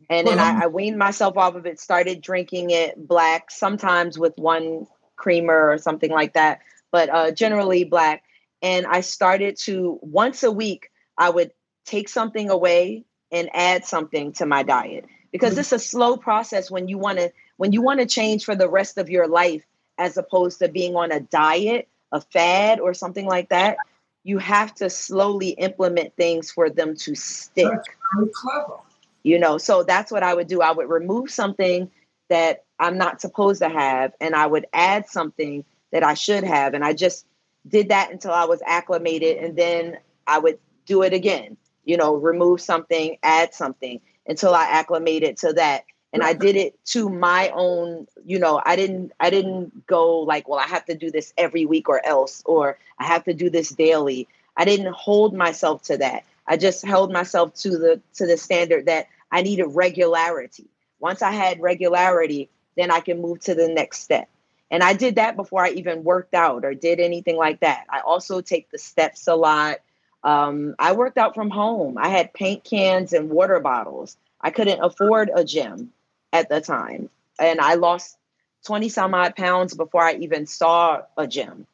Speaker 12: And then I, I weaned myself off of it, started drinking it black, sometimes with one creamer or something like that, but uh, generally black. And I started to once a week, I would take something away and add something to my diet because it's a slow process when you want to when you want to change for the rest of your life as opposed to being on a diet a fad or something like that you have to slowly implement things for them to stick.
Speaker 4: That's very clever.
Speaker 12: you know so that's what i would do. I would remove something that i'm not supposed to have and i would add something that i should have and i just did that until i was acclimated and then i would do it again. You know remove something add something until i acclimated to that and i did it to my own you know i didn't i didn't go like well i have to do this every week or else or i have to do this daily. I didn't hold myself to that. I just held myself to the to the standard that i needed regularity. Once i had regularity then i can move to the next step. And i did that before i even worked out or did anything like that. I also take the steps a lot. Um, I worked out from home. I had paint cans and water bottles. I couldn't afford a gym at the time. And I lost 20 some odd pounds before I even saw a gym.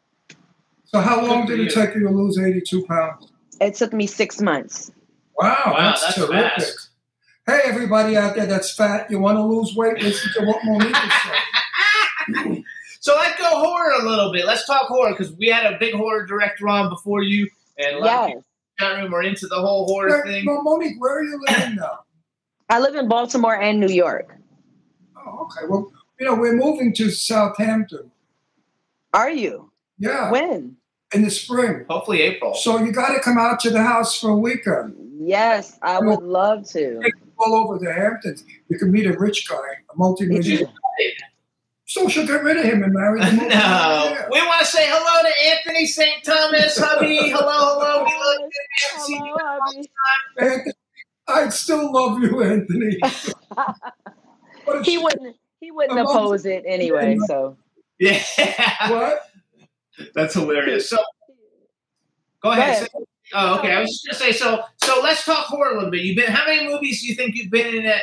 Speaker 4: So how long did it take you to lose 82 pounds?
Speaker 12: It took me six months.
Speaker 4: Wow,
Speaker 3: Wow,
Speaker 4: that's,
Speaker 3: that's
Speaker 4: terrific.
Speaker 3: fast.
Speaker 4: Hey, everybody out there that's fat, you want to lose weight? Listen to what Monique is saying.
Speaker 3: So let's go horror a little bit. Let's talk horror because we had a big horror director on before you, and a lot of
Speaker 12: Yes.
Speaker 3: people in the chat room are into the whole horror
Speaker 4: Where-
Speaker 3: thing.
Speaker 4: Mo- Monique, where are you living now?
Speaker 12: I live in Baltimore and New York.
Speaker 4: Oh, okay. Well, you know, we're moving to Southampton.
Speaker 12: Are you?
Speaker 4: Yeah,
Speaker 12: When?
Speaker 4: in the spring.
Speaker 3: Hopefully April.
Speaker 4: So you got to come out to the house for a weekend.
Speaker 12: Yes, I would love to.
Speaker 4: All over the Hamptons. You can meet a rich guy, a multi-millionaire. So she'll get rid of him and marry the
Speaker 3: no, we want to say hello to Anthony St. Thomas, hubby. Hello, hello. We love you. We haven't seen you in a long time.
Speaker 4: Anthony, I'd still love you, Anthony. What
Speaker 12: He wouldn't he wouldn't
Speaker 4: I'm
Speaker 12: oppose it anyway, so
Speaker 3: Yeah,
Speaker 4: What?
Speaker 3: that's hilarious. So, go ahead.
Speaker 12: Go
Speaker 3: Oh, okay. I was just gonna say. So, so let's talk horror a little bit. You've been. How many movies do you think you've been in? At, at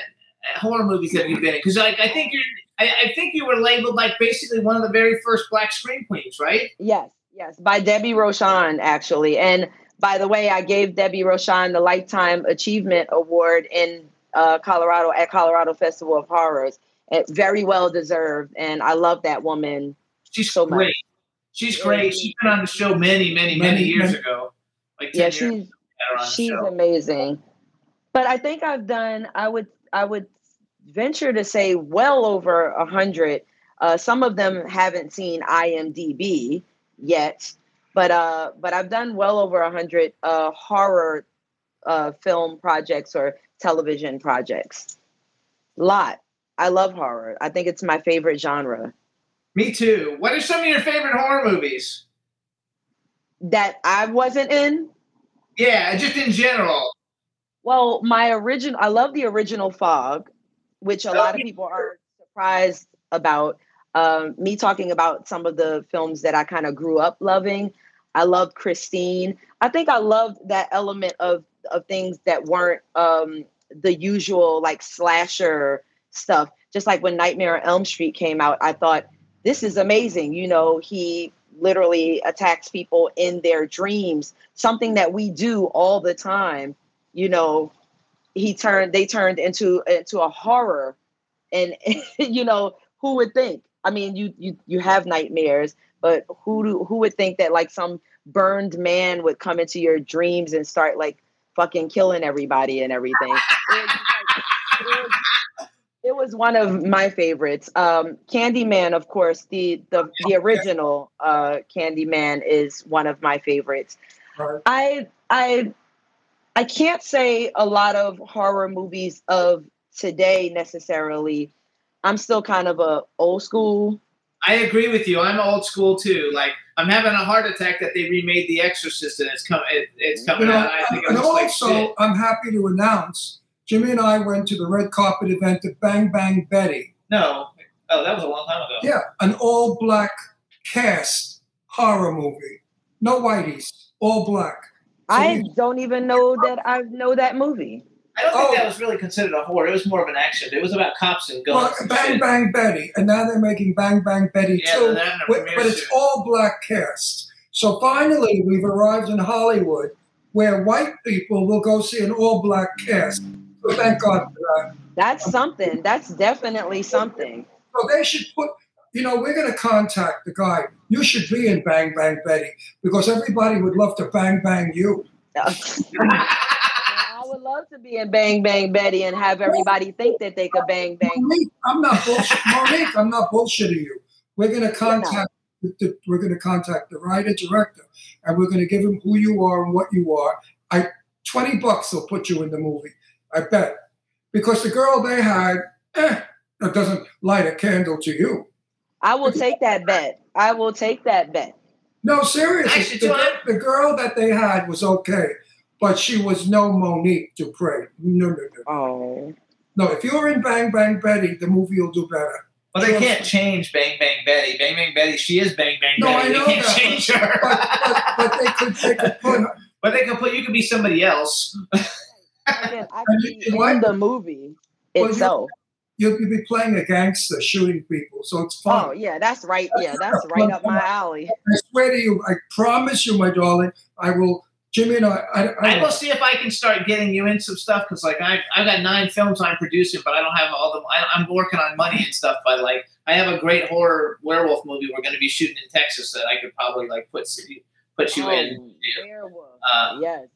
Speaker 3: uh, horror movies have you been in? Because like I think you're. I, I think you were labeled like basically one of the very first black screen queens, right?
Speaker 12: Yes, yes, by Debbie Rochon, actually. And by the way, I gave Debbie Rochon the Lifetime Achievement Award in uh, Colorado at Colorado Festival of Horrors. It, very well deserved, and I love that woman.
Speaker 3: She's
Speaker 12: So much.
Speaker 3: great. She's great. She's been on the show many, many, many
Speaker 4: Many,
Speaker 3: years ago. Like 10
Speaker 12: Yeah,
Speaker 3: years
Speaker 12: she's
Speaker 3: ago, we had her on the
Speaker 12: she's
Speaker 3: show.
Speaker 12: amazing. But I think I've done. I would I would venture to say well over a hundred. Uh, some of them haven't seen IMDb yet, but uh, but I've done well over a hundred uh, horror uh, film projects or television projects. Lot. I love horror. I think it's my favorite genre.
Speaker 3: Me too. What are some of your favorite horror movies?
Speaker 12: That I wasn't in.
Speaker 3: Yeah, just in general.
Speaker 12: Well, my original, I love the original Fog, which a lot of people are surprised about. Um, me talking about some of the films that I kind of grew up loving. I loved Christine. I think I loved that element of of things that weren't um, the usual like slasher stuff just like when Nightmare on Elm Street came out, I thought this is amazing. You know, he literally attacks people in their dreams, something that we do all the time. You know, he turned they turned into into a horror, and you know who would think? I mean, you you you have nightmares, but who do, who would think that like some burned man would come into your dreams and start like fucking killing everybody and everything? It was, like- it was- it was one of my favorites. Um, Candyman, of course, the the the original uh, Candyman is one of my favorites. I I I can't say a lot of horror movies of today necessarily. I'm still kind of a old school.
Speaker 3: I agree with you. I'm old school too. Like I'm having a heart attack that they remade The Exorcist and it's come it, it's
Speaker 4: You
Speaker 3: coming
Speaker 4: know,
Speaker 3: out. I think it
Speaker 4: and
Speaker 3: looks like
Speaker 4: also. I'm happy to announce Jimmy and I went to the red carpet event at Bang Bang Betty.
Speaker 3: No. Oh, that was a long time ago.
Speaker 4: Yeah, an all black cast horror movie. No whiteys, all black.
Speaker 12: I don't even know that I know that movie.
Speaker 3: I don't think
Speaker 4: Oh.
Speaker 3: that was really considered a horror. It was more of an action. It was about cops and
Speaker 4: Well,
Speaker 3: guns. and
Speaker 4: Bang
Speaker 3: shit.
Speaker 4: Bang Betty, and now they're making Bang Bang Betty
Speaker 3: Yeah,
Speaker 4: too,
Speaker 3: they're having a
Speaker 4: with-
Speaker 3: premiere
Speaker 4: but it's all black cast. So finally, we've arrived in Hollywood, where white people will go see an all black cast. So thank God for that.
Speaker 12: That's something. That's definitely something.
Speaker 4: So they should put. You know, we're going to contact the guy. You should be in Bang Bang Betty because everybody would love to bang bang you.
Speaker 12: I would love to be in Bang Bang Betty and have everybody think that they could bang bang.
Speaker 4: Monique, I'm not bullshit. Monique, I'm not bullshitting you. We're going to contact. The, the- we're going to contact the writer director, and we're going to give him who you are and what you are. I twenty bucks will put you in the movie. I bet because the girl they had, eh, that doesn't light a candle to you.
Speaker 12: I will take that bet. I will take that bet.
Speaker 4: No, seriously,
Speaker 3: Actually,
Speaker 4: the, the girl that they had was okay, but she was no Monique Dupree. No, no, no.
Speaker 12: Oh.
Speaker 4: No, if you're in Bang Bang Betty, the movie will do better.
Speaker 3: Well, they can't change Bang Bang Betty. Bang Bang Betty, she is Bang Bang
Speaker 4: No,
Speaker 3: Betty.
Speaker 4: I know
Speaker 3: they can't
Speaker 4: that,
Speaker 3: change her.
Speaker 4: But, but they could they could put her.
Speaker 3: But they can put you could be somebody else.
Speaker 12: Again, I could be in the movie
Speaker 4: Well, you-
Speaker 12: itself.
Speaker 4: You'll, you'll be playing a gangster shooting people, so it's fun.
Speaker 12: Oh yeah, that's right. Yeah, that's right up my alley.
Speaker 4: I swear to you, I promise you, my darling, I will. Jimmy and I, I, I,
Speaker 3: I will see if I can start getting you in some stuff because, like, I I've got nine films I'm producing, but I don't have all the. I, I'm working on money and stuff. But like, I have a great horror werewolf movie we're going to be shooting in Texas that I could probably like put put you in.
Speaker 12: Oh, werewolf.
Speaker 3: Uh,
Speaker 12: Yes.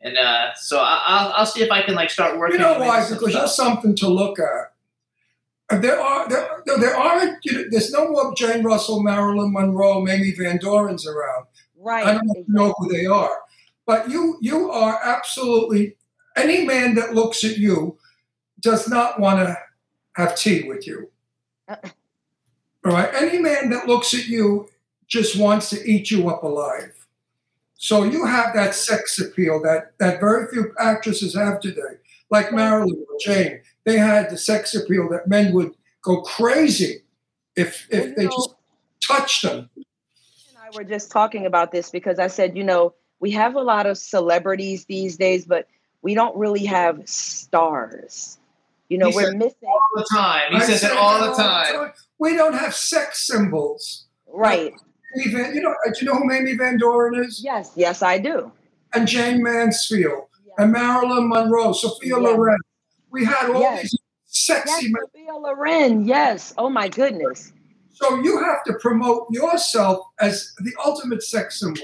Speaker 3: and uh, so I, I'll I'll see if I can like start working.
Speaker 4: You know why? Because you're something to look at. There are there, there, there aren't. You know, there's no more Jane Russell, Marilyn Monroe, Mamie Van Dorens around.
Speaker 12: Right.
Speaker 4: I don't know if you know who they are, but you you are absolutely any man that looks at you does not want to have tea with you. Uh-uh. All right, any man that looks at you just wants to eat you up alive. So you have that sex appeal that that very few actresses have today, like Marilyn or Jane. They had the sex appeal that men would go crazy if if they just touched them.
Speaker 12: and I were just talking about this because I said, you know, we have a lot of celebrities these days, but we don't really have stars. You know,
Speaker 3: He
Speaker 12: we're missing
Speaker 3: all the time. He
Speaker 4: I
Speaker 3: says it all
Speaker 4: that
Speaker 3: the time.
Speaker 4: We don't have sex symbols.
Speaker 12: right.
Speaker 4: Mamie Van, you know, do you know who Mamie Van Doren is?
Speaker 12: Yes, yes, I do.
Speaker 4: And Jayne Mansfield and Marilyn Monroe, Sophia
Speaker 12: Yeah.
Speaker 4: Loren. We had all
Speaker 12: Yes.
Speaker 4: these sexy
Speaker 12: Yes,
Speaker 4: men.
Speaker 12: Sophia Loren. Yes. Oh my goodness.
Speaker 4: So you have to promote yourself as the ultimate sex symbol.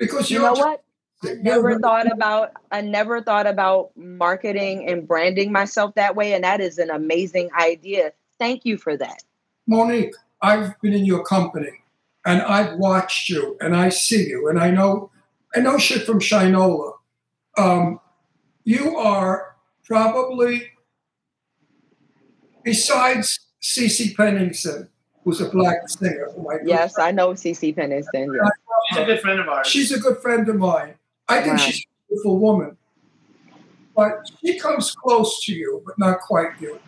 Speaker 4: Because
Speaker 12: You know what? I never thought about I never thought about marketing and branding myself that way, and that is an amazing idea. Thank you for that.
Speaker 4: Monique, I've been in your company and I've watched you and I see you and I know I know shit from Shinola. Um, you are probably besides Cece Pennington, who's a black singer.
Speaker 12: Yes, I know CC Pennington. Yes.
Speaker 3: She's a good friend of ours.
Speaker 4: She's a good friend of mine. I think
Speaker 12: Wow.
Speaker 4: she's a beautiful woman. But she comes close to you, but not quite you.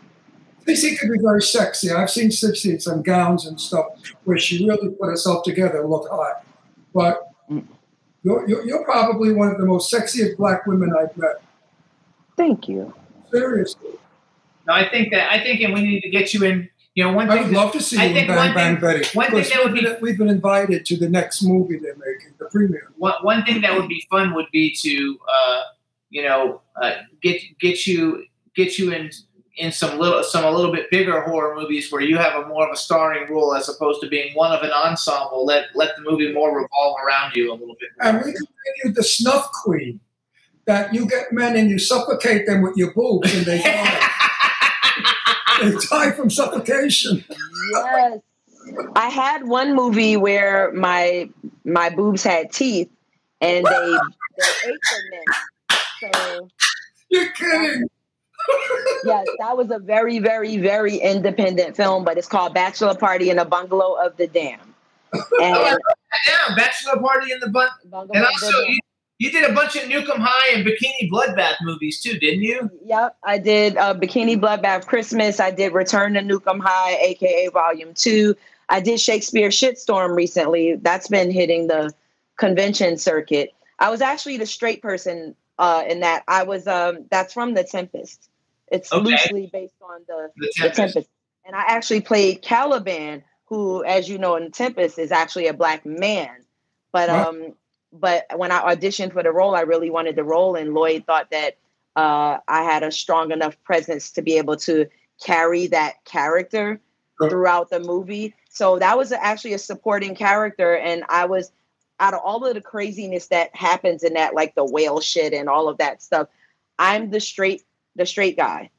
Speaker 4: Cece could be very sexy. I've seen Cece in some gowns and stuff where she really put herself together and looked hot. But you're, you're, you're probably one of the most sexiest black women I've met.
Speaker 12: Thank you.
Speaker 4: Seriously.
Speaker 3: No, I think that I think and we need to get you in. You know, one thing.
Speaker 4: I
Speaker 3: thing.
Speaker 4: would love to see
Speaker 3: I
Speaker 4: you in
Speaker 3: think
Speaker 4: Bang Bang Betty.
Speaker 3: one thing that would
Speaker 4: we've
Speaker 3: be-
Speaker 4: been- we've been invited to the next movie they're making, the premiere.
Speaker 3: one, one thing that would be fun would be to uh, you know uh, get get you get you in in some little some a little bit bigger horror movies where you have a more of a starring role as opposed to being one of an ensemble. Let let the movie more revolve around you a little bit.
Speaker 4: And we can make you the snuff queen. That you get men and you suffocate them with your boobs and they die. they die from suffocation.
Speaker 12: Yes. I had one movie where my my boobs had teeth and they they ate the men. So
Speaker 4: You're kidding.
Speaker 12: yes, that was a very, very, very independent film, but it's called Bachelor Party in a Bungalow of the Dam.
Speaker 3: Oh,
Speaker 12: And
Speaker 3: that down. Bachelor Party in the Bun.
Speaker 12: Bungalow
Speaker 3: And
Speaker 12: of
Speaker 3: also,
Speaker 12: the Dam.
Speaker 3: you, you did a bunch of Nuke 'Em High and Bikini Bloodbath movies too, didn't you?
Speaker 12: Yep, I did uh, Bikini Bloodbath Christmas. I did Return to Nuke 'Em High, aka Volume Two. I did Shakespeare Shitstorm recently. That's been hitting the convention circuit. I was actually the straight person uh, in that. I was. Um, that's from The Tempest. It's
Speaker 3: Okay.
Speaker 12: loosely based on the
Speaker 3: The
Speaker 12: The
Speaker 3: Tempest.
Speaker 12: Tempest. And I actually played Caliban, who, as you know, in The Tempest is actually a black man. But um, but when I auditioned for the role, I really wanted the role, and Lloyd thought that uh, I had a strong enough presence to be able to carry that character
Speaker 4: Sure.
Speaker 12: throughout the movie. So that was actually a supporting character, and I was out of all of the craziness that happens in that, like the whale shit and all of that stuff. I'm the straight, the straight guy.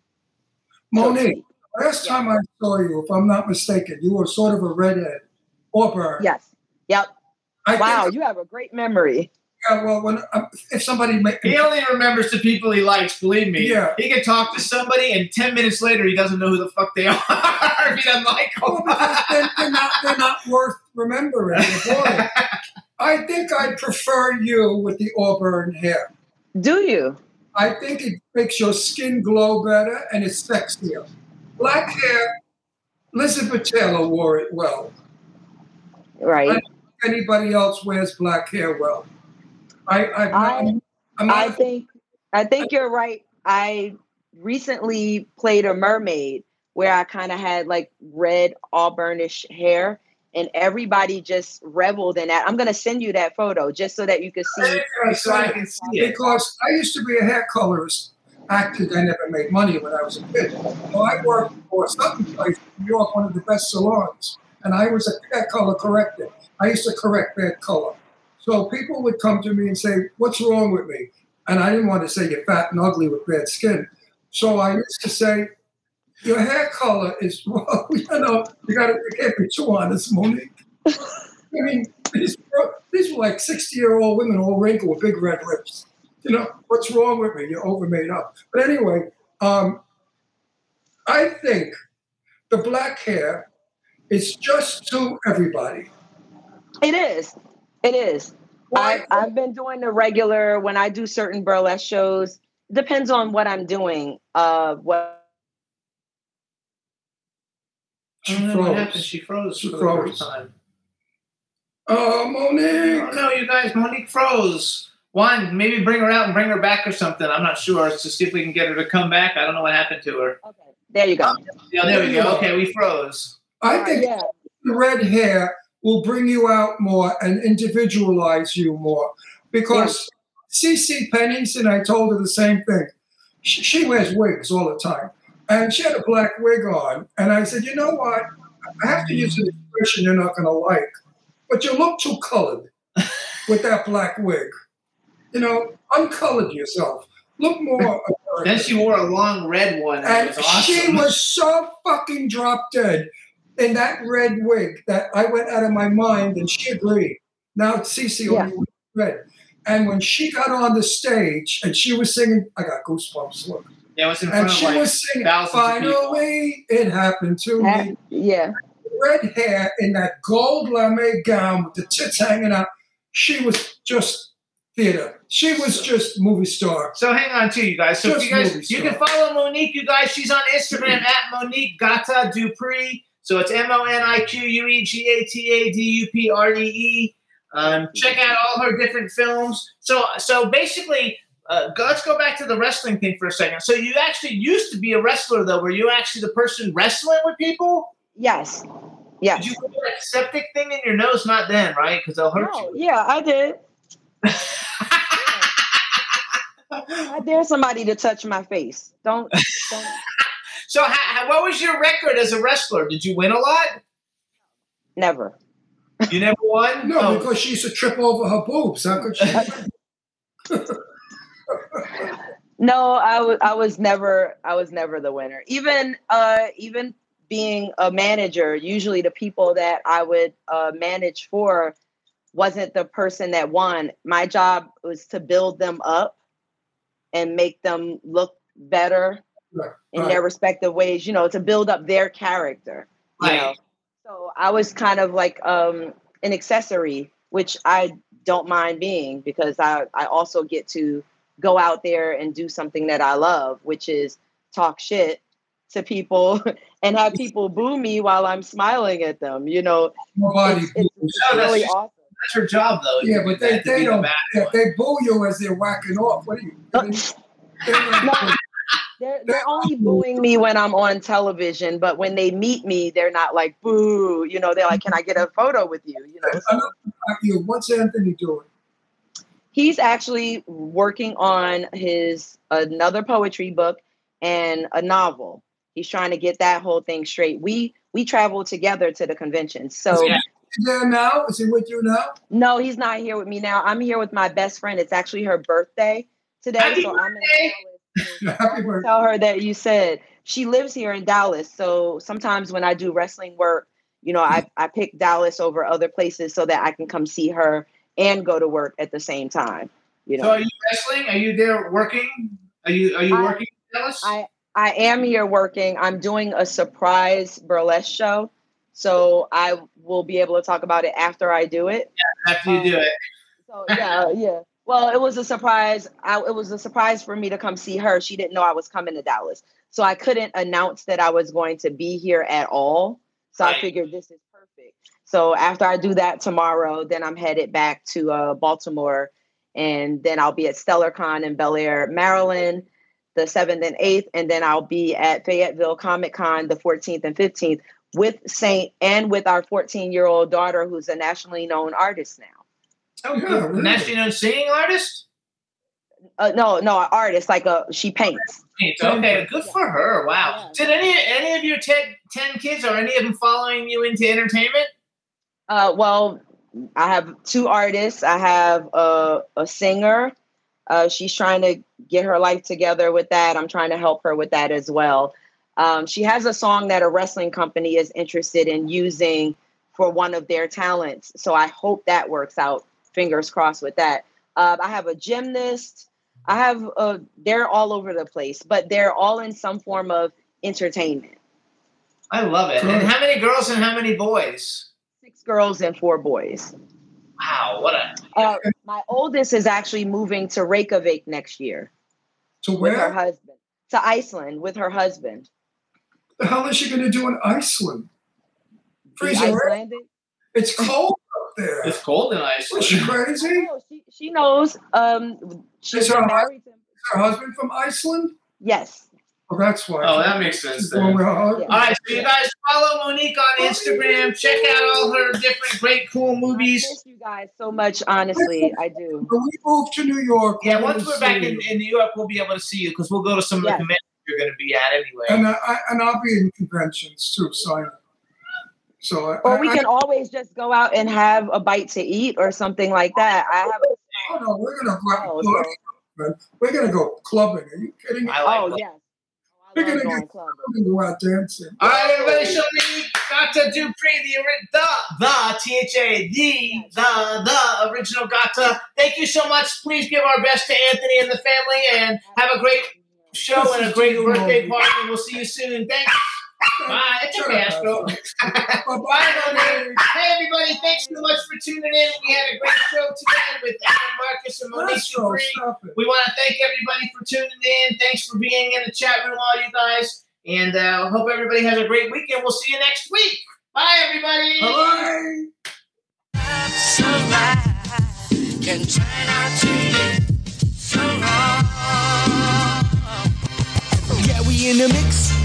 Speaker 12: so
Speaker 4: Monique,
Speaker 12: speak.
Speaker 4: last time I saw you, if I'm not mistaken, you were sort of a redhead. or Auburn.
Speaker 12: Yes. Yep.
Speaker 4: I
Speaker 12: Wow,
Speaker 4: Think,
Speaker 12: you have a great memory.
Speaker 4: yeah, well, when um, if somebody make
Speaker 3: He only remembers the people he likes. Believe me.
Speaker 4: Yeah.
Speaker 3: He can talk to somebody, and ten minutes later, he doesn't know who the fuck they are. if he doesn't like
Speaker 4: Well,
Speaker 3: them.
Speaker 4: because they're, they're not they're not worth remembering. They're. I think I prefer you with the auburn hair.
Speaker 12: Do you?
Speaker 4: I think it makes your skin glow better and it's sexier. Black hair, Elizabeth Taylor wore it well.
Speaker 12: Right.
Speaker 4: I anybody else wears black hair well. I, I,
Speaker 12: I-
Speaker 4: not,
Speaker 12: I think I think you're right. I recently played a mermaid where I kind of had like red auburnish hair and everybody just reveled in that. I'm gonna send you that photo just so that you can see
Speaker 4: I
Speaker 3: so I can see it.
Speaker 4: because I used to be a hair colorist. Acted, I never made money when I was a kid. So I worked for something place in New York, one of the best salons, and I was a hair color corrector. I used to correct bad color. So people would come to me and say, "What's wrong with me?" And I didn't want to say you're fat and ugly with bad skin. So I used to say, "Your hair color is well, you know, you got to you can't be too honest, Monique." I mean, these, these were like 60 year old women, all wrinkled with big red lips. You know, what's wrong with me? You're over made up. But anyway, um, I think the black hair is just to everybody.
Speaker 12: It is. It is. I've, I've been doing the regular when I do certain burlesque shows. Depends on what I'm doing. Uh, what
Speaker 3: I don't know what happened. She froze
Speaker 4: She
Speaker 3: for
Speaker 4: froze.
Speaker 3: the first time.
Speaker 4: Oh, Monique.
Speaker 3: Oh, no, you guys, Monique froze. One, maybe bring her out and bring her back or something. I'm not sure. To see if we can get her to come back. I don't know what happened to her.
Speaker 12: okay, there you go.
Speaker 3: Yeah, there we go. Okay, we froze.
Speaker 4: I think
Speaker 12: yeah.
Speaker 4: the red hair will bring you out more and individualize you more. Because Cece Pennington, I told her the same thing. She, she wears wigs all the time. And she had a black wig on. And I said, you know what? I have to use an expression you're not going to like. But you look too colored with that black wig. You know, uncolored yourself. Look more.
Speaker 3: Then she wore a long red one. And,
Speaker 4: And
Speaker 3: was awesome.
Speaker 4: she was so fucking drop dead in that red wig that I went out of my mind and she agreed. Now Cece
Speaker 12: Yeah.
Speaker 4: only red. And when she got on the stage and she was singing, I got goosebumps. Look.
Speaker 3: Yeah, it was in front
Speaker 4: And
Speaker 3: of
Speaker 4: she
Speaker 3: like
Speaker 4: was singing,
Speaker 3: thousands of people.
Speaker 4: finally, it happened to
Speaker 12: Uh,
Speaker 4: me.
Speaker 12: yeah.
Speaker 4: Red hair in that gold lame gown with the tits hanging out. She was just theater. She was just movie star.
Speaker 3: So hang on to you guys. So if you guys, you can follow Monique. You guys, she's on Instagram at Monique Gata Dupree. So it's M O N I Q U E G A T A D U P R E E. Um, check out all her different films. So so basically, uh, let's go back to the wrestling thing for a second. So you actually used to be a wrestler, though. Were you actually the person wrestling with people?
Speaker 12: Yes. Yes.
Speaker 3: Did you put that septic thing in your nose? Not then, right? Because they'll hurt
Speaker 12: No,
Speaker 3: you.
Speaker 12: yeah, I did. I dare somebody to touch my face. Don't. don't
Speaker 3: So, how, how, what was your record as a wrestler? Did you win a lot?
Speaker 12: never.
Speaker 3: You never won.
Speaker 4: No,
Speaker 3: Oh.
Speaker 4: because she used to trip over her boobs. How could she?
Speaker 12: No, I was. I was never. I was never the winner. Even. Uh. Even being a manager, usually the people that I would uh, manage for wasn't the person that won. My job was to build them up and make them look better
Speaker 4: Right,
Speaker 12: in
Speaker 4: right.
Speaker 12: their respective ways. You know, to build up their character. You know. So I was kind of like um, an accessory, which I don't mind being because I, I also get to go out there and do something that I love, which is talk shit to people and have people boo me while I'm smiling at them. You know,
Speaker 4: Nobody.
Speaker 12: it's, it's, it's
Speaker 3: No, that's
Speaker 12: really
Speaker 3: just-
Speaker 12: awesome.
Speaker 3: That's your job, though.
Speaker 4: Yeah, but they, they don't.
Speaker 3: bad
Speaker 4: They, they boo you as they're whacking off. What are you? They, they're not-
Speaker 12: They're, they're only booing me when I'm on television, but when they meet me, they're not like boo. You know, they're like, "Can I get a photo with you?" You know, so-
Speaker 4: I'm not about you. What's Anthony doing?
Speaker 12: he's actually working on his another poetry book and a novel. He's trying to get that whole thing straight. We we travel together to the convention. So
Speaker 3: Yeah.
Speaker 4: Is he there now? Is he with you now?
Speaker 12: no, he's not here with me now. I'm here with my best friend. It's actually her birthday today.
Speaker 3: Happy
Speaker 12: so I'm in
Speaker 3: birthday!
Speaker 12: Dallas.
Speaker 4: Happy birthday.
Speaker 12: tell her that you said she lives here in Dallas. So sometimes when I do wrestling work, you know, I, I pick Dallas over other places so that I can come see her and go to work at the same time. You know.
Speaker 3: So, are you wrestling? Are you there working? Are you Are you
Speaker 12: I-
Speaker 3: working, Dallas?
Speaker 12: I I am here working. I'm doing a surprise burlesque show. So I will be able to talk about it after I do it.
Speaker 3: After you do um, it.
Speaker 12: So yeah, yeah. Well, it was a surprise. I, it was a surprise for me to come see her. She didn't know I was coming to Dallas, so I couldn't announce that I was going to be here at all. So I figured this is perfect. So after I do that tomorrow, then I'm headed back to uh, Baltimore, and then I'll be at StellarCon in Bel Air, Maryland, the seventh and eighth, and then I'll be at Fayetteville Comic Con the 14th and 15th with Saint and with our 14 year old daughter, who's a nationally known artist now.
Speaker 3: Oh,
Speaker 4: Yeah,
Speaker 3: good.
Speaker 4: really.
Speaker 3: Nationally known singing artist?
Speaker 12: Uh, no, no, an artist like a she paints.
Speaker 3: Okay, good for her. Wow. Did any any of your 10, 10 kids or any of them following you into entertainment?
Speaker 12: Uh, well, I have two artists. I have a, a singer. Uh, she's trying to get her life together with that. I'm trying to help her with that as well. Um, she has a song that a wrestling company is interested in using for one of their talents. So I hope that works out. Fingers crossed with that. Uh, I have a gymnast. I have uh, they're all over the place, but they're all in some form of entertainment.
Speaker 3: I love it. And how many girls and how many boys?
Speaker 12: Six girls and four boys.
Speaker 3: Wow, what a
Speaker 12: Uh, my oldest is actually moving to Reykjavik next year
Speaker 4: To
Speaker 12: with her
Speaker 4: where?
Speaker 12: husband. To Iceland with her husband.
Speaker 4: The hell is she going to do in Iceland? Freezing It's cold up there.
Speaker 3: it's cold in
Speaker 4: Was she
Speaker 3: Iceland.
Speaker 4: crazy?
Speaker 12: Oh, she, she knows. Um, she's
Speaker 4: her
Speaker 12: married. To,
Speaker 4: Is her husband from Iceland?
Speaker 12: yes.
Speaker 4: Oh, that's why.
Speaker 3: Oh, that makes sense then.
Speaker 4: going with her husband.
Speaker 3: All right, so you guys follow Monique on Instagram. Check out all her different great, cool movies.
Speaker 12: miss you guys so much. Honestly, I do.
Speaker 4: When we move to New York,
Speaker 3: Yeah,
Speaker 4: we're
Speaker 3: once we're back in, in New York, we'll be able to see you because we'll go to some of the
Speaker 12: Yes.
Speaker 3: conventions you're going to be at anyway.
Speaker 4: and I, I and I'll be in conventions too. So, I, so I,
Speaker 12: Or we
Speaker 4: I,
Speaker 12: can always just go out and have a bite to eat or something like that. I have.
Speaker 4: oh no, we're gonna go out
Speaker 12: Oh,
Speaker 4: and
Speaker 12: so-
Speaker 4: party, man. We're gonna go clubbing. Are you kidding?
Speaker 3: I like
Speaker 12: Oh
Speaker 3: that.
Speaker 12: yes.
Speaker 4: We're
Speaker 12: I love
Speaker 4: gonna
Speaker 12: going
Speaker 4: get
Speaker 12: clubbing.
Speaker 4: we're go out dancing.
Speaker 3: All right, everybody, show me Gata Dupree, the the the T H A the the the original Gata. Thank you so much. Please give our best to Anthony and the family, and have a great show and a great birthday party. And we'll see you soon. Thanks. Bye. It's a rascal. Bye, Hey, everybody. Thanks so much for tuning in. We had a great show today with Adam Marcus and Monique We want to thank everybody for tuning in. Thanks for being in the chat room, all you guys. And uh, hope everybody has a great weekend. We'll see you next week. Bye, everybody.
Speaker 4: Bye.
Speaker 5: Can to so wrong.
Speaker 13: Yeah, we in the mix.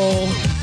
Speaker 13: Oh.